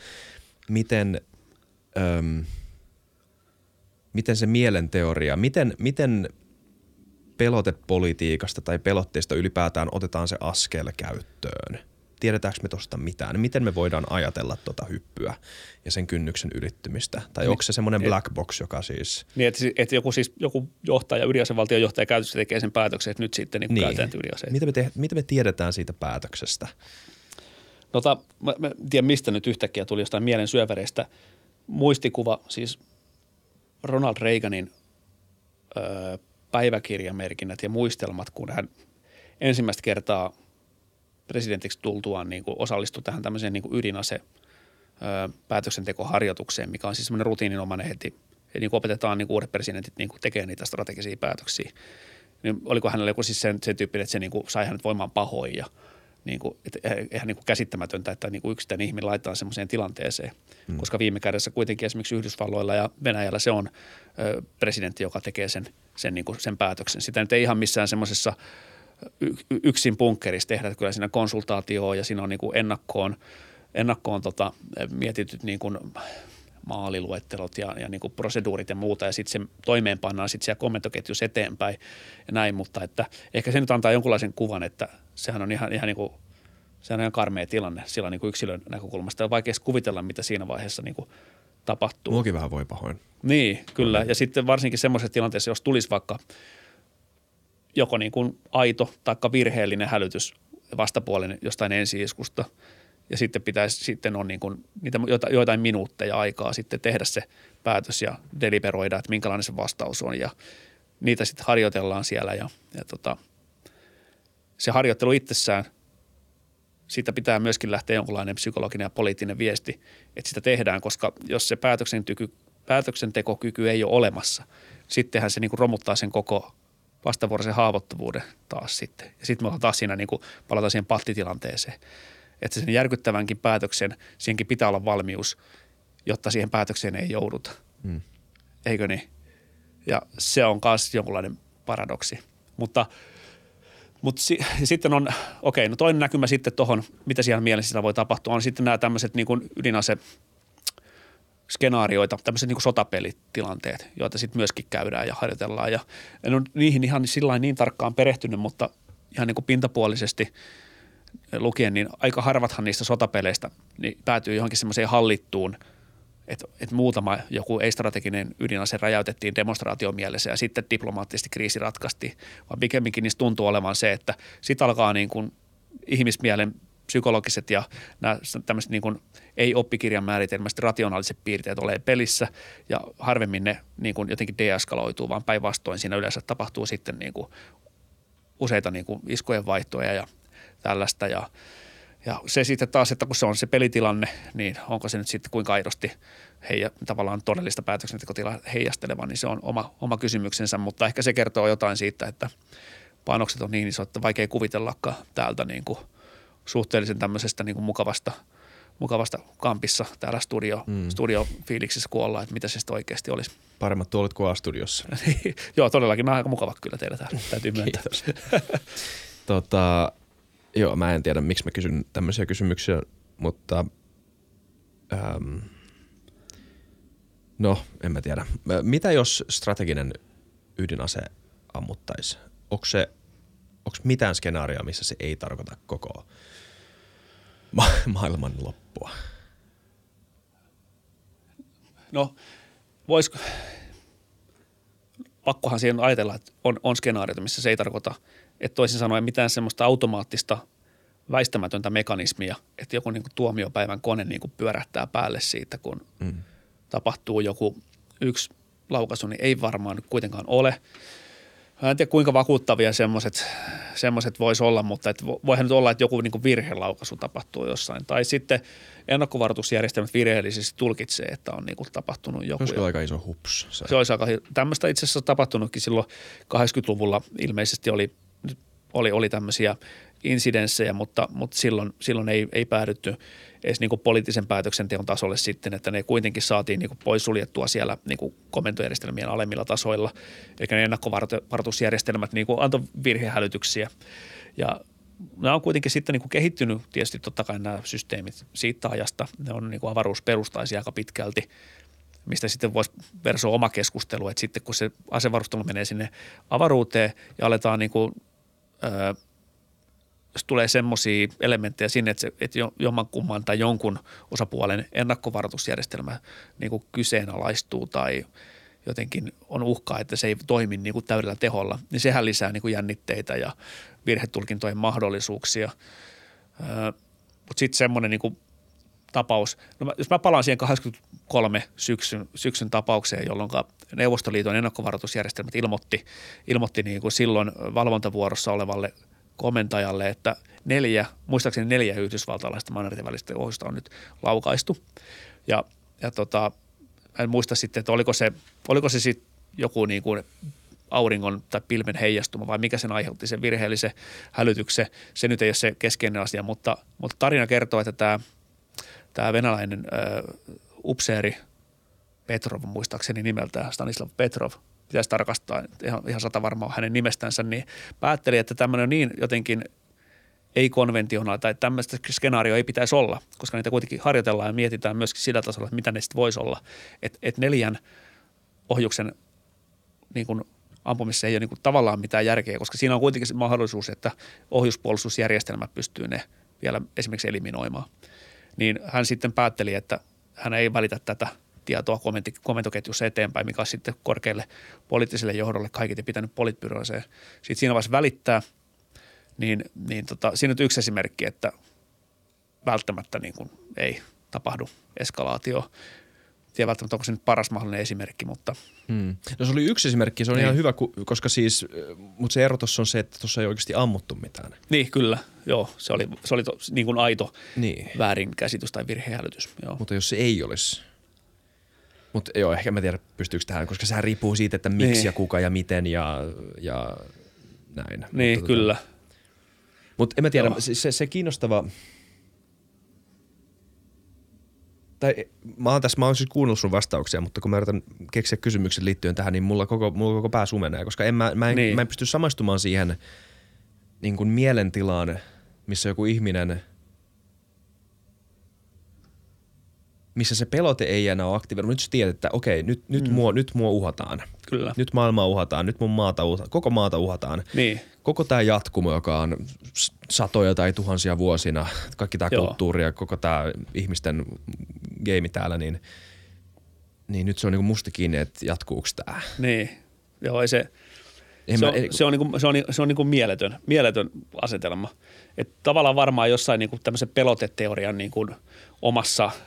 miten öm, – miten se mielenteoria, miten, miten pelotepolitiikasta tai pelotteista ylipäätään otetaan se askel käyttöön? Tiedetäänkö me tuosta mitään? Miten me voidaan ajatella tuota hyppyä ja sen kynnyksen ylittymistä? Tai niin, onko se semmoinen black box, joka siis... Niin, että, että joku, siis, joku johtaja, ydinasevaltion johtaja käytössä tekee sen päätöksen, että nyt sitten niin niin. käytetään ydinaseita. Mitä me, te, mitä me tiedetään siitä päätöksestä? No, ta, mä, mä en tiedä, mistä nyt yhtäkkiä tuli jostain mielen syövereistä muistikuva, siis Ronald Reaganin ö, päiväkirjamerkinnät ja muistelmat, kun hän ensimmäistä kertaa presidentiksi tultuaan niin kuin osallistui tähän tämmöiseen niin kuin ydinase päätöksentekoharjoitukseen, mikä on siis semmoinen rutiininomainen heti. Eli niin kuin opetetaan niin kuin uudet presidentit niin kuin tekemään niitä strategisia päätöksiä. Niin oliko hänellä joku siis sen, sen tyyppinen, että se niin kuin sai hänet voimaan pahoin ja – niin kuin, että eihän niin kuin käsittämätöntä, että niin kuin yksittäinen ihminen laitetaan semmoiseen tilanteeseen, mm. koska viime kädessä kuitenkin esimerkiksi Yhdysvalloilla ja Venäjällä se on ö, presidentti, joka tekee sen, sen, niin kuin sen päätöksen. Sitä nyt ei ihan missään semmoisessa yksin punkkerissa tehdä, että kyllä siinä konsultaatioon ja siinä on niin kuin ennakkoon, ennakkoon tota, mietityt niin kuin maaliluettelot ja, ja niin kuin proseduurit ja muuta, ja sitten se toimeenpannaan sitten siellä kommentoketjussa eteenpäin ja näin, mutta että ehkä se nyt antaa jonkunlaisen kuvan, että sehän on ihan, ihan niin kuin, sehän on ihan karmea tilanne sillä niin kuin yksilön näkökulmasta. On vaikea kuvitella, mitä siinä vaiheessa niin kuin tapahtuu. Muokin vähän voi pahoin. Niin, kyllä. Ja sitten varsinkin semmoisessa tilanteessa, jos tulisi vaikka joko niin kuin aito tai virheellinen hälytys vastapuolen jostain ensiiskusta – ja sitten pitäisi, sitten on niin kuin niitä joitain minuutteja aikaa sitten tehdä se päätös ja deliberoida, että minkälainen se vastaus on. Ja niitä sitten harjoitellaan siellä ja, ja tota, se harjoittelu itsessään, siitä pitää myöskin lähteä jonkunlainen psykologinen ja poliittinen viesti, että sitä tehdään, koska jos se päätöksentekokyky ei ole olemassa, sittenhän se niin kuin romuttaa sen koko vastavuoroisen haavoittuvuuden taas sitten. Ja sitten me ollaan taas siinä niin kuin, palataan siihen pattitilanteeseen että sen järkyttävänkin päätöksen, siihenkin pitää olla valmius, jotta siihen päätökseen ei jouduta. Hmm. Eikö niin? Ja se on myös jonkunlainen paradoksi. Mutta, mutta si, sitten on, okei, no toinen näkymä sitten tuohon, mitä siellä mielessä voi tapahtua, on sitten nämä tämmöiset niin kuin ydinase skenaarioita, tämmöiset niin sotapelitilanteet, joita sitten myöskin käydään ja harjoitellaan. Ja en ole niihin ihan sillä niin tarkkaan perehtynyt, mutta ihan niin kuin pintapuolisesti – lukien, niin aika harvathan niistä sotapeleistä niin päätyy johonkin semmoiseen hallittuun, että, että muutama joku ei-strateginen ydinase räjäytettiin demonstraation mielessä ja sitten diplomaattisesti kriisi ratkaistiin, vaan pikemminkin niistä tuntuu olevan se, että sitten alkaa niin kuin ihmismielen psykologiset ja nämä tämmöiset niin kuin ei-oppikirjan määritelmästi rationaaliset piirteet ole pelissä ja harvemmin ne niin kuin jotenkin deeskaloituu, vaan päinvastoin siinä yleensä tapahtuu sitten niin kuin useita niin kuin iskujen vaihtoja ja tällaista. Ja, ja se sitten taas, että kun se on se pelitilanne, niin onko se nyt sitten kuinka aidosti heija, tavallaan todellista päätöksentekotilaa heijasteleva, niin se on oma, oma kysymyksensä, mutta ehkä se kertoo jotain siitä, että panokset on niin iso, että vaikea kuvitellakaan täältä niin kuin suhteellisen tämmöisestä niin kuin mukavasta, mukavasta kampissa täällä studio, mm. studio-fiiliksissä, kun ollaan, että mitä se sitten oikeasti olisi. Paremmat tuolit kuin A-studiossa. Joo, todellakin. Nämä aika mukavat kyllä teillä täällä, täytyy myöntää. tota, Joo, mä en tiedä, miksi mä kysyn tämmöisiä kysymyksiä, mutta ähm, no, en mä tiedä. Mitä jos strateginen ydinase ammuttaisi? Onko se, onko mitään skenaarioa, missä se ei tarkoita koko ma- maailman loppua? No, voisiko, pakkohan siihen ajatella, että on, on skenaarioita, missä se ei tarkoita – että toisin sanoen mitään semmoista automaattista väistämätöntä mekanismia, että joku niin kuin tuomiopäivän kone niin kuin pyörähtää päälle siitä, kun mm. tapahtuu joku yksi laukaisu, niin ei varmaan kuitenkaan ole. En tiedä kuinka vakuuttavia semmoiset, semmoiset voisi olla, mutta et voihan nyt olla, että joku niin virhelaukaisu tapahtuu jossain. Tai sitten ennakkovaroitusjärjestelmät virheellisesti tulkitsee, että on niin tapahtunut joku. Olisiko aika iso hups? Se, se olisi aika, tämmöistä itse asiassa tapahtunutkin silloin 80-luvulla ilmeisesti oli – oli, oli tämmöisiä insidenssejä, mutta, mutta silloin, silloin ei, ei päädytty edes niin kuin poliittisen päätöksenteon tasolle sitten, että ne kuitenkin saatiin niin kuin pois suljettua siellä niin kuin komentojärjestelmien alemmilla tasoilla. Eli ne ennakkovaroitusjärjestelmät niin kuin antoi virhehälytyksiä. Ja nämä on kuitenkin sitten niin kuin kehittynyt tietysti totta kai nämä systeemit siitä ajasta. Ne on niin kuin avaruusperustaisia aika pitkälti, mistä sitten voisi versoa oma keskustelu, että sitten kun se asevarustelu menee sinne avaruuteen ja aletaan niin kuin jos tulee semmoisia elementtejä sinne, että, se, että jommankumman tai jonkun osapuolen ennakkovaroitusjärjestelmä niin kuin kyseenalaistuu tai jotenkin on uhkaa, että se ei toimi niin kuin täydellä teholla, niin sehän lisää niin kuin jännitteitä ja virhetulkintojen mahdollisuuksia. Mutta sitten semmoinen niin tapaus. No, jos mä palaan siihen 83 syksyn, syksyn tapaukseen, jolloin Neuvostoliiton ennakkovaroitusjärjestelmät ilmoitti, ilmoitti niin kuin silloin valvontavuorossa olevalle komentajalle, että neljä, muistaakseni neljä yhdysvaltalaista mannerten välistä ohjusta on nyt laukaistu. Ja, ja tota, en muista sitten, että oliko se, oliko se sitten joku niin kuin auringon tai pilven heijastuma vai mikä sen aiheutti, sen virheellisen hälytyksen. Se nyt ei ole se keskeinen asia, mutta, mutta tarina kertoo, että tämä, tämä venäläinen ö, upseeri Petrov, muistaakseni nimeltään Stanislav Petrov, pitäisi tarkastaa, ihan, ihan sata varmaan hänen nimestänsä, niin päätteli, että tämmöinen on niin jotenkin ei-konventionaali tai tämmöistä skenaario ei pitäisi olla, koska niitä kuitenkin harjoitellaan ja mietitään myöskin sillä tasolla, että mitä ne sitten voisi olla. Että et neljän ohjuksen niin kuin ampumisessa ei ole niin kuin tavallaan mitään järkeä, koska siinä on kuitenkin se mahdollisuus, että ohjuspuolustusjärjestelmä pystyy ne vielä esimerkiksi eliminoimaan. Niin hän sitten päätteli, että hän ei välitä tätä tietoa komentoketjussa eteenpäin, mikä on sitten korkealle poliittiselle johdolle kaikille pitänyt politbyroiseen. Sitten siinä vaiheessa välittää, niin, niin tota, siinä on yksi esimerkki, että välttämättä niin kuin ei tapahdu eskalaatio tiedä välttämättä, onko se nyt paras mahdollinen esimerkki, mutta. Hmm. No se oli yksi esimerkki, se on niin. ihan hyvä, koska siis, mutta se ero tuossa on se, että tuossa ei oikeasti ammuttu mitään. Niin, kyllä. Joo, se oli, se oli to, niin kuin aito niin. väärinkäsitys tai virhehälytys. Joo. Mutta jos se ei olisi, mutta joo, ehkä mä tiedä pystyykö tähän, koska sehän riippuu siitä, että miksi niin. ja kuka ja miten ja, ja näin. Niin, mutta, tota- kyllä. Mutta en mä tiedä, se, se, se kiinnostava – tai mä oon tässä, mä oon siis kuunnellut sun vastauksia, mutta kun mä yritän keksiä kysymyksen liittyen tähän, niin mulla koko, mulla koko pää sumenee, koska en mä, mä, en, niin. mä en pysty samaistumaan siihen niin kuin mielentilaan, missä joku ihminen, missä se pelote ei enää ole aktivoinut. Nyt sä tiedät, että okei, nyt, nyt, mm. mua, nyt mua uhataan. Kyllä. Nyt maailmaa uhataan, nyt mun maata uhataan, koko maata uhataan. Niin. Koko tämä jatkumo, joka on satoja tai tuhansia vuosina, kaikki tämä kulttuuri ja koko tämä ihmisten game täällä, niin, niin nyt se on niinku musta kiinni, että jatkuuko tämä. Niin, joo ei se, se, on, se, on, niinku, se on, se on niinku mieletön, mieletön asetelma. Et tavallaan varmaan jossain niinku tämmöisen peloteteorian niinku omassa –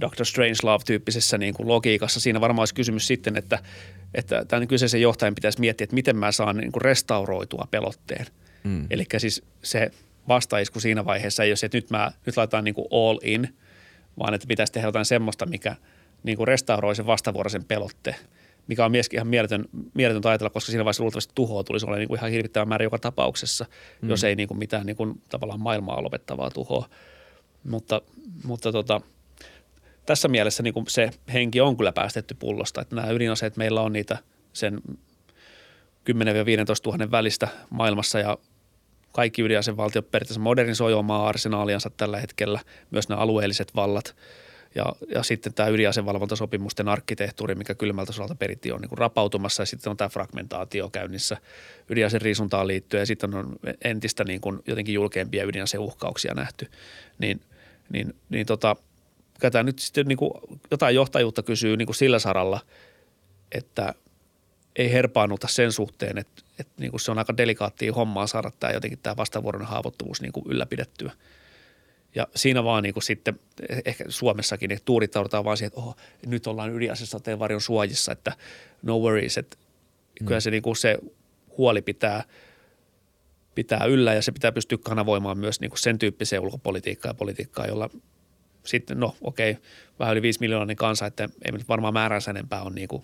Dr. Strangelove-tyyppisessä niin kuin logiikassa. Siinä varmaan olisi kysymys sitten, että, että tämän kyseisen johtajan pitäisi miettiä, että miten mä saan niin kuin restauroitua pelotteen. Mm. Eli siis se vastaisku siinä vaiheessa ei ole se, että nyt, mä, nyt laitetaan niin kuin all in, vaan että pitäisi tehdä jotain semmoista, mikä niin kuin restauroi sen vastavuoroisen pelotteen mikä on myöskin ihan mieletön, mieletön ajatella, koska siinä vaiheessa luultavasti tuhoa tulisi olla niin kuin ihan hirvittävä määrä joka tapauksessa, mm. jos ei niin kuin mitään niin kuin tavallaan maailmaa lopettavaa tuhoa. Mutta, mutta tota, tässä mielessä niin kuin se henki on kyllä päästetty pullosta, että nämä ydinaseet meillä on niitä sen 10 15 000 välistä maailmassa ja kaikki ydinasevaltiot periaatteessa modernisoi omaa arsenaaliansa tällä hetkellä, myös nämä alueelliset vallat. Ja, ja sitten tämä ydinasevalvontasopimusten arkkitehtuuri, mikä kylmältä solalta perittiin, on niin rapautumassa ja sitten on tämä fragmentaatio käynnissä ydinaseen riisuntaan liittyen ja sitten on entistä niin kuin jotenkin julkeampia ydinaseuhkauksia nähty. Niin, niin, niin tota, ketä nyt sitten niin kuin jotain johtajuutta kysyy niin kuin sillä saralla, että ei herpaannuta sen suhteen, että, että niin kuin se on aika delikaattia hommaa saada tämä jotenkin tämä vastavuoroinen haavoittuvuus niin kuin ylläpidettyä. Ja siinä vaan niin kuin sitten ehkä Suomessakin niin tuurittaudutaan vaan siihen, että oho, nyt ollaan ydinasesateen varjon suojissa, että no worries, että mm. kyllä se, niin kuin se huoli pitää, pitää yllä ja se pitää pystyä kanavoimaan myös niin kuin sen tyyppiseen ulkopolitiikkaan ja politiikkaan, jolla sitten no okei, okay, vähän yli 5 miljoonaa kansa, että ei nyt varmaan määränsä enempää on niin kuin,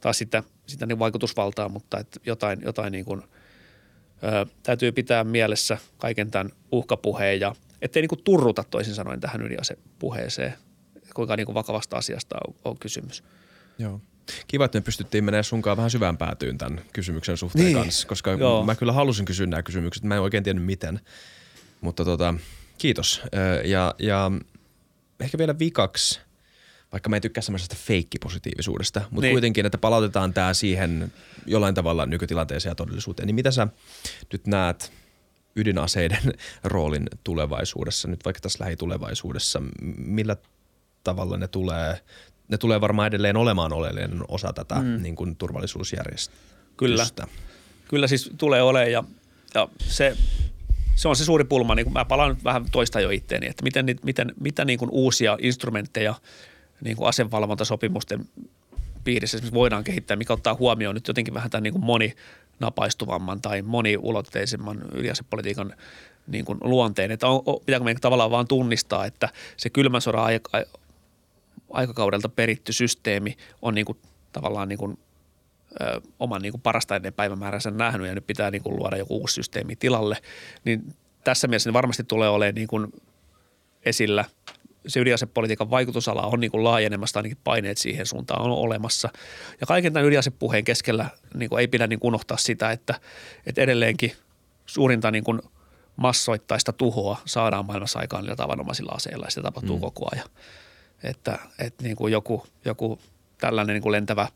taas sitä, sitä niin vaikutusvaltaa, mutta että jotain, jotain niin kuin, ö, täytyy pitää mielessä kaiken tämän uhkapuheen ja ettei niin kuin turruta toisin sanoen tähän ydinasepuheeseen, kuinka niin kuin vakavasta asiasta on, on kysymys. Joo. Kiva, että me pystyttiin menemään sunkaan vähän syvään päätyyn tämän kysymyksen suhteen niin. kanssa, koska Joo. mä kyllä halusin kysyä nämä kysymykset. Mä en oikein tiennyt miten, mutta tota, kiitos. Ja, ja ehkä vielä vikaksi, vaikka mä en tykkää semmoisesta feikkipositiivisuudesta, mutta niin. kuitenkin, että palautetaan tämä siihen jollain tavalla nykytilanteeseen ja todellisuuteen, niin mitä sä nyt näet ydinaseiden roolin tulevaisuudessa, nyt vaikka tässä lähitulevaisuudessa, millä tavalla ne tulee, ne tulee varmaan edelleen olemaan oleellinen osa tätä mm. niin kuin turvallisuusjärjestelmää. Kyllä, kyllä siis tulee olemaan ja, ja se, se on se suuri pulma. Niin mä palaan vähän toista jo itteeni, että miten, miten, mitä niin kuin uusia instrumentteja niin kuin asevalvontasopimusten piirissä voidaan kehittää, mikä ottaa huomioon nyt jotenkin vähän tämän niin kuin moninapaistuvamman tai moniulotteisemman ydinasepolitiikan niin kuin luonteen. Että on, pitääkö meidän tavallaan vaan tunnistaa, että se kylmän sodan aika, aikakaudelta peritty systeemi on niin kuin, tavallaan niin kuin, ö, oman niin kuin parasta ennen päivämääränsä nähnyt ja nyt pitää niin kuin luoda joku uusi systeemi tilalle. Niin tässä mielessä ne varmasti tulee olemaan niin kuin esillä – se ydinasepolitiikan vaikutusala on niin kuin laajenemassa, ainakin paineet siihen suuntaan on olemassa. Ja kaiken tämän ydinasepuheen keskellä niin kuin ei pidä niin kuin unohtaa sitä, että, että edelleenkin suurinta niin kuin massoittaista tuhoa saadaan maailmassa aikaan niillä tavanomaisilla aseilla ja se tapahtuu mm. koko ajan. Että, että niin kuin joku, joku tällainen niin kuin lentävä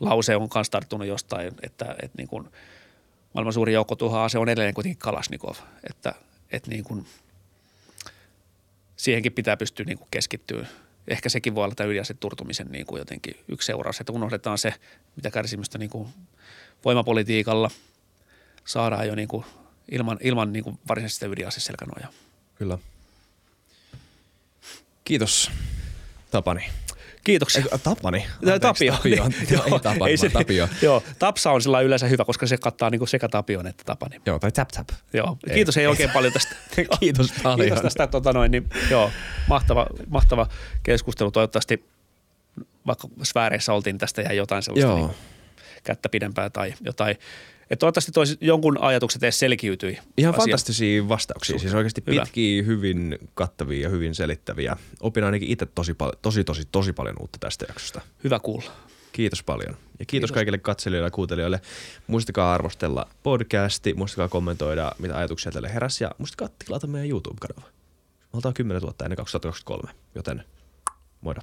lause on myös tarttunut jostain, että, että niin kuin maailman suuri joukko tuhoaa, se on edelleen kuitenkin Kalashnikov, että, että niin kuin – siihenkin pitää pystyä niin kuin keskittyä. Ehkä sekin voi olla tämä ydinaseturtumisen niin kuin jotenkin yksi seuraus, että unohdetaan se, mitä kärsimystä niin kuin voimapolitiikalla saadaan jo niin kuin ilman, ilman niin kuin varsinaisesti ydinaseselkänojaa. Kyllä. Kiitos Tapani. Kiitoksia. Ei, Tapani. Anteeksi, Tapio. Tapio. joo, ei Tapani, ei se, Tapio. Joo, Tapsa on sillä yleensä hyvä, koska se kattaa niin kuin sekä Tapion että Tapani. Joo, tai Tap Tap. Joo, ei, kiitos ei, ei oikein paljon tästä. kiitos paljon. Kiitos tästä, tota noin, niin, joo, mahtava, mahtava keskustelu. Toivottavasti vaikka sfääreissä oltiin tästä ja jotain sellaista niin, kättä pidempää tai jotain että toivottavasti toisi jonkun ajatukset edes selkiytyi. Ihan asia. fantastisia vastauksia, Suht. siis oikeasti Hyvä. pitkiä, hyvin kattavia ja hyvin selittäviä. Opin ainakin itse tosi, tosi, tosi, tosi paljon uutta tästä jaksosta. Hyvä kuulla. Kiitos paljon. Ja kiitos, kiitos. kaikille katselijoille ja kuuntelijoille. Muistakaa arvostella podcasti, muistakaa kommentoida, mitä ajatuksia teille heräsi ja muistakaa tilata meidän YouTube-kanava. Me oltaan 10 vuotta ennen 2023, joten moida.